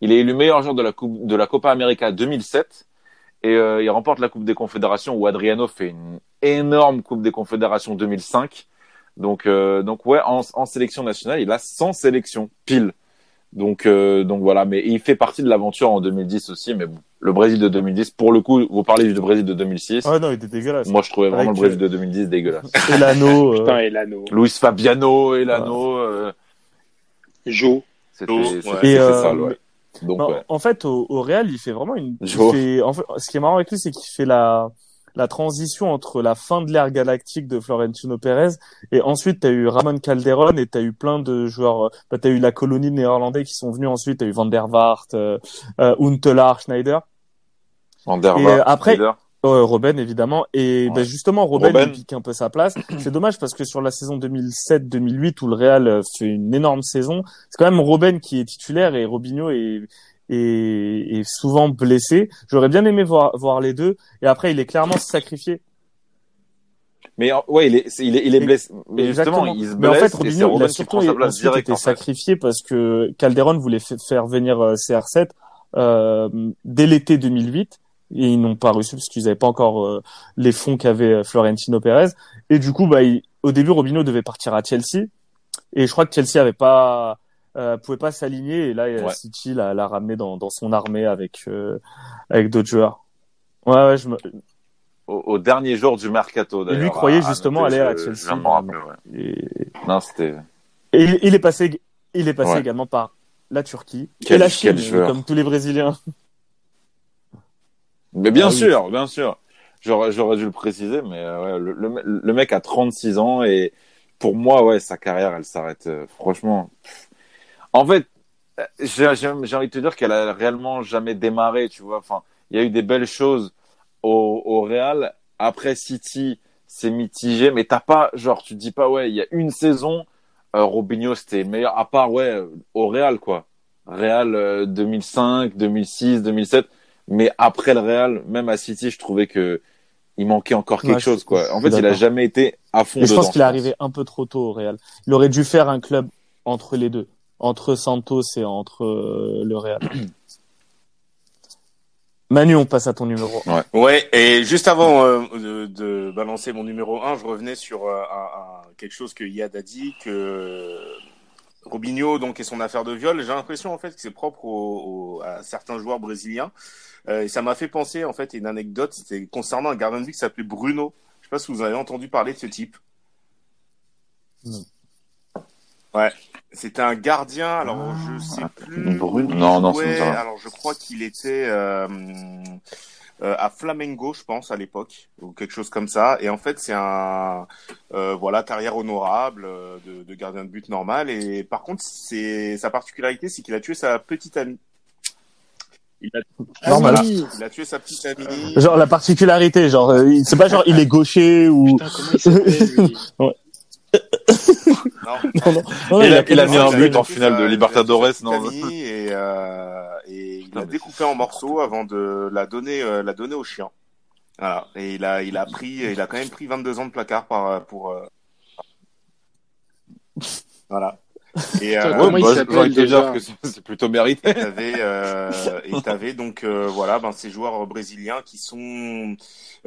il est élu meilleur joueur de la coupe de la Copa América 2007 et euh, il remporte la Coupe des Confédérations où Adriano fait une énorme Coupe des Confédérations 2005. Donc, euh, donc ouais, en, en sélection nationale, il a 100 sélections pile. Donc, euh, donc voilà, mais il fait partie de l'aventure en 2010 aussi. Mais bon, le Brésil de 2010, pour le coup, vous parlez du Brésil de 2006. Ah non, il était dégueulasse. Moi, je trouvais vraiment Avec, le Brésil de 2010 dégueulasse. *laughs* Elano, euh, Putain, Elano. Luis Fabiano, Elano, euh, Jo. c'était Joe, c'était- ouais. euh, ouais. Donc, Non, ouais. En fait, au, au Real, il fait vraiment une. fait- en fait, ce qui est marrant avec lui, c'est qu'il fait la la transition entre la fin de l'ère galactique de Florentino Pérez et ensuite t'as eu Ramon Calderon et t'as eu plein de joueurs. Bah, t'as eu la colonie néerlandais qui sont venus ensuite. T'as eu Van der Vaart, euh, euh, Huntelaar, Schneider. Van der Et, Vaart, euh, après- Schneider. Euh, Robben évidemment et Ouais. ben justement Robben, Robben. pique un peu sa place. *clears throat* C'est dommage parce que sur la saison 2007-2008 où le Real euh, fait une énorme saison, c'est quand même Robben qui est titulaire et Robinho est est, est souvent blessé. J'aurais bien aimé voir voir les deux et après il est clairement sacrifié. Mais ouais, il est, il est, il est blessé. Mais justement, il se Mais en blesse fait Robinho il a qui surtout prend sa place ensuite direct. été en fait. sacrifié parce que Calderon voulait fa- faire venir euh, CR7 euh, dès l'été 2008 et ils n'ont pas reçu parce qu'ils n'avaient pas encore euh, les fonds qu'avait euh, Florentino Pérez et du coup bah il- au début Robinho devait partir à Chelsea et je crois que Chelsea avait pas euh, pouvait pas s'aligner et là euh, Ouais. City l'a, l'a ramené dans, dans son armée avec euh, avec d'autres joueurs. Ouais ouais je me... Au, au dernier jour du mercato. Et d'ailleurs, lui croyait à justement aller à Chelsea. Je rappeler, ouais. et, Non, c'était. et il, il est passé il est passé Ouais. également par la Turquie Quel- et la Chine comme tous les Brésiliens. Mais bien Ah oui. sûr, bien sûr. J'aurais, j'aurais dû le préciser, mais euh, ouais, le, le, le mec a 36 ans et pour moi, ouais, sa carrière, elle s'arrête. euh, franchement, en fait, euh, j'ai, j'ai, j'ai envie de te dire qu'elle a réellement jamais démarré, tu vois. Enfin, il y a eu des belles choses au, au Real. Après City, c'est mitigé, mais t'as pas, genre, tu te dis pas, ouais, il y a une saison, euh, Robinho, c'était meilleur, à part, ouais, au Real, quoi. Real euh, 2005, 2006, 2007. Mais après le Real, même à City, je trouvais que il manquait encore quelque Ouais, je- chose, quoi. En fait, il a jamais été à fond Et je pense qu'il est arrivé un peu trop tôt au Real. Il aurait dû faire un club entre les deux, entre Santos et entre euh, le Real. *clears throat* Manu, on passe à ton numéro. Ouais, et juste avant euh, de, de balancer mon numéro 1, je revenais sur euh, un- un- quelque chose que Yad a dit, que Robinho donc, et son affaire de viol, j'ai l'impression en fait que c'est propre au- au- à certains joueurs brésiliens. Euh, et ça m'a fait penser en fait à une anecdote, c'était concernant un gardien de but qui s'appelait Bruno. Je sais pas si vous avez entendu parler de ce type. Ouais, c'était un gardien, alors je sais plus. Bruno où il Non, non, ça rien. Alors je crois qu'il était euh, euh, à Flamengo, je pense, à l'époque, ou quelque chose comme ça. Et en fait, c'est un euh, voilà carrière honorable euh, de, de gardien de but normal. Et par contre, c'est sa particularité, c'est qu'il a tué sa petite amie. Il a, Normal. Voilà. il a tué sa petite amie. Genre la particularité, genre euh, il- c'est pas genre il est gaucher ou Putain, il s'appelle *laughs* lui *laughs* Non, non, non, non, Il il a- a- il a mis un but en finale de Libertadores, non Et, euh, et il l'a découpé en morceaux avant de la donner, euh, la donner au chien. Voilà. Et il a, il a pris, il a quand même pris 22 ans de placard par, pour, euh, voilà. Et, euh, bah, te dire que c'est plutôt mérité. et t'avais euh, et t'avais donc euh, voilà ben ces joueurs brésiliens qui sont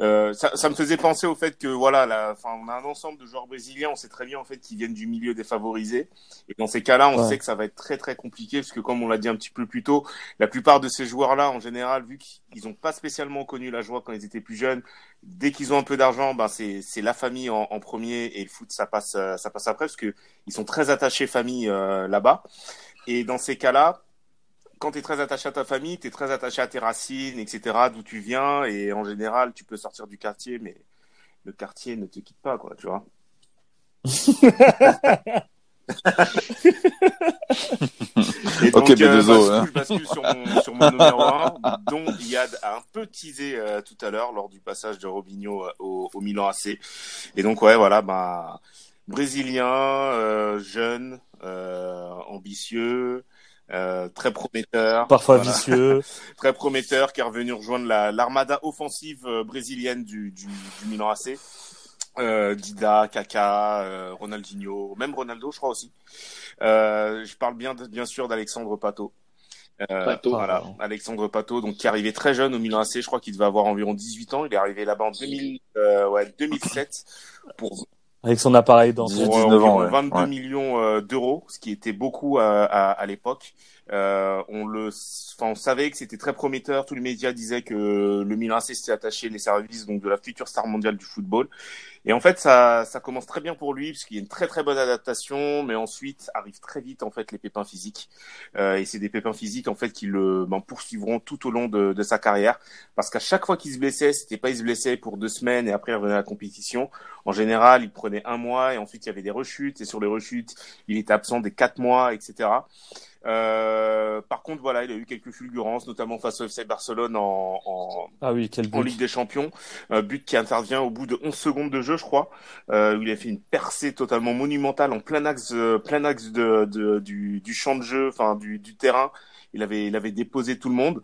euh, ça, ça me faisait penser au fait que voilà la enfin on a un ensemble de joueurs brésiliens on sait très bien en fait qu'ils viennent du milieu défavorisé et dans ces cas-là on Ouais. sait que ça va être très très compliqué parce que comme on l'a dit un petit peu plus tôt la plupart de ces joueurs là en général vu qu'ils ont pas spécialement connu la joie quand ils étaient plus jeunes dès qu'ils ont un peu d'argent ben c'est la famille en, en premier et le foot ça passe euh, ça passe après parce que ils sont très attachés famille euh, là-bas et dans ces cas-là quand tu es très attaché à ta famille, tu es très attaché à tes racines, etc., d'où tu viens, et en général, tu peux sortir du quartier, mais le quartier ne te quitte pas, quoi, tu vois. *laughs* *laughs* Et Ok, donc, mais euh, désolé, bah, hein. bascule sur mon, sur mon numéro 1, dont Yad a un peu teasé euh, tout à l'heure lors du passage de Robinho euh, au, au Milan AC. Et donc, ouais, voilà, bah, brésilien, euh, jeune, euh, ambitieux, euh, très prometteur. parfois Voilà vicieux. *laughs* très prometteur qui est revenu rejoindre la l'armada offensive euh, brésilienne du, du, du Milan AC. Euh, Dida, Kaka, euh, Ronaldinho, même Ronaldo, je crois aussi. Euh, je parle bien, de- bien sûr d'Alexandre Pato. Euh, Pato. Voilà, Alexandre Pato, donc qui est arrivé très jeune au Milan AC. Je crois qu'il devait avoir environ 18 ans. Il est arrivé là-bas en 2000, euh, ouais, 2007 pour avec son appareil dans pour euh, 19 ans, environ ouais. 22 Ouais. millions euh, d'euros, ce qui était beaucoup à, à, à l'époque. Euh, on le, enfin, on savait que c'était très prometteur. Tous les médias disaient que le Milan s'était attaché les services donc de la future star mondiale du football. Et en fait, ça, ça commence très bien pour lui parce qu'il y a une très très bonne adaptation, mais ensuite arrivent très vite en fait les pépins physiques. Euh, et c'est des pépins physiques en fait qui le ben, poursuivront tout au long de, de sa carrière, parce qu'à chaque fois qu'il se blessait, c'était pas il se blessait pour deux semaines et après il revenait à la compétition. En général, il prenait un mois et ensuite il y avait des rechutes et sur les rechutes, il était absent des quatre mois, etc. Euh, par contre, voilà, il a eu quelques fulgurances, notamment face au FC Barcelone en, en, Ah oui, quel en. Ligue des Champions. Un but qui intervient au bout de 11 secondes de jeu, je crois, euh, où il a fait une percée totalement monumentale en plein axe, euh, plein axe de, de- du, du champ de jeu, enfin du, du terrain. Il avait, il avait déposé tout le monde.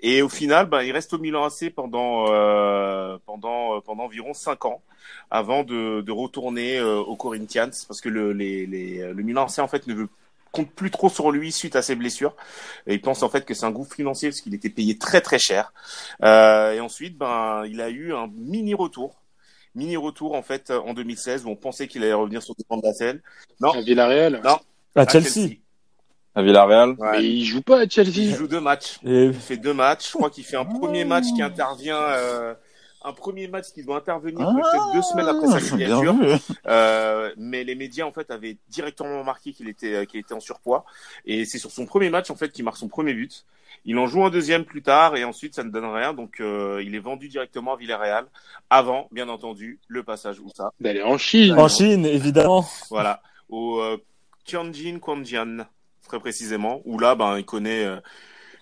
Et au final, ben, il reste au Milan AC pendant, euh, pendant, pendant environ 5 ans avant de, de retourner euh, au Corinthians parce que le, les, les, le Milan AC en fait ne veut compte plus trop sur lui suite à ses blessures et il pense en fait que c'est un gouffre financier parce qu'il était payé très très cher euh, et ensuite ben il a eu un mini retour mini retour en fait en 2016 où on pensait qu'il allait revenir sur le banc de la selle non À Villarreal. Non. À Chelsea. À Villarreal. Ouais. Mais il joue pas à il Chelsea. joue deux matchs Et il fait deux matchs je crois qu'il fait un premier match qui intervient euh, un premier match qui doit intervenir peut-être deux semaines après sa Ah, signature. Euh, mais les médias en fait avaient directement remarqué qu'il était qu'il était en surpoids et c'est sur son premier match en fait qu'il marque son premier but. Il en joue un deuxième plus tard et ensuite ça ne donne rien donc euh, il est vendu directement à Villarreal avant bien entendu le passage où ça D'aller en Chine. En Chine, évidemment. voilà au euh, Tianjin Quanjian très précisément où là ben il connaît euh,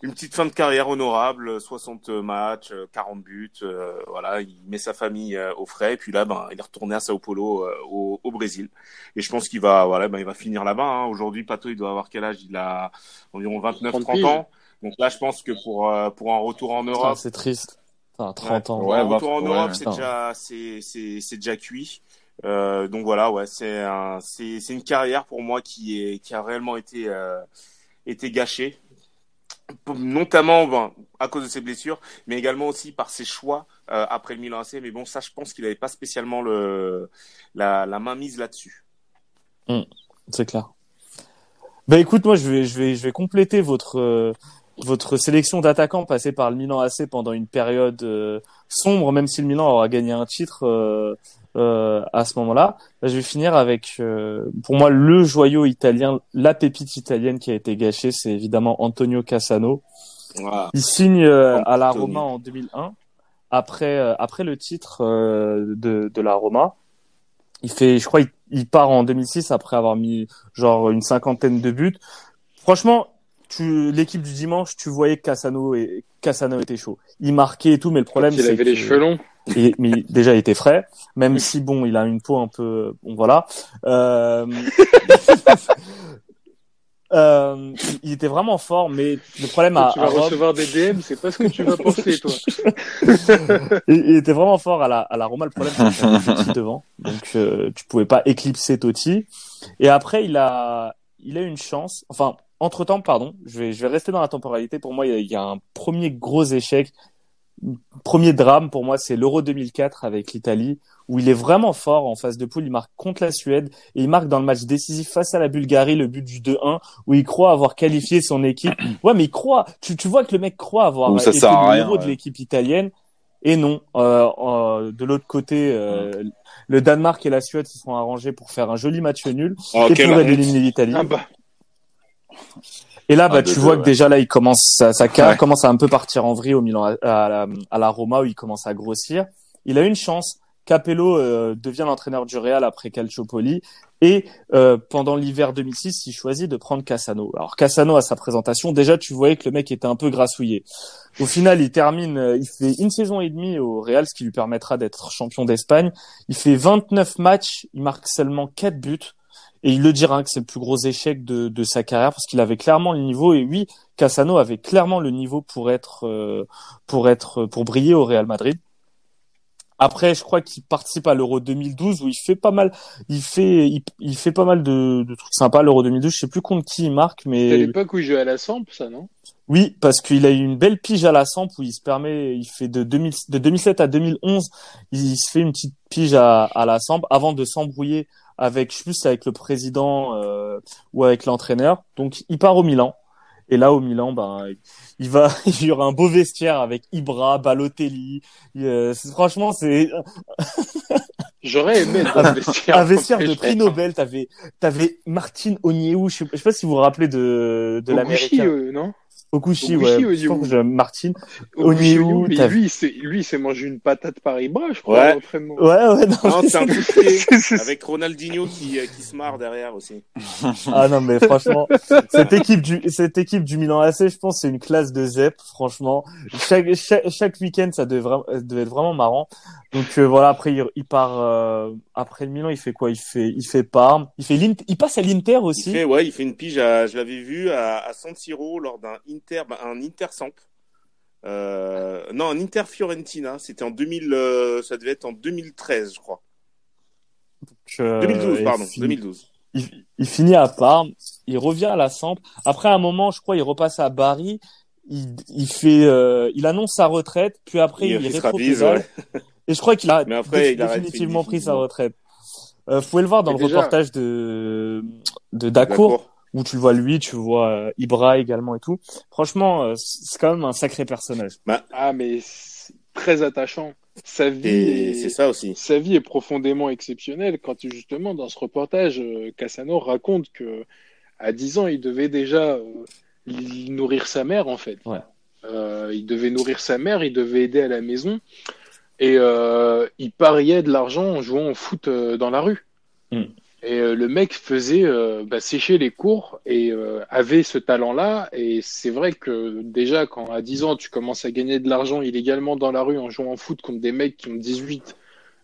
une petite fin de carrière honorable, 60 matchs, euh, 40 buts, euh, voilà, il met sa famille euh, au frais, et puis là, ben, il est retourné à Sao Paulo, euh, au, au Brésil. Et je pense qu'il va, voilà, ben, il va finir là-bas. Hein. Aujourd'hui, Pato, il doit avoir quel âge? Il a environ 29, 30 30 ans. Donc là, je pense que pour euh, pour un retour en Europe, c'est triste. Enfin, 30 ans. pour un Ouais, retour en ouais, Europe, ouais. c'est déjà, c'est c'est c'est déjà cuit. Euh, donc voilà, ouais, c'est un, c'est c'est une carrière pour moi qui est qui a réellement été euh, été gâchée, notamment ben, à cause de ses blessures, mais également aussi par ses choix euh, après le Milan AC. Mais bon, ça, je pense qu'il n'avait pas spécialement le la, main mise là-dessus. C'est clair. Bah écoute, moi je vais compléter votre euh, votre sélection d'attaquants passés par le Milan AC pendant une période euh, sombre, même si le Milan aura gagné un titre euh, à ce moment-là. Je vais finir avec euh, pour moi le joyau italien, la pépite italienne qui a été gâchée, c'est évidemment Antonio Cassano. Il signe euh, à la. Roma en 2001 après euh, après le titre euh, de de la Roma. Il fait, je crois, il, il part en 2006 après avoir mis genre une cinquantaine de buts. Franchement, tu l'équipe du dimanche, tu voyais que Cassano et Cassano était chaud. Il marquait et tout, mais le problème il c'est avait les cheveux longs. Et, mais déjà il était frais, même si bon, il a une peau un peu, bon voilà. Euh... *laughs* euh, il était vraiment fort, mais le problème à, tu vas à Rome, recevoir des DM, c'est pas ce que tu vas penser, toi. *laughs* il, il était vraiment fort à la, à la Roma. Le problème, c'est qu'il Totti devant. Donc, euh, tu pouvais pas éclipser Totti. Et après, il a, il a eu une chance. Enfin, entre temps, pardon, je vais, je vais rester dans la temporalité. Pour moi, il y a, il y a un premier gros échec. Premier drame pour moi, c'est l'Euro 2004 avec l'Italie, où il est vraiment fort en phase de poule. Il marque contre la Suède et il marque dans le match décisif face à la Bulgarie le but du 2-1, où il croit avoir qualifié son équipe. *clears throat* Ouais, mais il croit. Tu, tu vois que le mec croit avoir ça été le rien, héros de l'équipe italienne. Et non, euh, euh, de l'autre côté, euh, le Danemark et la Suède se sont arrangés pour faire un joli match nul Oh, et pour éliminer l'Italie. Ah bah, Et là, bah, Ah, tu vois deux, que ouais. déjà là, il commence, sa, sa carrière Ouais. commence à un peu partir en vrille au Milan, à, à la, à la Roma où il commence à grossir. Il a une chance. Capello euh, devient l'entraîneur du Real après Calciopoli et euh, pendant l'hiver 2006, il choisit de prendre Cassano. Alors Cassano à sa présentation, déjà tu voyais que le mec était un peu grassouillé. Au final, il termine, euh, il fait une saison et demie au Real, ce qui lui permettra d'être champion d'Espagne. Il fait 29 matchs, il marque seulement 4 buts. Et il le dira que c'est le plus gros échec de, de sa carrière parce qu'il avait clairement le niveau. Et oui, Cassano avait clairement le niveau pour être, euh, pour être, pour briller au Real Madrid. Après, je crois qu'il participe à l'Euro 2012 où il fait pas mal, il fait, il, il fait pas mal de, de trucs sympas. L'Euro 2012, je sais plus contre qui il marque, c'est à mais l'époque où il jouait à la Samp, ça, non? Oui, parce qu'il a eu une belle pige à la Samp où il se permet, il fait de, 2000, de 2007 à 2011, il se fait une petite pige à, à la Samp avant de s'embrouiller avec, je sais plus, avec le président euh, ou avec l'entraîneur. Donc il part au Milan. Et là, au Milan, ben, il va, *laughs* il y aura un beau vestiaire avec Ibra, Balotelli. Euh, franchement, c'est *laughs* J'aurais aimé être dans ce vestiaire. un vestiaire *laughs* de prix Nobel. T'avais, t'avais Martin Onyeu. Je sais, pas si vous vous rappelez de, de l'américain. euh, non? Okushi, Oguchi, ouais. Onyeu. Je pense que je- Martin. Mais lui, il s'est- lui, il s'est mangé une patate par Ibra, je crois, Ouais. Ouais, ouais, non. Non, c'est un *laughs* c'est- avec Ronaldinho qui, euh, qui se marre derrière aussi. *laughs* Ah non, mais franchement, cette équipe du, cette équipe du Milan AC, je pense, c'est une classe de ZEP, franchement. Chaque, chaque, chaque week-end, ça devait, devait être vraiment marrant. Donc, euh, voilà, après, il, il part, euh, après le Milan, il fait quoi? Il fait, il fait Parme. Il fait l'Inter, il passe à l'Inter Il aussi. fait, ouais, il fait une pige. À, je l'avais vu à, à San Siro lors d'un Inter, bah, un Inter Samp. Euh, non, un Inter Fiorentina. C'était en 2000, euh, ça devait être en 2013, je crois. Euh, 2012, il pardon, finit- 2012. Il, il finit à Parme, il revient à la Samp. Après un moment, je crois, il repasse à Bari. Il, il fait, euh, il annonce sa retraite, puis après il, Il rétropédale. Et je crois qu'il a après, il définitivement pris sa retraite. Euh, vous pouvez le voir dans Mais le déjà- reportage de de Dacour, où tu le vois lui, tu vois euh, Ibra également et tout. Franchement, euh, c'est quand même un sacré personnage. Ah, mais c'est très attachant. Sa vie, Et est- c'est ça aussi. sa vie est profondément exceptionnelle quand justement dans ce reportage, euh, Cassano raconte que à 10 ans, il devait déjà euh, il- nourrir sa mère en fait. Ouais. Euh, il devait nourrir sa mère, il devait aider à la maison et euh, il pariait de l'argent en jouant au foot euh, dans la rue. Mm. Et euh, le mec faisait euh, bah, sécher les cours et euh, avait ce talent-là. Et c'est vrai que déjà, quand à 10 ans, tu commences à gagner de l'argent illégalement dans la rue en jouant au foot contre des mecs qui ont 18,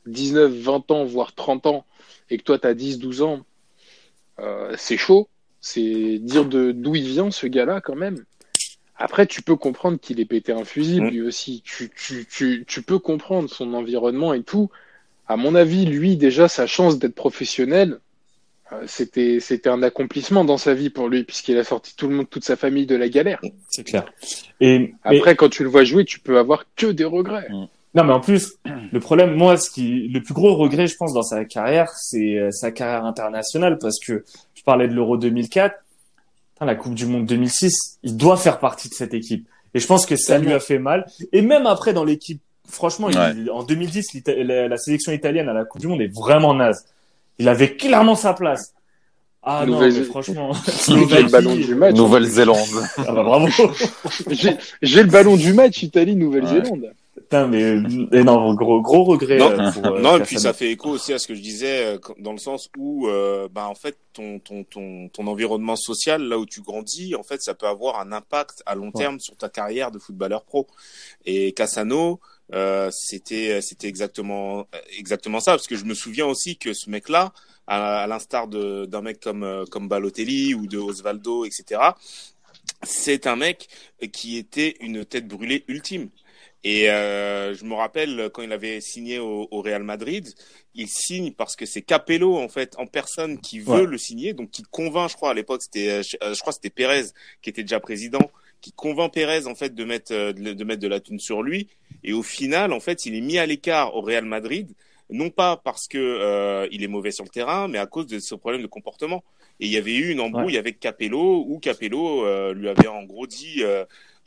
19, 20 ans, voire 30 ans, et que toi, tu as 10, 12 ans, c'est chaud. C'est dire de d'où il vient, ce gars-là, quand même. Après, tu peux comprendre qu'il est pété un fusible, Mm. lui aussi. Tu, tu, tu, tu peux comprendre son environnement et tout. À mon avis, lui, déjà, sa chance d'être professionnel, euh, c'était, c'était un accomplissement dans sa vie pour lui, puisqu'il a sorti tout le monde, toute sa famille de la galère. C'est clair. Et Après, quand tu le vois jouer, tu peux avoir que des regrets. Non, mais en plus, *clears throat* le problème, moi, ce qui, le plus gros regret, je pense, dans sa carrière, c'est euh, sa carrière internationale, parce que je parlais de l'Euro 2004, Putain, la Coupe du Monde 2006, il doit faire partie de cette équipe. Et je pense que ça lui a fait mal. Et même après, dans l'équipe, franchement, il- en 2010, l'Ita- la, la sélection italienne à la Coupe du Monde est vraiment naze. Il avait clairement sa place. Ah non, Nouvelle- mais franchement, *laughs* J'ai le ballon du match. Nouvelle-Zélande. Ah bah bravo. *laughs* J'ai, j'ai le ballon du match Italie-Nouvelle-Zélande. Putain, mais, et non, gros, gros regret. Non, euh, pour, euh, non, et puis ça fait écho aussi à ce que je disais, euh, dans le sens où, euh, bah, en fait, ton, ton, ton, ton environnement social, là où tu grandis, en fait, ça peut avoir un impact à long Ouais. terme sur ta carrière de footballeur pro. Et Cassano, euh, c'était, c'était exactement, exactement ça, parce que je me souviens aussi que ce mec-là, à, à l'instar de, d'un mec comme, euh, comme Balotelli ou de Osvaldo, etc., c'est un mec qui était une tête brûlée ultime. Et euh, je me rappelle quand il avait signé au, au Real Madrid, il signe parce que c'est Capello en fait en personne qui veut Ouais. le signer, donc qui convainc, je crois à l'époque c'était, euh, je, euh, je crois c'était Pérez qui était déjà président, qui convainc Pérez en fait de mettre euh, de, de mettre de la thune sur lui. Et au final, en fait, il est mis à l'écart au Real Madrid, non pas parce que euh, il est mauvais sur le terrain, mais à cause de ce problème de comportement. Et il y avait eu une embrouille avec Capello où Capello euh, lui avait en gros dit.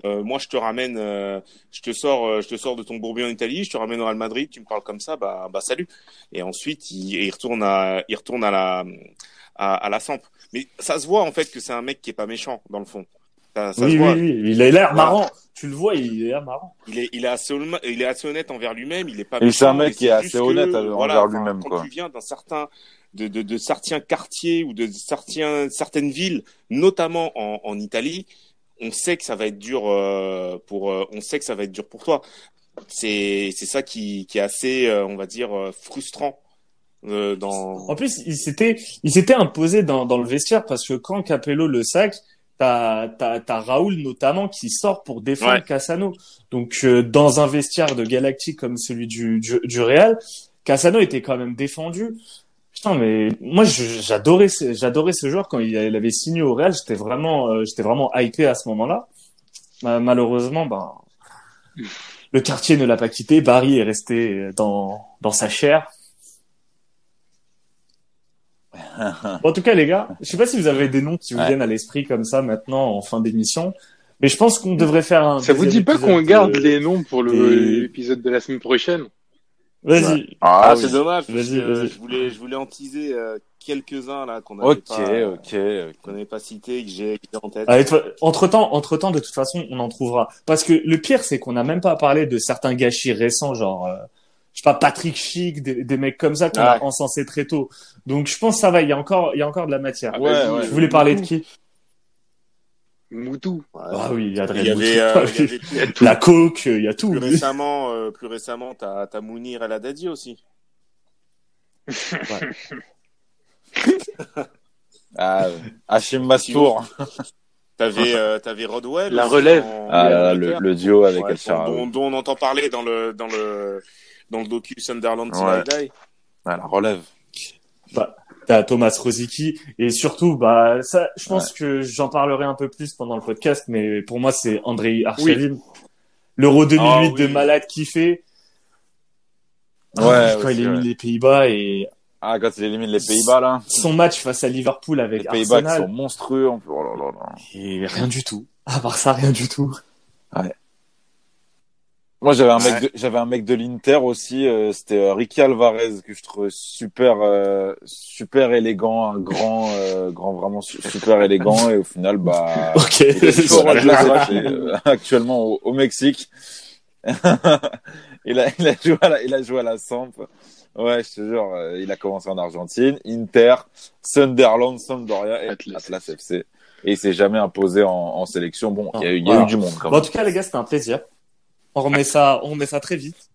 Euh, moi, je te ramène, euh, je te sors, euh, je te sors de ton bourbier en Italie, je te ramène au Real Madrid, tu me parles comme ça, bah, bah salut. Et ensuite, il, il retourne à, il retourne à la, à, à la Samp. Mais ça se voit en fait que c'est un mec qui est pas méchant dans le fond. Ça, ça oui, se oui, voit. oui, il a l'air Voilà. marrant. Tu le vois, il a l'air marrant. Il est, il est assez, honnête- il est assez honnête envers lui-même. Il est pas. Et c'est un mec qui est assez que, honnête envers voilà, lui-même, enfin, quoi. Quand tu viens d'un certain, de, de, de certains quartiers ou de certains, certaines villes, notamment en, en Italie, on sait que ça va être dur euh, pour, euh, on sait que ça va être dur pour toi. C'est, c'est ça qui, qui est assez, euh, on va dire, euh, frustrant. Euh, dans En plus, il s'était, il s'était imposé dans, dans le vestiaire parce que quand Capello le sac, t'as, t'as, t'as Raoul notamment qui sort pour défendre Ouais. Cassano. Donc, euh, dans un vestiaire de Galactique comme celui du, du, du Real, Cassano était quand même défendu. Putain, mais moi, j'adorais, j'adorais ce joueur quand il, avait signé au Real. J'étais vraiment, euh, j'étais vraiment hypé à ce moment-là. Ma- Malheureusement, ben, le quartier ne l'a pas quitté. Barry est resté dans, dans sa chair. Bon, *laughs* en tout cas, les gars, je sais pas si vous avez des noms qui vous Ouais. viennent à l'esprit comme ça maintenant en fin d'émission, mais je pense qu'on devrait faire un. Ça vous dit pas qu'on garde de- les noms pour des- l'épisode de la semaine prochaine? Vas-y. Ah, Ah, c'est dommage parce Vas-y, que vas-y. je voulais, je voulais en teaser euh, quelques-uns là qu'on n'avait Ok, pas, ok. ok. qu'on n'avait pas cités, que j'ai que j'ai en tête. entre temps, entre temps, de toute façon, on en trouvera. Parce que le pire, c'est qu'on n'a même pas parlé de certains gâchis récents, genre, euh, je sais pas, Patrick Chic, des, des mecs comme ça qu'on a Ouais. encensé très tôt. Donc, je pense que ça va. Il y a encore, il y a encore de la matière. Ah, Ouais, vas-y, ouais. Je voulais parler de qui? Moutou. Ouais. Ah oui, il y a Il y avait, euh, il y avait *laughs* plus, la coke, il y a tout. plus récemment, euh, plus récemment, t'as t'as Mounir El Haddadi aussi. *laughs* Ah, euh, Hachim Mastour. T'avais *laughs* euh, t'avais Rodwell. La relève. en- Ah, là, là, le, le duo avec Ouais, El dont, dont, dont on entend parler dans le dans le dans le docu Sunderland Till Ouais. I Die. Ah, la relève. T'as Thomas Rosicky et surtout, bah, ça, je pense que j'en parlerai un peu plus pendant le podcast, mais pour moi, c'est Andrei Archavin. L'Euro 2008 Ah oui. de malade kiffé. Ouais, Ah, quand aussi, il ouais. les Pays-Bas et Ah, quand il élimine les Pays-Bas, là. son match face à Liverpool Les avec Pays-Bas qui Arsenal. sont monstrueux. en plus. Oh là là là. Et rien du tout. À part ça, rien du tout. Moi, j'avais un Ouais. mec, de, j'avais un mec de l'Inter aussi. euh, c'était euh, Ricky Alvarez que je trouvais super, euh, super élégant, un grand, euh, grand, vraiment su- super élégant. Et au final, bah, *laughs* Ok. il est toujours Voilà. là, euh, actuellement au, au Mexique. *laughs* il a, il a joué à la, il a joué à la Samp. Ouais, je te jure, euh, il a commencé en Argentine, Inter, Sunderland, Sampdoria et Atlas. Atlas, FC. Et il s'est jamais imposé en, en sélection. Bon, il y a, eu- il y a Voilà. eu du monde quand Bon, en même. tout cas, les gars, c'était un plaisir. On remet ça, on remet ça très vite.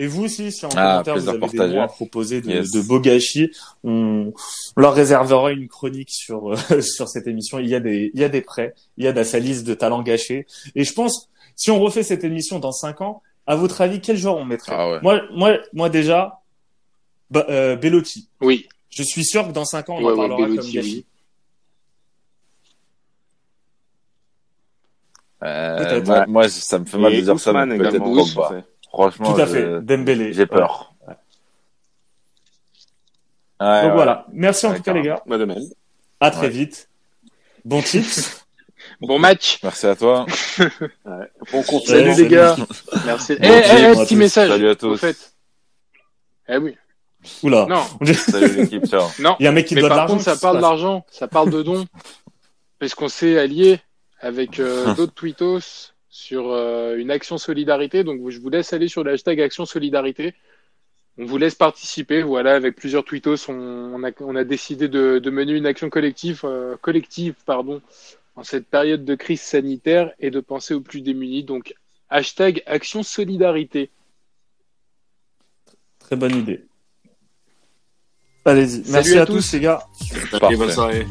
Et vous aussi, si en Ah, commentaire vous avez partagé. des noms à proposer de, Yes. de beaux gâchis, on, on leur réservera une chronique sur euh, *laughs* sur cette émission. Il y a des il y a des prêts, il y a de sa liste de talents gâchés. Et je pense, si on refait cette émission dans cinq ans, à votre avis, quel joueur on mettrait? Ah ouais. Moi, moi, moi déjà, bah, euh, Bellotti. Oui, Je suis sûr que dans cinq ans, on Ouais, en ouais, parlera comme gâchis. oui. Euh, moi, moi, ça me fait mal de dire ça, Ousmane mais peut-être. Pogba. Franchement, Tout à je- fait. Dembélé. j'ai peur. Ouais, Donc ouais. voilà. Merci en Ouais, tout cas les gars. Moi de même. À très Ouais. vite. Bon tips. *laughs* Bon match. Merci à toi. *laughs* Bon conseil. Salut Salut. les gars. *laughs* Merci. Eh, Bon eh, eh, petit tous. message. Salut à Au tous. fait. Eh oui. Oula. Non, Salut l'équipe, ciao. non. Il y a un mec qui Mais doit de par l'argent. contre, ça parle d'argent, ça parle de dons. Parce qu'on s'est allié avec euh, *laughs* d'autres tweetos sur euh, une action solidarité. Donc, je vous laisse aller sur le hashtag action solidarité. On vous laisse participer. Voilà, avec plusieurs tweetos, on, on, a, on a décidé de, de mener une action collective, euh, collective pardon, en cette période de crise sanitaire et de penser aux plus démunis. Donc, hashtag action solidarité. Très bonne idée. Allez-y. Merci à à tous tous. les gars. Bonne soirée.